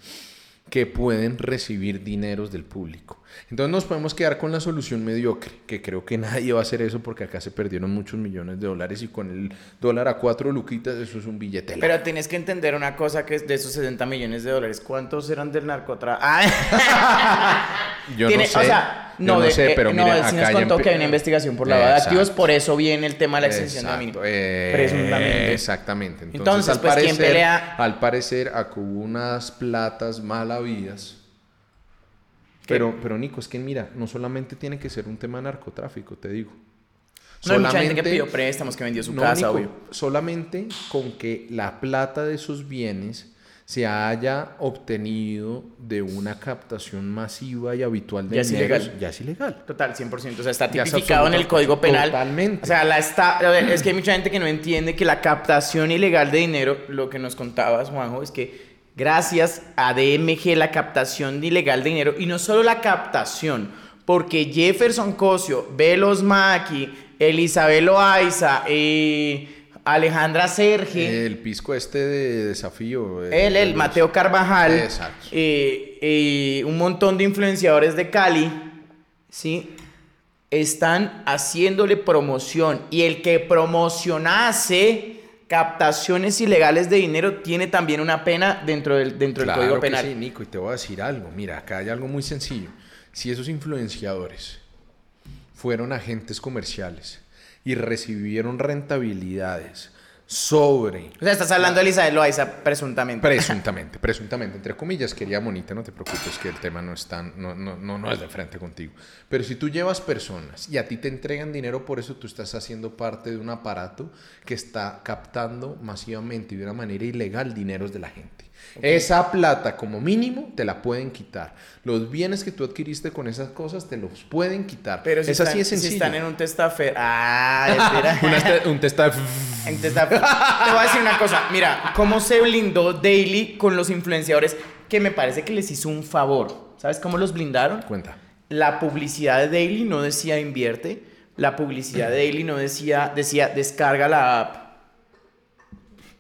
que pueden recibir dineros del público. Entonces nos podemos quedar con la solución mediocre, que creo que nadie va a hacer eso porque acá se perdieron muchos millones de dólares y con el dólar a cuatro luquitas eso es un billete. Pero tienes que entender una cosa que es de esos 60 millones de dólares, ¿cuántos eran del narcotráfico? Ah. Yo no sé. No, no sé, pero no, mira, nos contó que hay una investigación por lavado de activos, por eso viene el tema de la exención de mínimo. Eh, Exactamente. Entonces, pues, ¿quién pelea? Al parecer, hubo unas platas mal habidas. Pero, pero Nico, es que mira, no solamente tiene que ser un tema de narcotráfico, te digo. No hay mucha gente que pidió préstamos, que vendió su casa, obvio. Solamente con que la plata de esos bienes se haya obtenido de una captación masiva y habitual de ya dinero, es ilegal. ya es ilegal. Total, 100%. O sea, está tipificado en el Código Penal. Totalmente. O sea, la está, es que hay mucha gente que no entiende que la captación ilegal de dinero, lo que nos contabas, Juanjo, es que gracias a DMG la captación ilegal de dinero, y no solo la captación, porque Jefferson Cosio, Velos Maki, Elizabeth Loaiza, eh, Alejandra Serge. El pisco este de desafío. él, el Mateo Carvajal. Exacto. Eh, un montón de influenciadores de Cali, ¿sí? Están haciéndole promoción. Y el que promocionase captaciones ilegales de dinero tiene también una pena dentro del, dentro del Código Penal. sí, Nico, y te voy a decir algo. Mira, acá hay algo muy sencillo. Si esos influenciadores fueron agentes comerciales y recibieron rentabilidades sobre... O sea, estás hablando de Elizabeth Loaiza presuntamente. Presuntamente, presuntamente. Entre comillas, quería monita, no te preocupes que el tema no es, tan, no, no, no, no es de frente contigo. Pero si tú llevas personas y a ti te entregan dinero, por eso tú estás haciendo parte de un aparato que está captando masivamente y de una manera ilegal dineros de la gente. Esa plata, como mínimo, te la pueden quitar. Los bienes que tú adquiriste con esas cosas te los pueden quitar. Pero si, es están, así si están en un testafer. Ah, espera. un testafer. te voy a decir una cosa. Mira, cómo se blindó Daily con los influenciadores, que me parece que les hizo un favor. ¿Sabes cómo los blindaron? Cuenta. La publicidad de Daily no decía invierte. La publicidad de Daily no decía, decía descarga la app.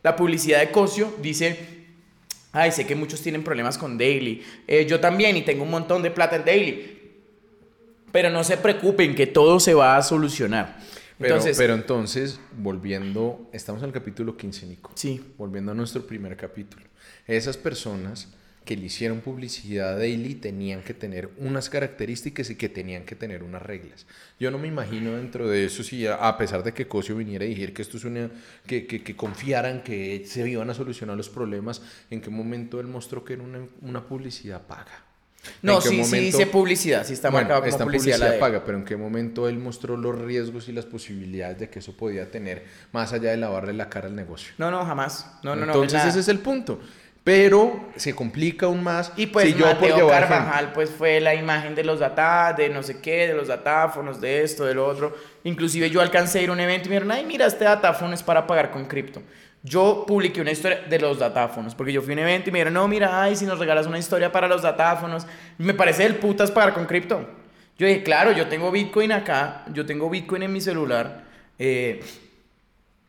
La publicidad de Cosio dice Ay, sé que muchos tienen problemas con Daily. Eh, yo también y tengo un montón de plata en Daily. Pero no se preocupen que todo se va a solucionar. Pero entonces, pero entonces, volviendo, estamos en el capítulo 15, Nico. Sí. Volviendo a nuestro primer capítulo. Esas personas que le hicieron publicidad a Daily tenían que tener unas características y que tenían que tener unas reglas. Yo no me imagino dentro de eso si a pesar de que Cosio viniera a decir que esto es una que, que, que confiaran que se iban a solucionar los problemas, en qué momento él mostró que era una, una publicidad paga. No, sí, sí dice publicidad, sí está marcado como está publicidad, publicidad paga, pero en qué momento él mostró los riesgos y las posibilidades de que eso podía tener más allá de lavarle la cara al negocio. No, no, jamás. No, no, Entonces no, ese es el punto. Pero se complica aún más. Y pues si yo Mateo por Carvajal pues fue la imagen de los data, de no sé qué, de los datáfonos, de esto, de lo otro. Inclusive yo alcancé a ir a un evento y me dijeron, ay, mira, este datáfono es para pagar con cripto. Yo publiqué una historia de los datáfonos, porque yo fui a un evento y me dijeron, no, mira, ay, si nos regalas una historia para los datáfonos, me parece el putas pagar con cripto. Yo dije, claro, yo tengo Bitcoin acá, yo tengo Bitcoin en mi celular, eh,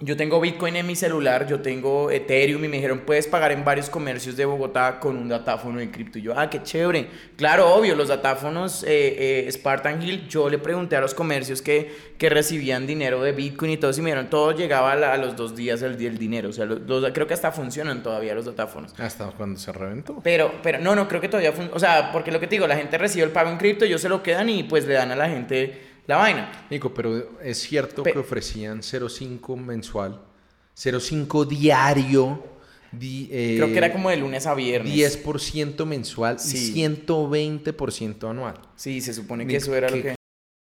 yo tengo Bitcoin en mi celular, yo tengo Ethereum y me dijeron, puedes pagar en varios comercios de Bogotá con un datáfono de cripto. Y yo, ah, qué chévere. Claro, obvio, los datáfonos eh, eh, Spartan Hill, yo le pregunté a los comercios que, que recibían dinero de Bitcoin y todo, y me dijeron, todo llegaba a, la- a los dos días el, el dinero. O sea, los, los- creo que hasta funcionan todavía los datáfonos. Hasta cuando se reventó. Pero, pero no, no, creo que todavía funciona. O sea, porque lo que te digo, la gente recibe el pago en cripto, ellos se lo quedan y pues le dan a la gente la vaina. Nico, pero es cierto Pe- que ofrecían 0.5 mensual, 0.5 diario, di- eh, Creo que era como de lunes a viernes. 10% mensual Sí. y 120% anual. Sí, se supone que Nico, eso era lo ¿qué que...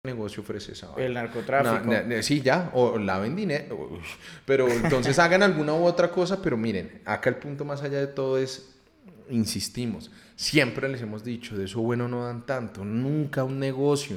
negocio ofrece esa? El narcotráfico. Na- na- sí, ya, o laven dinero. Uy, Pero entonces hagan alguna u otra cosa, pero miren, acá el punto más allá de todo es, insistimos, siempre les hemos dicho, de eso bueno no dan tanto, nunca un negocio.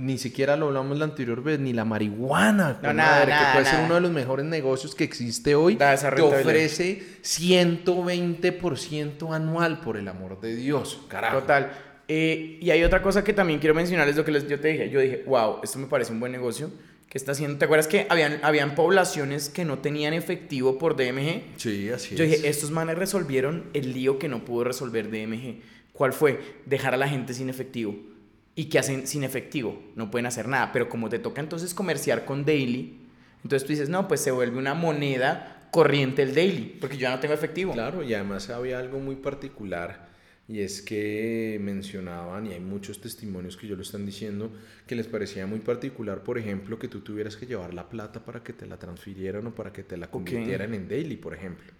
Ni siquiera lo hablamos la anterior vez, ni la marihuana, No, nada, madre, nada, que puede ser uno de los mejores negocios que existe hoy, te ofrece 120% anual, por el amor de Dios, carajo. Total. Eh, y hay otra cosa que también quiero mencionar, es lo que les- yo te dije. Yo dije, wow, esto me parece un buen negocio. que está haciendo? ¿Te acuerdas que habían, habían poblaciones que no tenían efectivo por DMG? Sí, así Yo es. dije, estos manes resolvieron el lío que no pudo resolver DMG. ¿Cuál fue? Dejar a la gente sin efectivo. ¿Y qué hacen sin efectivo? No pueden hacer nada. Pero como te toca entonces comerciar con Daily, entonces tú dices, no, pues se vuelve una moneda corriente el Daily, porque yo ya no tengo efectivo. Claro, y además había algo muy particular y es que mencionaban, y hay muchos testimonios que yo lo están diciendo, que les parecía muy particular, por ejemplo, que tú tuvieras que llevar la plata para que te la transfirieran o para que te la convirtieran en daily, por ejemplo.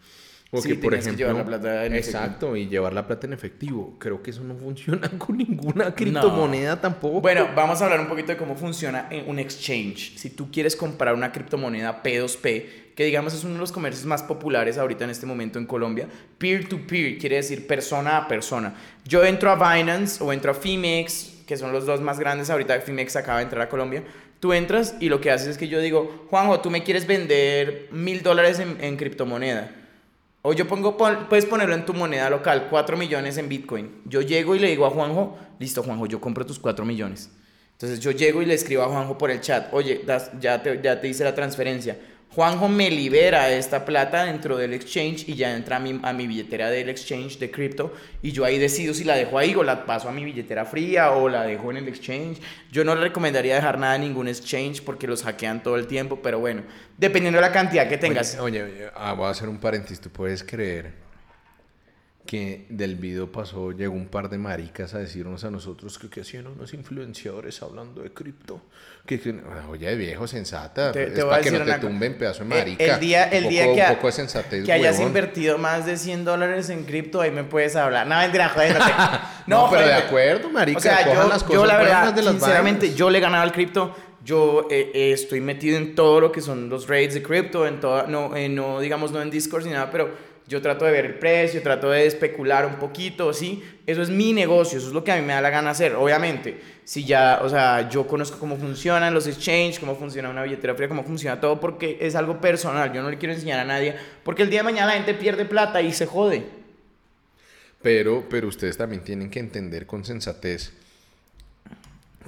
O Sí, que, por que ejemplo, llevar la plata en efectivo. exacto, y llevar la plata en efectivo. Creo que eso no funciona con ninguna criptomoneda tampoco. Bueno, vamos a hablar un poquito de cómo funciona en un exchange. Si tú quieres comprar una criptomoneda P2P, que digamos es uno de los comercios más populares ahorita en este momento en Colombia, peer-to-peer, quiere decir persona a persona. Yo entro a Binance o entro a Fimex, que son los dos más grandes ahorita, Fimex acaba de entrar a Colombia. Tú entras y lo que haces es que yo digo, Juanjo, tú me quieres vender mil dólares en, en criptomoneda. O yo pongo, pon- puedes ponerlo en tu moneda local, 4 millones en Bitcoin. Yo llego y le digo a Juanjo, listo Juanjo, yo compro tus 4 millones. Entonces yo llego y le escribo a Juanjo por el chat, oye, ya, te, ya te hice la transferencia. Juanjo me libera esta plata dentro del exchange y ya entra a mi, a mi billetera del exchange de cripto y yo ahí decido si la dejo ahí o la paso a mi billetera fría o la dejo en el exchange. Yo no le recomendaría dejar nada en ningún exchange porque los hackean todo el tiempo, pero bueno, dependiendo de la cantidad que tengas. Oye, oye, ah, voy a hacer un paréntesis. ¿Tú puedes creer que del video pasó, llegó un par de maricas a decirnos a nosotros que, que hacían unos influenciadores hablando de cripto? Que, que- ah, oye, viejo, sensata. Te- es te voy a para que no te tumben pedazo de marica. El día, el un día poco, que, ha- un poco de sensatez, que hayas huevón. invertido más de 100 dólares en cripto, ahí me puedes hablar. No, mentira, joder, no te- No, pero de acuerdo, marica. O sea, cojan yo, las yo la verdad, buenas de las sinceramente, vainas. yo le he ganado al cripto. Yo eh, eh, estoy metido en todo lo que son los raids de cripto, en toda, no, eh, no, digamos, no en Discord ni nada, pero yo trato de ver el precio, trato de especular un poquito, ¿sí? Eso es mi negocio, eso es lo que a mí me da la gana hacer. Obviamente, si ya, o sea, yo conozco cómo funcionan los exchanges, cómo funciona una billetera fría, cómo funciona todo, porque es algo personal, yo no le quiero enseñar a nadie, porque el día de mañana la gente pierde plata y se jode. Pero, pero ustedes también tienen que entender con sensatez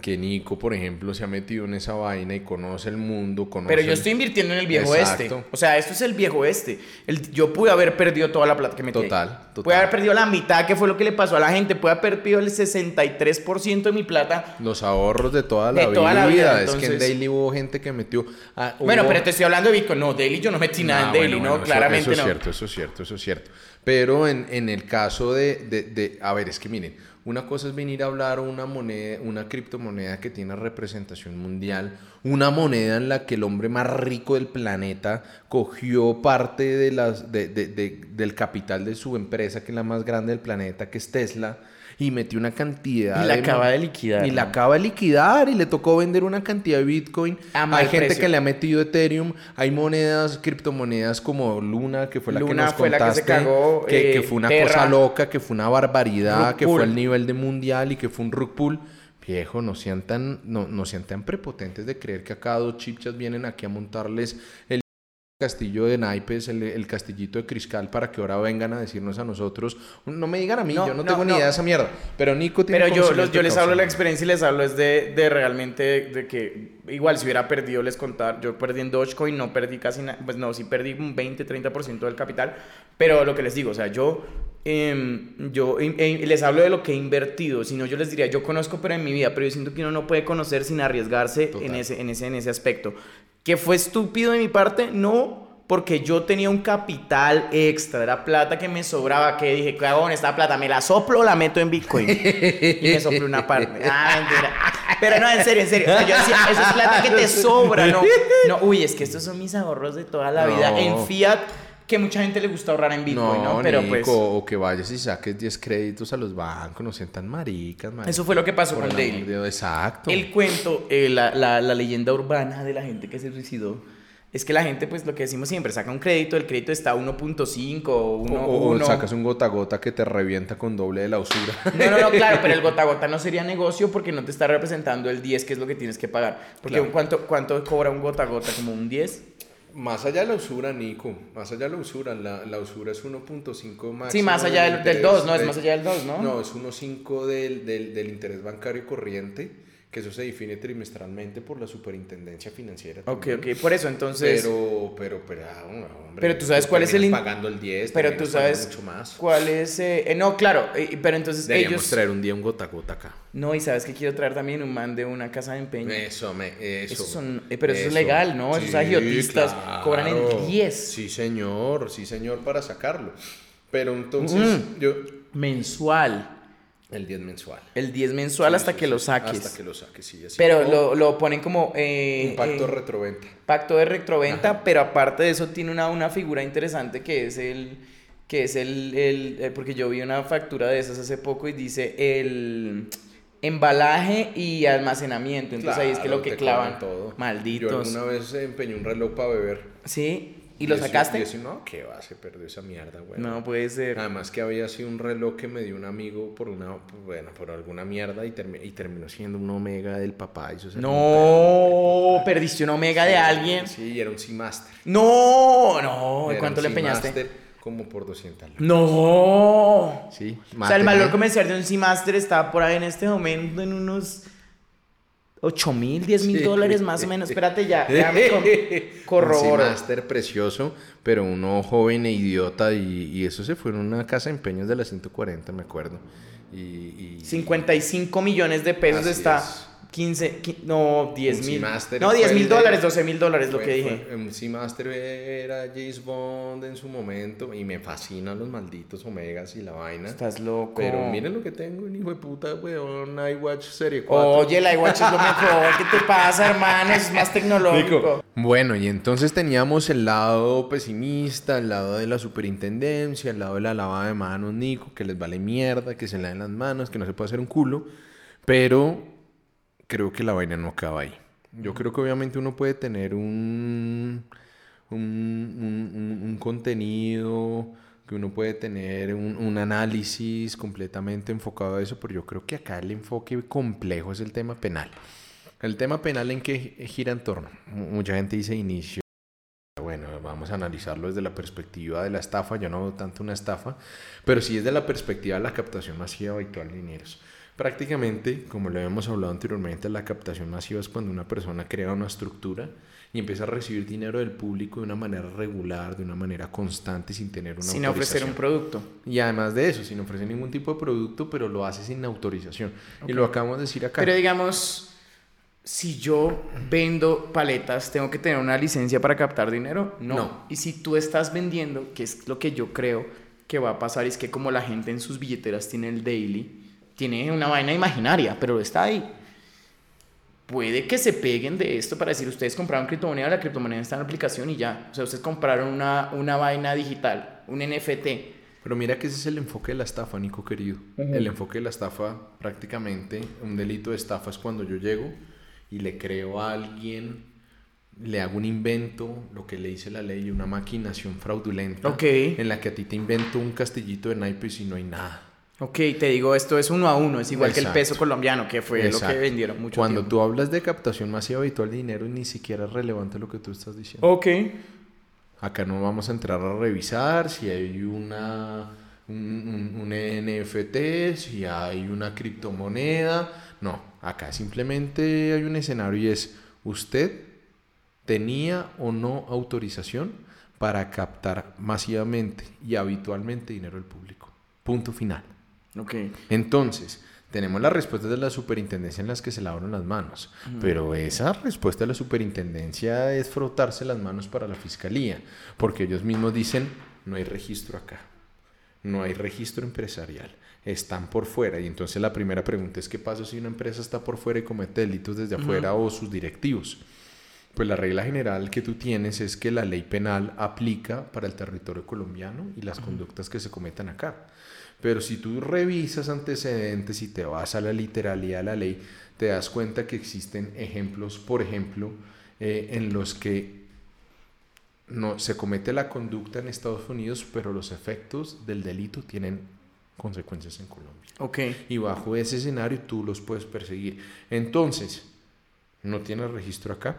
que Nico, por ejemplo, se ha metido en esa vaina y conoce el mundo, conoce... Pero yo estoy invirtiendo en el viejo Exacto. este. O sea, esto es el viejo este. El, yo pude haber perdido toda la plata que metí. ahí. Total, total. Pude haber perdido la mitad, que fue lo que le pasó a la gente. Pude haber perdido el 63% de mi plata. Los ahorros de toda la De vida. toda la vida, Es que en Daily hubo gente que metió... ah, Bueno, pero te estoy hablando de Bitcoin. No, Daily yo no metí nada en Daily, bueno, ¿no? bueno, eso- Claramente eso, no. es cierto, eso es cierto, eso es cierto. Pero en, en el caso de, de, de- A ver, es que miren, una cosa es venir a hablar una moneda, una criptomoneda que tiene representación mundial, una moneda en la que el hombre más rico del planeta cogió parte de las, de- de- de- del capital de su empresa, que es la más grande del planeta, que es Tesla, y metió una cantidad Y la de- acaba de liquidar, Y la ¿no? acaba de liquidar y le tocó vender una cantidad de Bitcoin. A Hay gente precio. que le ha metido Ethereum, hay monedas, criptomonedas como Luna, que fue la que nos fue la que se contaste, cagó, que, que eh, fue una Terra. cosa loca, que fue una barbaridad, que fue al nivel de mundial y que fue un rug pull. Viejo, no sean tan, no, no sean tan prepotentes de creer que acá dos chichas vienen aquí a montarles el castillo de naipes, el, el castillito de Criscal, para que ahora vengan a decirnos a nosotros. No me digan a mí, No, yo no, no, tengo ni idea de esa mierda. Pero Nico tiene Pero yo, los- yo les hablo de la experiencia y les hablo es de, de realmente de que igual si hubiera perdido les contar, yo perdí en Dogecoin, no perdí casi nada, pues no, sí perdí un 20-30% del capital, pero lo que les digo, o sea, yo, em, yo em, les hablo de lo que he invertido, si no yo les diría, yo conozco pero en mi vida, pero yo siento que uno no puede conocer sin arriesgarse Total. en ese, en, ese, en ese aspecto. ¿Que fue estúpido de mi parte? No, porque yo tenía un capital extra, era plata que me sobraba, que dije, ¿qué hago con esta plata? ¿Me la soplo o la meto en Bitcoin? y me soplé una parte. Ah, mentira. Pero no, en serio, en serio. O sea, yo decía, eso es plata que te sobra, ¿no? No, uy, es que estos son mis ahorros de toda la vida en fiat, que mucha gente le gusta ahorrar en Bitcoin, ¿no? Pero Nico, pues... o que vayas y saques 10 créditos a los bancos, no sean tan maricas, marica. Eso fue lo que pasó con Daily. Exacto. El cuento, eh, la, la, la leyenda urbana de la gente que se suicidó, es que la gente, pues lo que decimos siempre, saca un crédito, el crédito está a 1.5 o 1. O, sacas un gota a gota que te revienta con doble de la usura. No, no, no, claro, pero el gota a gota no sería negocio porque no te está representando el 10, que es lo que tienes que pagar. Porque Claro. ¿cuánto, ¿cuánto cobra un gota a gota? ¿Como un 10? Más allá de la usura, Nico, más allá de la usura, la, la usura es 1.5 máximo. Sí, más allá del, del interés 2, ¿no? Es más allá del 2, ¿no? No, es 1.5 del, del, del interés bancario corriente, que eso se define trimestralmente por la superintendencia financiera. Ok, también. ok, por eso entonces... Pero, pero, pero, ah, hombre, Pero tú sabes cuál es el in- pagando el 10, pero tú sabes mucho más. cuál es... eh, eh, no, claro, eh, pero entonces Deberíamos ellos... traer un día un gota a gota acá. No, y sabes que quiero traer también un man de una casa de empeño. Eso, me, eso. Son- eh, pero eso es legal, ¿no? Esos agiotistas cobran el 10. Sí, señor, sí, señor, para sacarlo. Pero entonces, Mm. yo. Mensual. El 10 mensual. El 10 mensual Sí, hasta sí, que sí, lo saques. Hasta que lo saques, sí, así. Pero lo, lo ponen como... eh, Un pacto eh, retroventa. pacto de retroventa, pero aparte de eso tiene una, una figura interesante que es el... Que es el, el- eh, Porque yo vi una factura de esas hace poco y dice el embalaje y almacenamiento. Entonces ahí es que lo que clavan. todo. Malditos. Yo alguna vez empeñé un reloj para beber. Sí. ¿Y lo sacaste? y eso, no, ¿qué va? Se perdió esa mierda, güey. No puede ser. Además que había sido un reloj que me dio un amigo por una, bueno, por alguna mierda y, termi- y terminó siendo un Omega del papá. Y eso No, perdiste una omega de alguien. Sí, y era un Seamaster. No, no. ¿Y Era cuánto un le empeñaste? Como por 200 lucas. No. Sí, O sea, el valor comercial de un Seamaster está por ahí en este momento en unos 8 mil, 10 mil Sí. dólares más o menos. Espérate ya, déjame con- Un corroboro. Seamaster precioso, pero uno joven e idiota y, y eso se fue en una casa de empeños de la 140, me acuerdo. Y, y- 55 millones de pesos está. es. 15, qui- no, 10 Un mil. No, fue 10 mil el dólares, 12 mil dólares, lo que dije. fue- un Seamaster era James Bond en su momento y me fascinan los malditos Omegas y la vaina. Estás loco. Pero miren lo que tengo, un hijo de puta, weón, iWatch Serie 4. Oye, la iWatch es lo mejor. ¿Qué te pasa, hermano? Es más tecnológico. Bueno, y entonces teníamos el lado pesimista, el lado de la superintendencia, el lado de la lavada de manos, Nico, que les vale mierda, que se laven las manos, que no se puede hacer un culo, pero creo que la vaina no acaba ahí. Yo creo que obviamente uno puede tener un, un, un- un- contenido, que uno puede tener un, un análisis completamente enfocado a eso, pero yo creo que acá el enfoque complejo es el tema penal. El tema penal en que gira en torno. Mu- Mucha gente dice inicio. Bueno, vamos a analizarlo desde la perspectiva de la estafa. Yo no veo tanto una estafa, pero sí desde la perspectiva de la captación masiva habitual de dineros. Prácticamente, como lo habíamos hablado anteriormente, la captación masiva es cuando una persona crea una estructura y empieza a recibir dinero del público de una manera regular, de una manera constante, sin tener una Sin ofrecer un producto. Y además de eso, sin ofrecer ningún tipo de producto, pero lo hace sin autorización. Y lo acabamos de decir acá. Pero digamos, si yo vendo paletas, ¿tengo que tener una licencia para captar dinero? No. No. Y si tú estás vendiendo, que es lo que yo creo que va a pasar, es que como la gente en sus billeteras tiene el daily, tiene una vaina imaginaria, pero está ahí. Puede que se peguen de esto para decir, ustedes compraron criptomoneda, la criptomoneda está en la aplicación y ya. O sea, ustedes compraron una, una vaina digital, un NFT. Pero mira que ese es el enfoque de la estafa, Nico querido. El enfoque de la estafa, prácticamente, un delito de estafa es cuando yo llego y le creo a alguien, le hago un invento, lo que le dice la ley, una maquinación fraudulenta, Ok. en la que a ti te invento un castillito de naipes y no hay nada. Ok, te digo, esto es uno a uno, es igual que el peso colombiano, que fue lo que vendieron mucho Cuando tiempo. tú hablas de captación masiva habitual de dinero, ni siquiera es relevante lo que tú estás diciendo. Ok. Acá no vamos a entrar a revisar si hay una un, un- un NFT, si hay una criptomoneda. No, acá simplemente hay un escenario y es usted tenía o no autorización para captar masivamente y habitualmente dinero del público. Punto final. Ok. Entonces, tenemos las respuestas de la superintendencia en las que se lavaron las manos, pero esa respuesta de la superintendencia es frotarse las manos para la fiscalía, porque ellos mismos dicen, no hay registro acá, no hay registro empresarial, están por fuera. Y entonces la primera pregunta es, ¿qué pasa si una empresa está por fuera y comete delitos desde afuera o sus directivos? Pues la regla general que tú tienes es que la ley penal aplica para el territorio colombiano y las conductas que se cometan acá. Pero si tú revisas antecedentes y te vas a la literalidad de la ley, te das cuenta que existen ejemplos, por ejemplo, eh, en los que no se comete la conducta en Estados Unidos, pero los efectos del delito tienen consecuencias en Colombia. Ok. Y bajo ese escenario tú los puedes perseguir. Entonces, no tienes registro acá,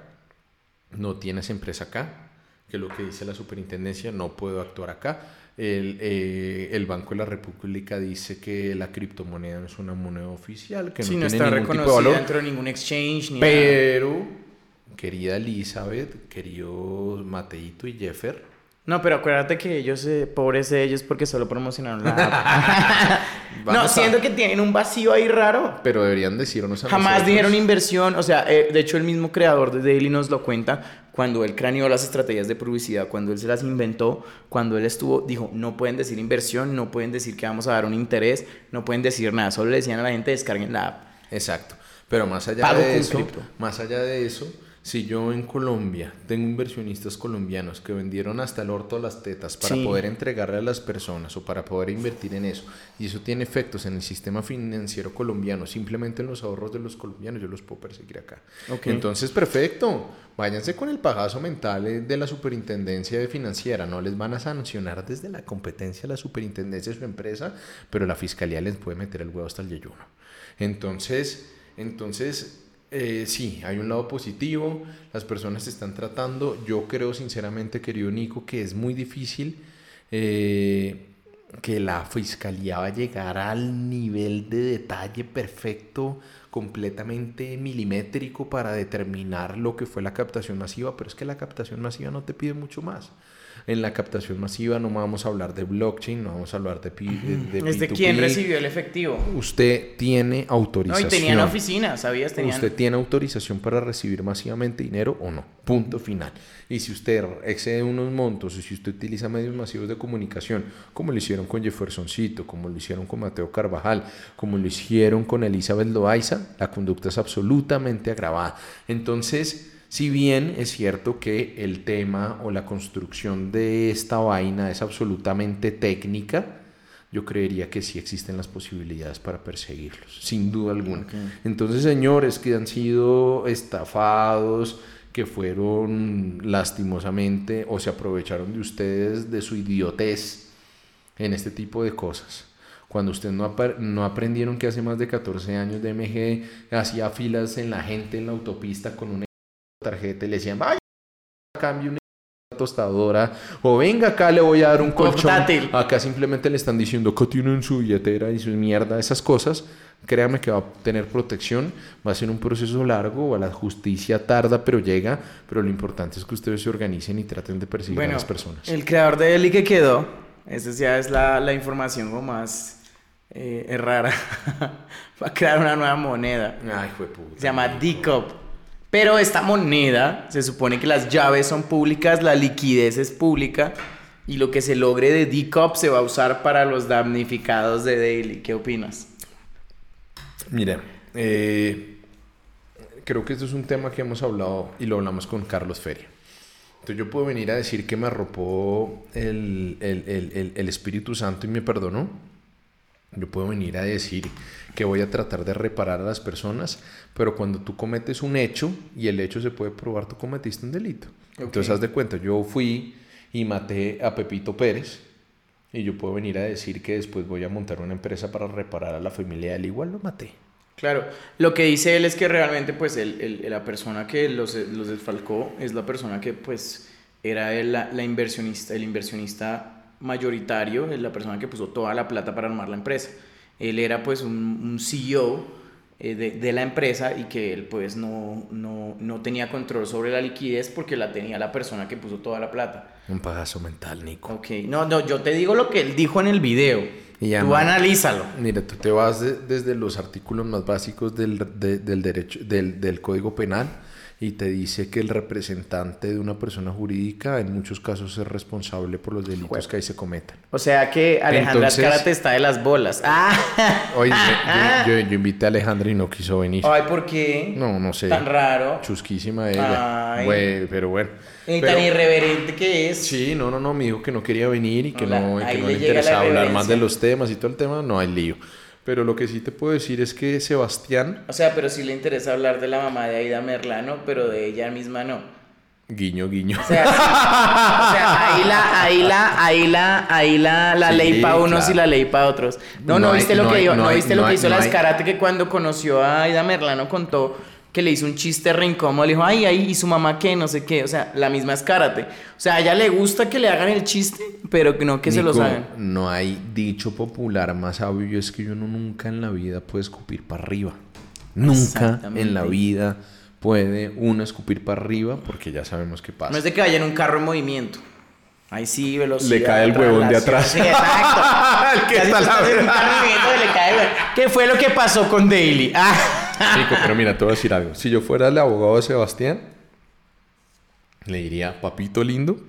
no tienes empresa acá, que es lo que dice la superintendencia, no puedo actuar acá. El, eh, el Banco de la República dice que la criptomoneda no es una moneda oficial, que no tiene está ningún tipo de reconocida valor. dentro de ningún exchange ni nada. Pero, querida Elizabeth, querido Mateito y Jeffer, No, pero acuérdate que ellos, eh, pobres de ellos, porque solo promocionaron la app. no, a- siento que tienen un vacío ahí raro. pero deberían decirnos a Jamás nosotros. dijeron inversión, o sea, eh, de hecho el mismo creador de Daily nos lo cuenta cuando él craneó las estrategias de publicidad, cuando él se las inventó, cuando él estuvo, dijo, no pueden decir inversión, no pueden decir que vamos a dar un interés, no pueden decir nada, solo le decían a la gente descarguen la app. Exacto. Pero más allá Pago de eso, cripto. más allá de eso, si yo en Colombia tengo inversionistas colombianos que vendieron hasta el orto las tetas para Sí. poder entregarle a las personas o para poder invertir en eso, y eso tiene efectos en el sistema financiero colombiano, simplemente en los ahorros de los colombianos, yo los puedo perseguir acá. Entonces, perfecto. Váyanse con el pagazo mental eh, de la superintendencia de financiera. No les van a sancionar desde la competencia la superintendencia de su empresa, pero la fiscalía les puede meter el huevo hasta el yeyuno. Entonces, entonces eh, sí, hay un lado positivo. Las personas se están tratando. Yo creo sinceramente, querido Nico, que es muy difícil eh, que la fiscalía va a llegar al nivel de detalle perfecto, completamente milimétrico para determinar lo que fue la captación masiva, pero es que la captación masiva no te pide mucho más. En la captación masiva no vamos a hablar de blockchain, no vamos a hablar de, pi- de, de ¿Es de P2P. quién recibió el efectivo? Usted tiene No, autorización. y tenían oficina, ¿sabías? Tenían... ¿Usted tiene autorización para recibir masivamente dinero o no? Punto final. Y si usted excede unos montos o si usted utiliza medios masivos de comunicación, como lo hicieron con Jeffersoncito, como lo hicieron con Mateo Carvajal, como lo hicieron con Elizabeth Loaiza, la conducta es absolutamente agravada. Entonces, si bien es cierto que el tema o la construcción de esta vaina es absolutamente técnica, yo creería que sí existen las posibilidades para perseguirlos, sin duda alguna. Entonces, señores que han sido estafados, que fueron lastimosamente o se aprovecharon de ustedes de su idiotez en este tipo de cosas. Cuando ustedes no, aprendieron que hace más de 14 años DMG hacía filas en la gente en la autopista con una tarjeta y le decían, vaya, cambio una tostadora, o venga acá le voy a dar un colchón. Portátil. Acá simplemente le están diciendo que tienen su billetera y su mierda, esas cosas. Créame que va a tener protección, va a ser un proceso largo, la justicia tarda, pero llega, pero lo importante es que ustedes se organicen y traten de perseguir a las personas. El creador de Eli que quedó, esa ya es la, la información como más eh, es rara. Va a crear una nueva moneda. Ay, fue puta. Se llama D-Cup. Pero esta moneda, se supone que las llaves son públicas, la liquidez es pública y lo que se logre de D-Cup se va a usar para los damnificados de Daily. ¿Qué opinas? Mira, eh, creo que esto es un tema que hemos hablado y lo hablamos con Carlos Feria. Entonces yo puedo venir a decir que me arropó el, el, el, el Espíritu Santo y me perdonó. Yo puedo venir a decir que voy a tratar de reparar a las personas, pero cuando tú cometes un hecho y el hecho se puede probar, tú cometiste un delito. Entonces, haz de cuenta, yo fui y maté a Pepito Pérez y yo puedo venir a decir que después voy a montar una empresa para reparar a la familia él, igual lo maté. Claro, lo que dice él es que realmente pues el, el, la persona que los, los desfalcó es la persona que pues era el, la, la inversionista, el inversionista mayoritario, es la persona que puso toda la plata para armar la empresa. Él era pues un, un CEO eh, de, de, la empresa y que él pues no, no, no, tenía control sobre la liquidez porque la tenía la persona que puso toda la plata. Un pagazo mental, Nico. Ok, no, no, yo te digo lo que él dijo en el video. Y tú analízalo. Mira, tú te vas de, desde los artículos más básicos del, de, del derecho, del, del Código Penal y te dice que el representante de una persona jurídica en muchos casos es responsable por los delitos bueno. que ahí se cometan. O sea que Alejandra Escárate está de las bolas. Ah. Oye, yo, yo, yo, invité a Alejandra y no quiso venir. Ay, ¿por qué? No, no sé. Tan raro. Chusquísima ella. Güey, pero bueno. Y pero, tan irreverente que es. Sí, no, no, no, me dijo que no quería venir y que Hola, no, y que no le, le interesaba hablar más de los temas y todo el tema, no hay lío. Pero lo que sí te puedo decir es que Sebastián. O sea, pero sí le interesa hablar de la mamá de Aida Merlano, pero de ella misma no. Guiño, guiño. O sea, sí. o sea ahí la, ahí la, ahí la, ahí la, la sí, ley para unos claro. y la ley para otros. No, no, no viste lo que, no, no, viste lo que hizo la Escarate que cuando conoció a Aida Merlano contó que le hizo un chiste re incómodo, le dijo, ay, ay, y su mamá qué, no sé qué, o sea, la misma escárate. O sea, a ella le gusta que le hagan el chiste, pero no que Nico, se los hagan. No hay dicho popular más sabio, es que yo no, nunca en la vida puede escupir para arriba. Nunca en la vida puede uno escupir para arriba porque ya sabemos qué pasa. No es de que vaya en un carro en movimiento. Ahí sí, velocidad. Le cae el huevón de atrás. Sí, exacto. que está la le cae el ¿Qué fue lo que pasó con Daily? Ah. Chico, pero mira, te voy a decir algo. Si yo fuera el abogado de Sebastián, le diría, papito lindo,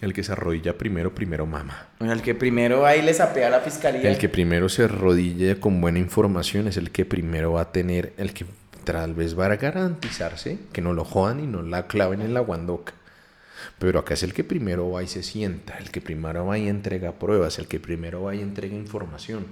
el que se arrodilla primero, primero mama. El que primero va y le sapea a la fiscalía. El que primero se arrodille con buena información es el que primero va a tener, el que tal vez va a garantizarse que no lo jodan y no la claven en la guandoca. Pero acá es el que primero va y se sienta, el que primero va y entrega pruebas, el que primero va y entrega información.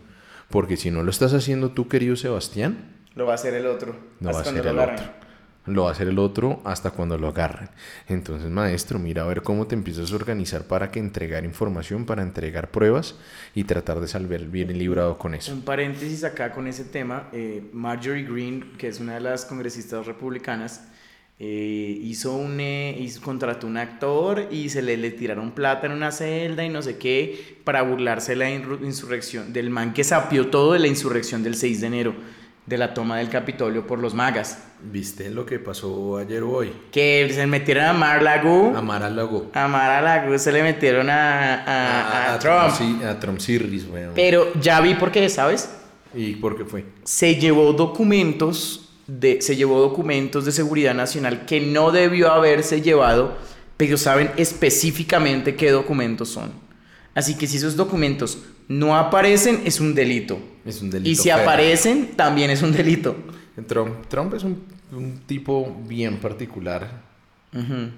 Porque si no lo estás haciendo tú, querido Sebastián, lo va a hacer el otro. No va a ser el otro. Lo va a hacer el otro hasta cuando lo agarren. Entonces, maestro, mira a ver cómo te empiezas a organizar para que entregar información, para entregar pruebas y tratar de salir bien librado con eso. Un paréntesis acá con ese tema. Eh, Marjorie Green, que es una de las congresistas republicanas, eh, hizo un eh, hizo, contrató un actor y se le, le, tiraron plata en una celda y no sé qué para burlarse de la insurrección del man que sapió todo de la insurrección del 6 de enero de la toma del Capitolio por los magas. ¿Viste lo que pasó ayer o hoy? Que se metieron a Mar-Lago. A Mar-a-Lago. A Mar-a-Lago se le metieron a, a, a, a Trump. Sí, a Trump Sirris, bueno. Pero ya vi por qué, ¿sabes? ¿Y por qué fue? Se llevó documentos de, se llevó documentos de seguridad nacional que no debió haberse llevado, pero saben específicamente qué documentos son. Así que si esos documentos no aparecen, es un delito. Es un delito. Y si aparecen, también es un delito. Trump, Trump es un, un tipo bien particular. Uh -huh.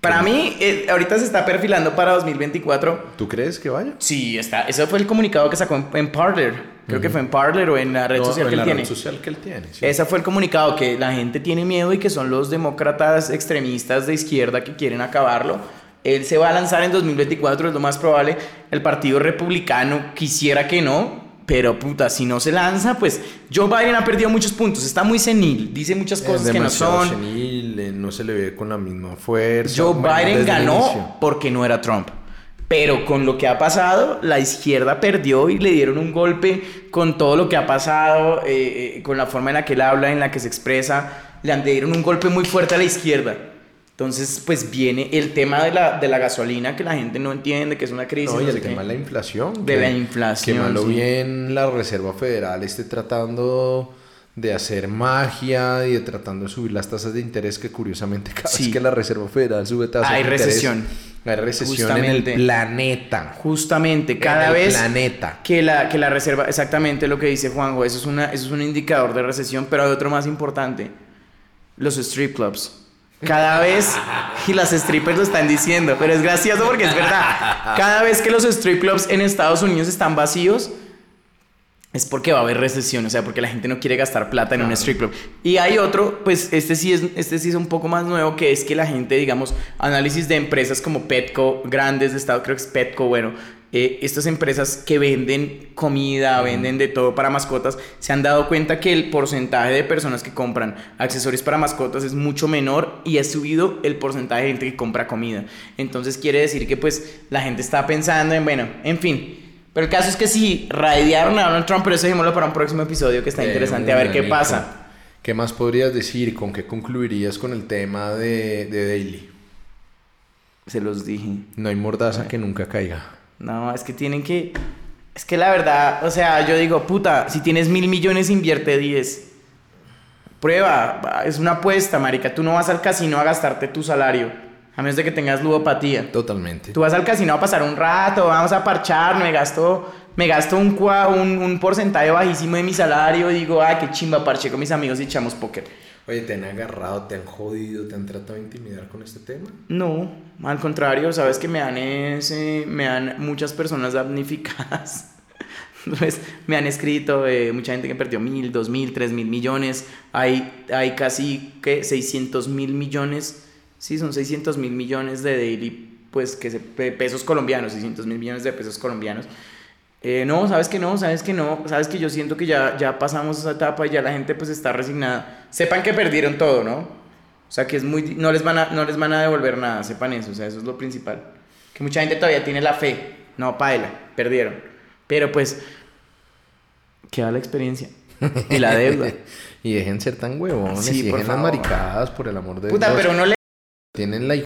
Para mí, eh, ahorita se está perfilando para 2024. ¿Tú crees que vaya? Sí, está. Ese fue el comunicado que sacó en, en Parler. Creo uh -huh. que fue en Parler o en la red no, social en que la él red tiene. social que él tiene. Sí. Ese fue el comunicado que la gente tiene miedo y que son los demócratas extremistas de izquierda que quieren acabarlo. Él se va a lanzar en 2024, es lo más probable. El Partido Republicano quisiera que no, Pero puta, si no se lanza, pues Joe Biden ha perdido muchos puntos, está muy senil, dice muchas cosas Es que no son. senil, eh, no se le ve con la misma fuerza. Joe Biden ganó porque no era Trump. Pero con lo que ha pasado, la izquierda perdió y le dieron un golpe con todo lo que ha pasado, eh, eh, con la forma en la que él habla, en la que se expresa. Le dieron un golpe muy fuerte a la izquierda. Entonces, pues viene el tema de la, de la gasolina que la gente no entiende, que es una crisis. No, y no el qué. tema de la inflación. De que- la inflación, Que malo sí. bien la Reserva Federal esté tratando de hacer magia y de tratando de subir las tasas de interés que curiosamente cada Sí. vez que la Reserva Federal sube tasas Hay de interés, recesión. Hay recesión en Justamente. el planeta. Justamente, En cada el vez planeta. que la, que la reserva, exactamente lo que dice Juanjo, eso es, una, eso es un indicador de recesión, pero hay otro más importante, los strip clubs. Cada vez, y las strippers lo están diciendo, pero es gracioso porque es verdad, cada vez que los strip clubs en Estados Unidos están vacíos, es porque va a haber recesión, o sea, porque la gente no quiere gastar plata en un strip club. Y hay otro, pues este sí, es, este sí es un poco más nuevo, que es que la gente, digamos, análisis de empresas como Petco, grandes de Estado, creo que es Petco, bueno, eh, estas empresas que venden comida, venden de todo para mascotas, se han dado cuenta que el porcentaje de personas que compran accesorios para mascotas es mucho menor y ha subido el porcentaje de gente que compra comida. Entonces quiere decir que pues la gente está pensando en, bueno, en fin. Pero el caso es que si radiaron a Donald Trump, pero eso dejémoslo para un próximo episodio que está Eh, interesante, a ver qué pasa. ¿Qué más podrías decir? ¿Con qué concluirías con el tema de, de Daily? Se los dije. No hay mordaza que nunca caiga. No, es que tienen que... Es que la verdad, o sea, yo digo, puta, si tienes mil millones, invierte 10. Prueba, es una apuesta, marica. Tú no vas al casino a gastarte tu salario, a menos de que tengas ludopatía. Totalmente. Tú vas al casino a pasar un rato, vamos a parchar, me gasto, me gasto un, cua- un, un porcentaje bajísimo de mi salario digo, ay, qué chimba, parché con mis amigos y echamos póker. Oye, ¿te han agarrado, te han jodido, te han tratado de intimidar con este tema? No, al contrario, sabes que me han, ese, me han muchas personas damnificadas. Pues, me han escrito eh, mucha gente que perdió mil, dos mil, tres mil millones. Hay, hay casi que 600 mil millones. Sí, son 600 mil millones de daily, pues que se, pesos colombianos, 600 mil millones de pesos colombianos. Eh, no, sabes que no, sabes que no, sabes que yo siento que ya, ya pasamos esa etapa y ya la gente pues está resignada. Sepan que perdieron todo, ¿no? O sea que es muy, no les van a, no les van a devolver nada, sepan eso, o sea, eso es lo principal. Que mucha gente todavía tiene la fe, no, paela, perdieron. Pero pues, queda la experiencia y la deuda. y dejen ser tan huevones Sí, y dejen las maricadas, por el amor de Puta, Dios. pero uno le... Tienen la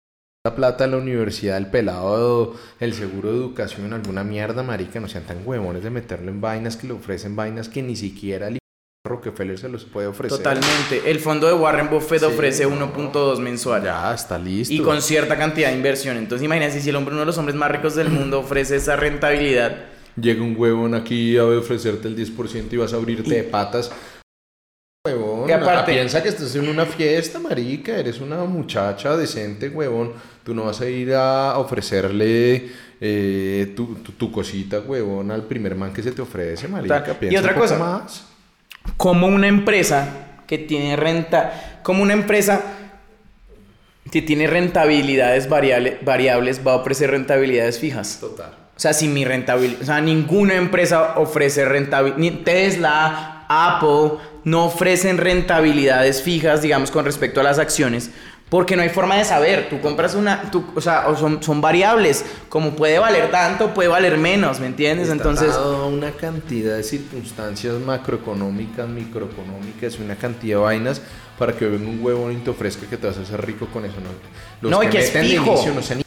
la plata la universidad, el pelado, el seguro de educación, alguna mierda, marica, no sean tan huevones de meterlo en vainas que le ofrecen vainas que ni siquiera el Rockefeller se los puede ofrecer. Totalmente. El fondo de Warren Buffett Sí, ofrece no. 1.2 mensual. Ya, está listo. Y con cierta cantidad de inversión. Entonces imagínense si el hombre, uno de los hombres más ricos del mundo, ofrece esa rentabilidad. Llega un huevón aquí a ofrecerte el 10% y vas a abrirte de patas. Huevón, Que aparte- ah, piensa que estás en una fiesta, marica, eres una muchacha decente, huevón. Tú no vas a ir a ofrecerle eh, tu, tu, tu cosita, huevón, al primer man que se te ofrece, marica. Total. Y Piensa otra cosa. más. como una empresa que tiene renta, como una empresa que tiene rentabilidades variable- variables va a ofrecer rentabilidades fijas. Total. O sea, si mi rentabilidad, o sea, ninguna empresa ofrece rentabilidad, ni Tesla, Apple, no ofrecen rentabilidades fijas, digamos, con respecto a las acciones, porque no hay forma de saber. Tú compras una, tú, o sea, o son, son variables, como puede valer tanto, puede valer menos, ¿me entiendes? Está Entonces, dado una cantidad de circunstancias macroeconómicas, microeconómicas una cantidad de vainas para que venga un huevón y te ofrezca que te vas a hacer rico con eso. No, Los No, y que es fijo. inicio no sean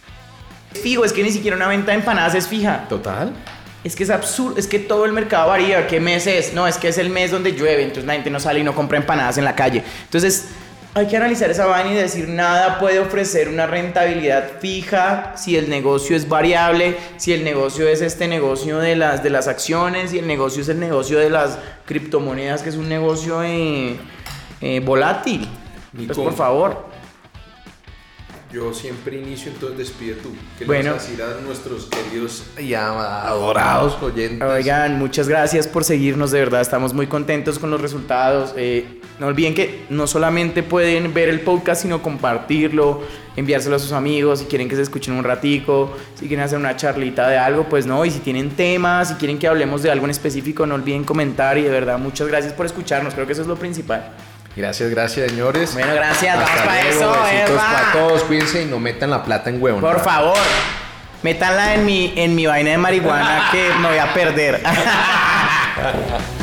fijo, es que ni siquiera una venta de empanadas es fija. Total. Es que es absurdo, es que todo el mercado varía. ¿Qué mes es? No, es que es el mes donde llueve, entonces la gente no sale y no compra empanadas en la calle. Entonces, hay que analizar esa vaina y decir, nada puede ofrecer una rentabilidad fija si el negocio es variable, si el negocio es este negocio de las, de las acciones, si el negocio es el negocio de las criptomonedas, que es un negocio eh, eh, volátil. Pues por favor. Yo siempre inicio, entonces despide tú. ¿Qué Bueno. le vas a decir a nuestros queridos y adorados oyentes? Oigan, muchas gracias por seguirnos, de verdad, estamos muy contentos con los resultados. Eh, no olviden que no solamente pueden ver el podcast, sino compartirlo, enviárselo a sus amigos, si quieren que se escuchen un ratico, si quieren hacer una charlita de algo, pues no, y si tienen temas, si quieren que hablemos de algo en específico, no olviden comentar y de verdad, muchas gracias por escucharnos, creo que eso es lo principal. Gracias, gracias, señores. Bueno, gracias, vamos Hasta para luego, eso, besitos Eva. para todos. Cuídense y no metan la plata en huevo. Por favor, métanla en mi, en mi vaina de marihuana que me voy a perder.